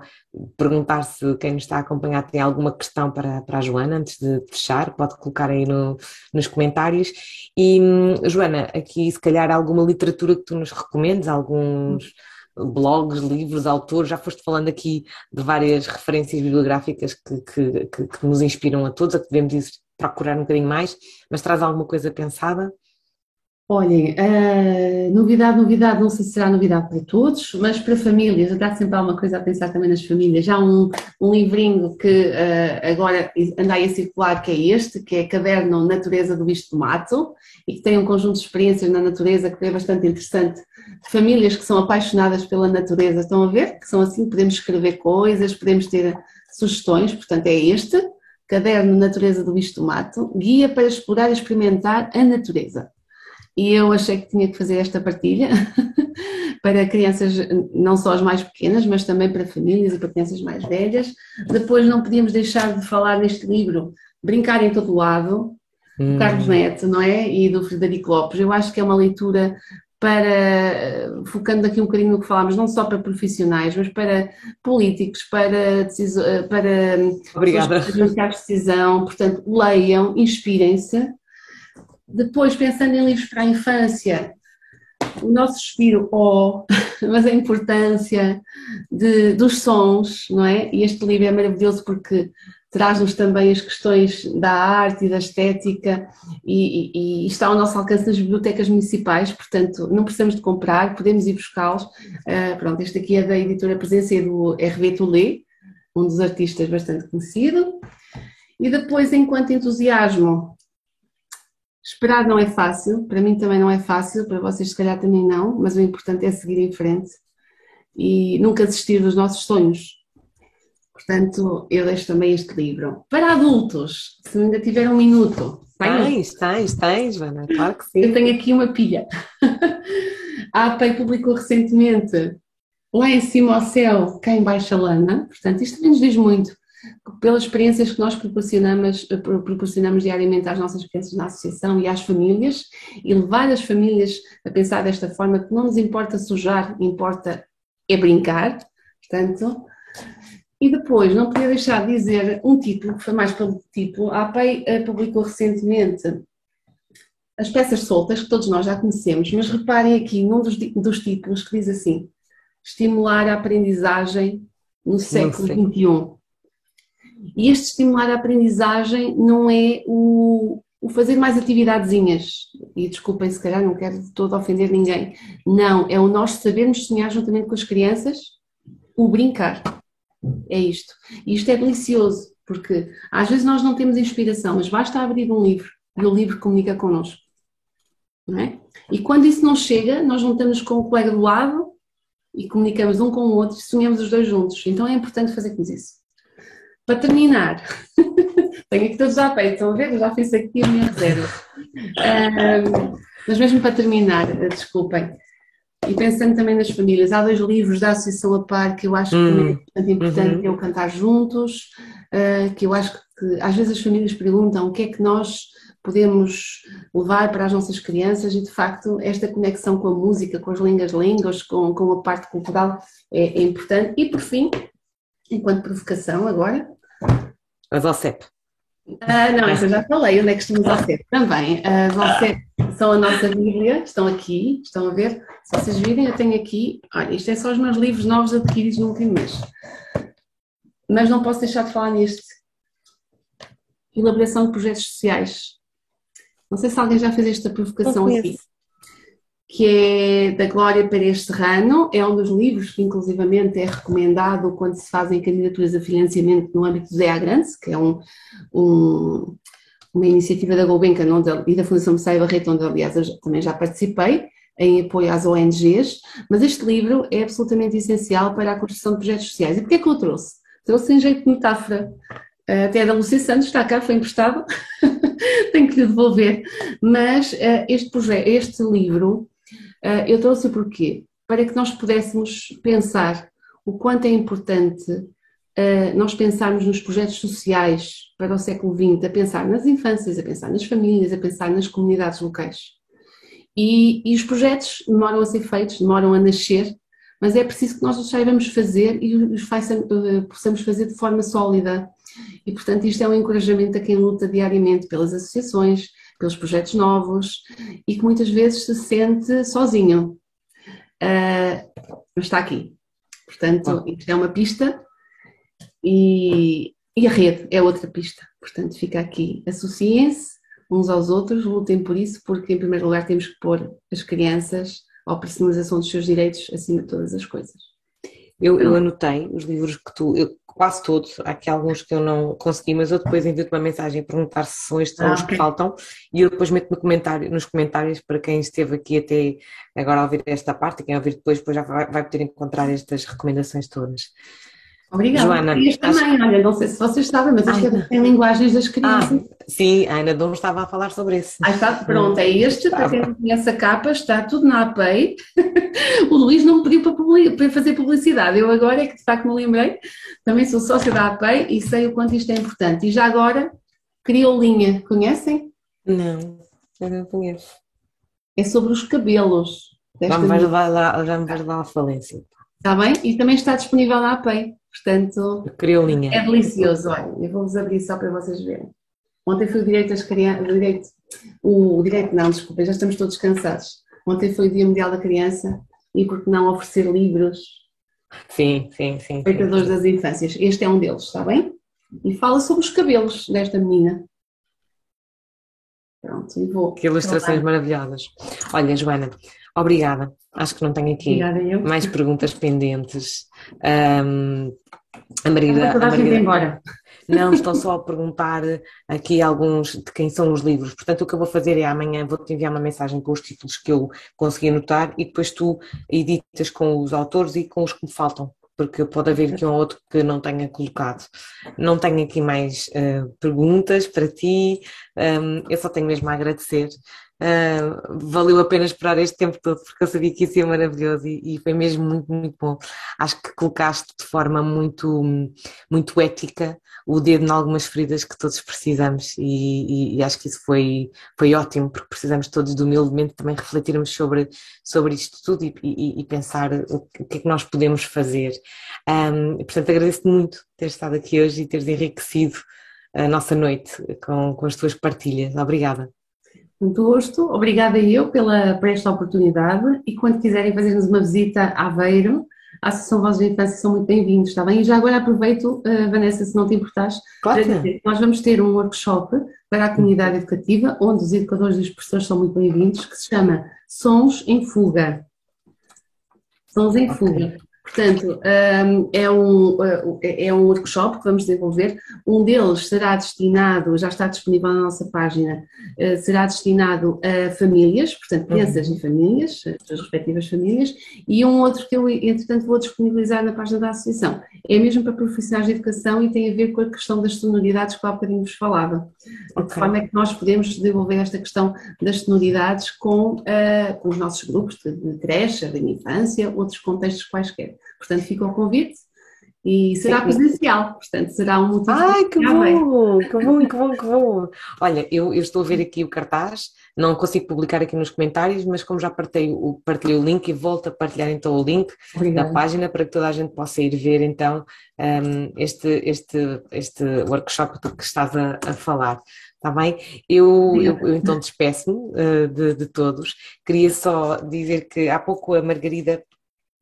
perguntar se quem nos está a acompanhar tem alguma questão para, para a Joana, antes de fechar, pode colocar aí no, nos comentários. E, hum, Joana, aqui se calhar alguma literatura que tu nos recomendes, alguns blogs, livros, autores, já foste falando aqui de várias referências bibliográficas que, que, que, que nos inspiram a todos, a que devemos procurar um bocadinho mais, mas traz alguma coisa pensada? Olhem, uh, novidade, novidade, não sei se será novidade para todos, mas para famílias, dá sempre alguma coisa a pensar também nas famílias. Já um, um livrinho que uh, agora anda aí a circular, que é este, que é Caderno Natureza do Bicho do Mato, e que tem um conjunto de experiências na natureza que é bastante interessante. Famílias que são apaixonadas pela natureza, estão a ver? Que são assim, podemos escrever coisas, podemos ter sugestões, portanto é este, Caderno Natureza do Bicho do Mato, guia para explorar e experimentar a natureza e eu achei que tinha que fazer esta partilha para crianças, não só as mais pequenas, mas também para famílias e para crianças mais velhas. Depois não podíamos deixar de falar neste livro Brincar em Todo Lado, hum. do Carlos Neto, não é? E do Frederico Lopes. Eu acho que é uma leitura para, focando aqui um bocadinho no que falámos, não só para profissionais, mas para políticos, para, para Obrigada. pessoas que de decisão, portanto, leiam, inspirem-se depois, pensando em livros para a infância, o nosso suspiro, oh, mas a importância de, dos sons, não é? E este livro é maravilhoso porque traz-nos também as questões da arte e da estética e, e, e, está ao nosso alcance nas bibliotecas municipais, portanto não precisamos de comprar, podemos ir buscá-los. Uh, pronto, este aqui é da editora Presença e do RV Toulé, um dos artistas bastante conhecido. E depois, enquanto entusiasmo, Esperar não é fácil, para mim também não é fácil, para vocês se calhar também não, mas o importante é seguir em frente e nunca desistir dos nossos sonhos. Portanto, eu deixo também este livro. Para adultos, se ainda tiver um minuto. Tens, tens, tens, Joana, claro que sim. Eu tenho aqui uma pilha. A APEI publicou recentemente Lá em cima ao céu, cá em baixa lana, portanto, isto também nos diz muito pelas experiências que nós proporcionamos, eh, proporcionamos diariamente às nossas crianças na associação e às famílias, e levar as famílias a pensar desta forma que não nos importa sujar, importa é brincar, portanto, e depois, não podia deixar de dizer um título, que foi mais pelo título, a APEI eh, publicou recentemente as peças soltas, que todos nós já conhecemos, mas reparem aqui num dos, dos títulos que diz assim, estimular a aprendizagem no século XXI. E este estimular a aprendizagem não é o, o fazer mais atividadezinhas. e desculpem se calhar não quero de todo ofender ninguém, não, é o nós sabermos sonhar juntamente com as crianças, o brincar, é isto. E isto é delicioso, porque às vezes nós não temos inspiração, mas basta abrir um livro e o livro comunica connosco. Não é? E quando isso não chega, nós juntamos com o colega do lado e comunicamos um com o outro e sonhamos os dois juntos. Então é importante fazermos isso. Para terminar, tenho aqui todos já peito, estão a ver? Eu já fiz aqui a minha reserva. Um, mas mesmo para terminar, desculpem, e pensando também nas famílias, há dois livros da Associação A Par que eu acho que é hum, é muito importante uhum. eu cantar juntos, uh, que eu acho que às vezes as famílias perguntam o que é que nós podemos levar para as nossas crianças e de facto esta conexão com a música, com as línguas línguas, com, com a parte cultural é, é importante. E por fim, enquanto provocação agora... As OCEP. Ah, não, essa eu já falei, onde é que estamos a ser? Também, as OCEP são a nossa Bíblia, estão aqui, estão a ver? Se vocês virem, eu tenho aqui, olha, isto é só os meus livros novos adquiridos no último mês. Mas não posso deixar de falar neste. Elaboração de projetos sociais. Não sei se alguém já fez esta provocação aqui. Que é da Glória Pérez Serrano, é um dos livros que inclusivamente é recomendado quando se fazem candidaturas a financiamento no âmbito do DEA Grants, que é um, um, uma iniciativa da Gulbenkian e da Fundação Messiah Barreto, onde aliás eu também já participei, em apoio às ONGs, mas este livro é absolutamente essencial para a construção de projetos sociais. E porquê é que eu trouxe? Trouxe em jeito de metáfora, eh, até da Lucia Santos, está cá, foi emprestado, tenho que lhe devolver. Mas uh, este, projeto, este livro eu trouxe porquê? Para que nós pudéssemos pensar o quanto é importante uh, nós pensarmos nos projetos sociais para o século XX, a pensar nas infâncias, a pensar nas famílias, a pensar nas comunidades locais. E, e os projetos demoram a ser feitos, demoram a nascer, mas é preciso que nós os saibamos fazer e os possamos fazer de forma sólida e, portanto, isto é um encorajamento a quem luta diariamente pelas associações, pelos projetos novos e que muitas vezes se sente sozinho. Uh, está aqui. Portanto, isto é uma pista e, e a rede é outra pista. Portanto, fica aqui. Associem-se uns aos outros, lutem por isso, porque, em primeiro lugar, temos que pôr as crianças à personalização dos seus direitos acima de todas as coisas. Eu, eu anotei os livros que tu, eu, quase todos, há aqui alguns que eu não consegui, mas eu depois envio-te uma mensagem a perguntar se são estes ah, os okay. que faltam e eu depois meto no comentário, nos comentários para quem esteve aqui até agora a ouvir esta parte e quem ouvir depois, depois já vai, vai poder encontrar estas recomendações todas. Obrigada. Joana, e este também, acho... olha, não sei se vocês sabem, mas este é em linguagens das crianças. Ah, sim, a Ana Dom estava a falar sobre isso. Ah, está, pronto, é este, para quem não conhece a capa, está tudo na APEI. o Luís não me pediu para, para, fazer publicidade, eu agora é que de facto me lembrei, também sou sócia da APEI e sei o quanto isto é importante. E já agora, Criolinha, conhecem? Não, eu não conheço. É sobre os cabelos. Já me vais levar, levar à falência. Está bem? E também está disponível na APEI. Portanto, Criolinha. é delicioso. Olha, eu vou-vos abrir só para vocês verem. Ontem foi o direito às crianças, o direito, o direito não, desculpa, já estamos todos cansados. Ontem foi o Dia Mundial da Criança e por que não oferecer livros? Sim, sim, sim. Espectadores das infâncias. Este é um deles, está bem? E fala sobre os cabelos desta menina. Pronto, e vou. Que ilustrações maravilhosas. Olha, Joana, obrigada. Acho que não tenho aqui mais perguntas pendentes. Um, a Margarida. A Margarida embora. Não, estou só a perguntar aqui alguns de quem são os livros. Portanto, o que eu vou fazer é amanhã vou-te enviar uma mensagem com os títulos que eu consegui anotar e depois tu editas com os autores e com os que me faltam porque pode haver aqui um outro que não tenha colocado. Não tenho aqui mais uh, perguntas para ti, um, eu só tenho mesmo a agradecer Uh, valeu a pena esperar este tempo todo porque eu sabia que ia ser maravilhoso e, e, foi mesmo muito, muito bom. Acho que colocaste de forma muito, muito ética o dedo em algumas feridas que todos precisamos e, e, e, acho que isso foi, foi ótimo porque precisamos todos de humildemente também refletirmos sobre, sobre isto tudo e, pensar o que, o que, é que nós podemos fazer. Um, portanto, agradeço-te muito ter estado aqui hoje e teres enriquecido a nossa noite com, com as tuas partilhas. Obrigada. Muito gosto, obrigada eu pela, por esta oportunidade e quando quiserem fazer-nos uma visita a Aveiro, à Associação Vozes da Infância são muito bem-vindos, está bem? E já agora aproveito, uh, Vanessa, se não te importares, claro. para dizer que nós vamos ter um workshop para a comunidade educativa, onde os educadores e os professores são muito bem-vindos, que se chama Sons em Fuga. Sons em okay. Fuga. Portanto, é um, eh, é um workshop que vamos desenvolver. Um deles será destinado, já está disponível na nossa página, eh, será destinado a famílias, portanto, crianças uhum. e famílias, as suas respectivas famílias, e um outro que eu, entretanto, vou disponibilizar na página da Associação. É mesmo para profissionais de educação e tem a ver com a questão das sonoridades que há bocadinho vos falava. Okay. De forma é que nós podemos desenvolver esta questão das sonoridades com, uh, com os nossos grupos de, de creche, de infância, outros contextos quaisquer. Portanto, fica o convite e será presencial, portanto, será um motivo. Ai, que bom, que bom, que bom, que bom. Olha, eu, eu, estou a ver aqui o cartaz, não consigo publicar aqui nos comentários, mas como já partilhei o, partilhei o link e volto a partilhar então o link Obrigada. da página para que toda a gente possa ir ver então um, este, este, este workshop do que estás a, a falar. Está bem? Eu, eu, eu, então despeço-me uh, de, de, todos. Queria só dizer que há pouco a Margarida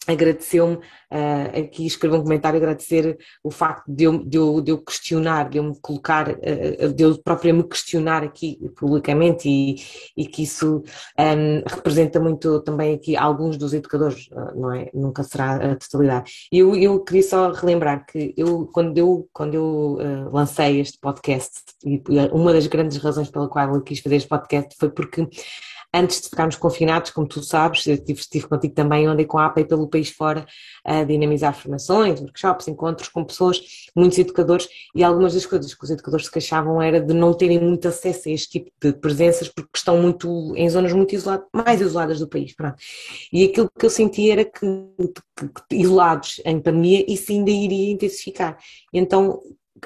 agradeceu-me, uh, aqui escreveu um comentário, agradecer o facto de eu, de eu, de eu questionar, de eu me colocar, uh, de eu própria me questionar aqui publicamente e, e que isso um, representa muito também aqui alguns dos educadores, uh, não é? Nunca será a totalidade. Eu, eu queria só relembrar que eu, quando eu, quando eu lancei este podcast, e uma das grandes razões pela qual eu quis fazer este podcast foi porque antes de ficarmos confinados, como tu sabes, estive, estive contigo também, andei com a APA pelo país fora a dinamizar formações, workshops, encontros com pessoas, muitos educadores, e algumas das coisas que os educadores se queixavam era de não terem muito acesso a este tipo de presenças porque estão muito em zonas muito isoladas, mais isoladas do país. Pronto. E aquilo que eu sentia era que, que, que isolados em pandemia, isso ainda iria intensificar. Então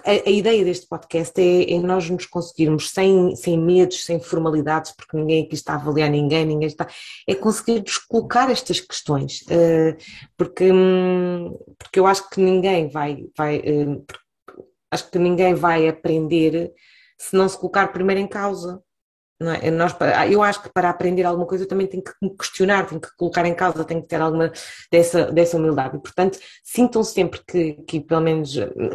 a, a, ideia deste podcast é, é, nós nos conseguirmos, sem, sem medos, sem formalidades, porque ninguém aqui está a avaliar ninguém, ninguém está, é conseguirmos colocar estas questões, uh, porque, um, porque eu acho que ninguém vai, vai uh, acho que ninguém vai aprender se não se colocar primeiro em causa. É? Nós, eu acho que para aprender alguma coisa eu também tenho que me questionar, tenho que colocar em causa, tenho que ter alguma dessa, dessa humildade. E, portanto, sintam sempre que, que, pelo menos,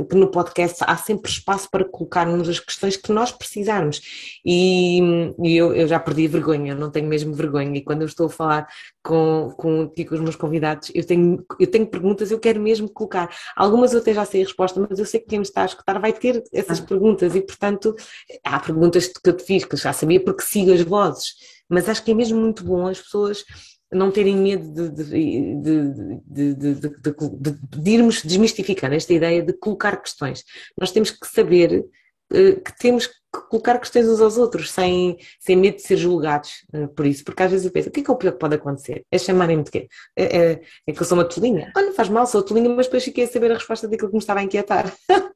que no podcast há sempre espaço para colocarmos as questões que nós precisarmos. E, e eu, eu já perdi vergonha, eu não tenho mesmo vergonha. E quando eu estou a falar com, com, com os meus convidados, eu tenho, eu tenho perguntas, eu quero mesmo colocar. Algumas eu até já sei a resposta, mas eu sei que quem me está a escutar vai ter essas ah. perguntas e, portanto, há perguntas que eu te fiz que eu já sabia porque sigo as vozes, mas acho que é mesmo muito bom as pessoas não terem medo de, de, de, de, irmos desmistificando esta ideia de colocar questões. Nós temos que saber eh, que temos que colocar questões uns aos outros, sem, sem medo de ser julgados uh, por isso, porque às vezes eu penso, o que é que é o pior que pode acontecer? É chamarem-me de quê? É, é, é, que eu sou uma tolinha? Olha, faz mal, sou tolinha, mas depois fiquei a saber a resposta daquilo que me estava a inquietar.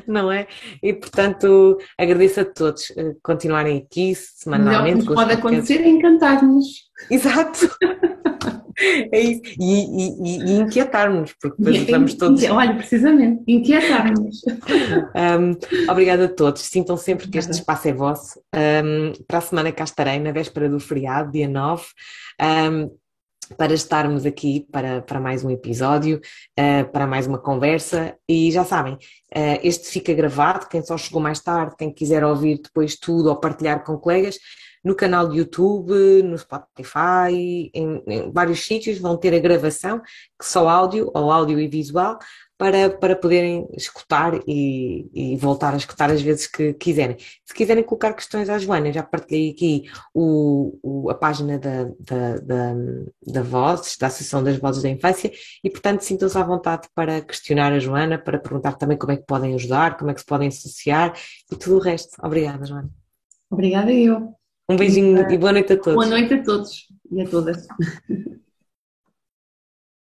não é? E portanto agradeço a todos uh, continuarem aqui semanalmente. O que pode acontecer é encantar-nos. Exato. É isso. E, e, e inquietar-nos, porque depois vamos todos. Olha, precisamente, inquietar-nos. Um, obrigada a todos. Sintam sempre que este espaço é vosso. Um, para a semana cá estarei, na véspera do feriado, dia 9. Um, para estarmos aqui para, para mais um episódio, uh, para mais uma conversa. E já sabem, uh, este fica gravado. Quem só chegou mais tarde, quem quiser ouvir depois tudo ou partilhar com colegas, no canal de YouTube, no Spotify, em, em vários sítios vão ter a gravação, que só áudio, ou áudio e visual, para, para poderem escutar e, e, voltar a escutar as vezes que quiserem. Se quiserem colocar questões à Joana, já partilhei aqui o, o, a página da, da, da, da Vozes, da Associação das Vozes da Infância, e portanto sintam-se à vontade para questionar a Joana, para perguntar também como é que podem ajudar, como é que se podem associar e tudo o resto. Obrigada, Joana. Obrigada eu. Um beijinho e boa noite a todos. Boa noite a todos e a todas.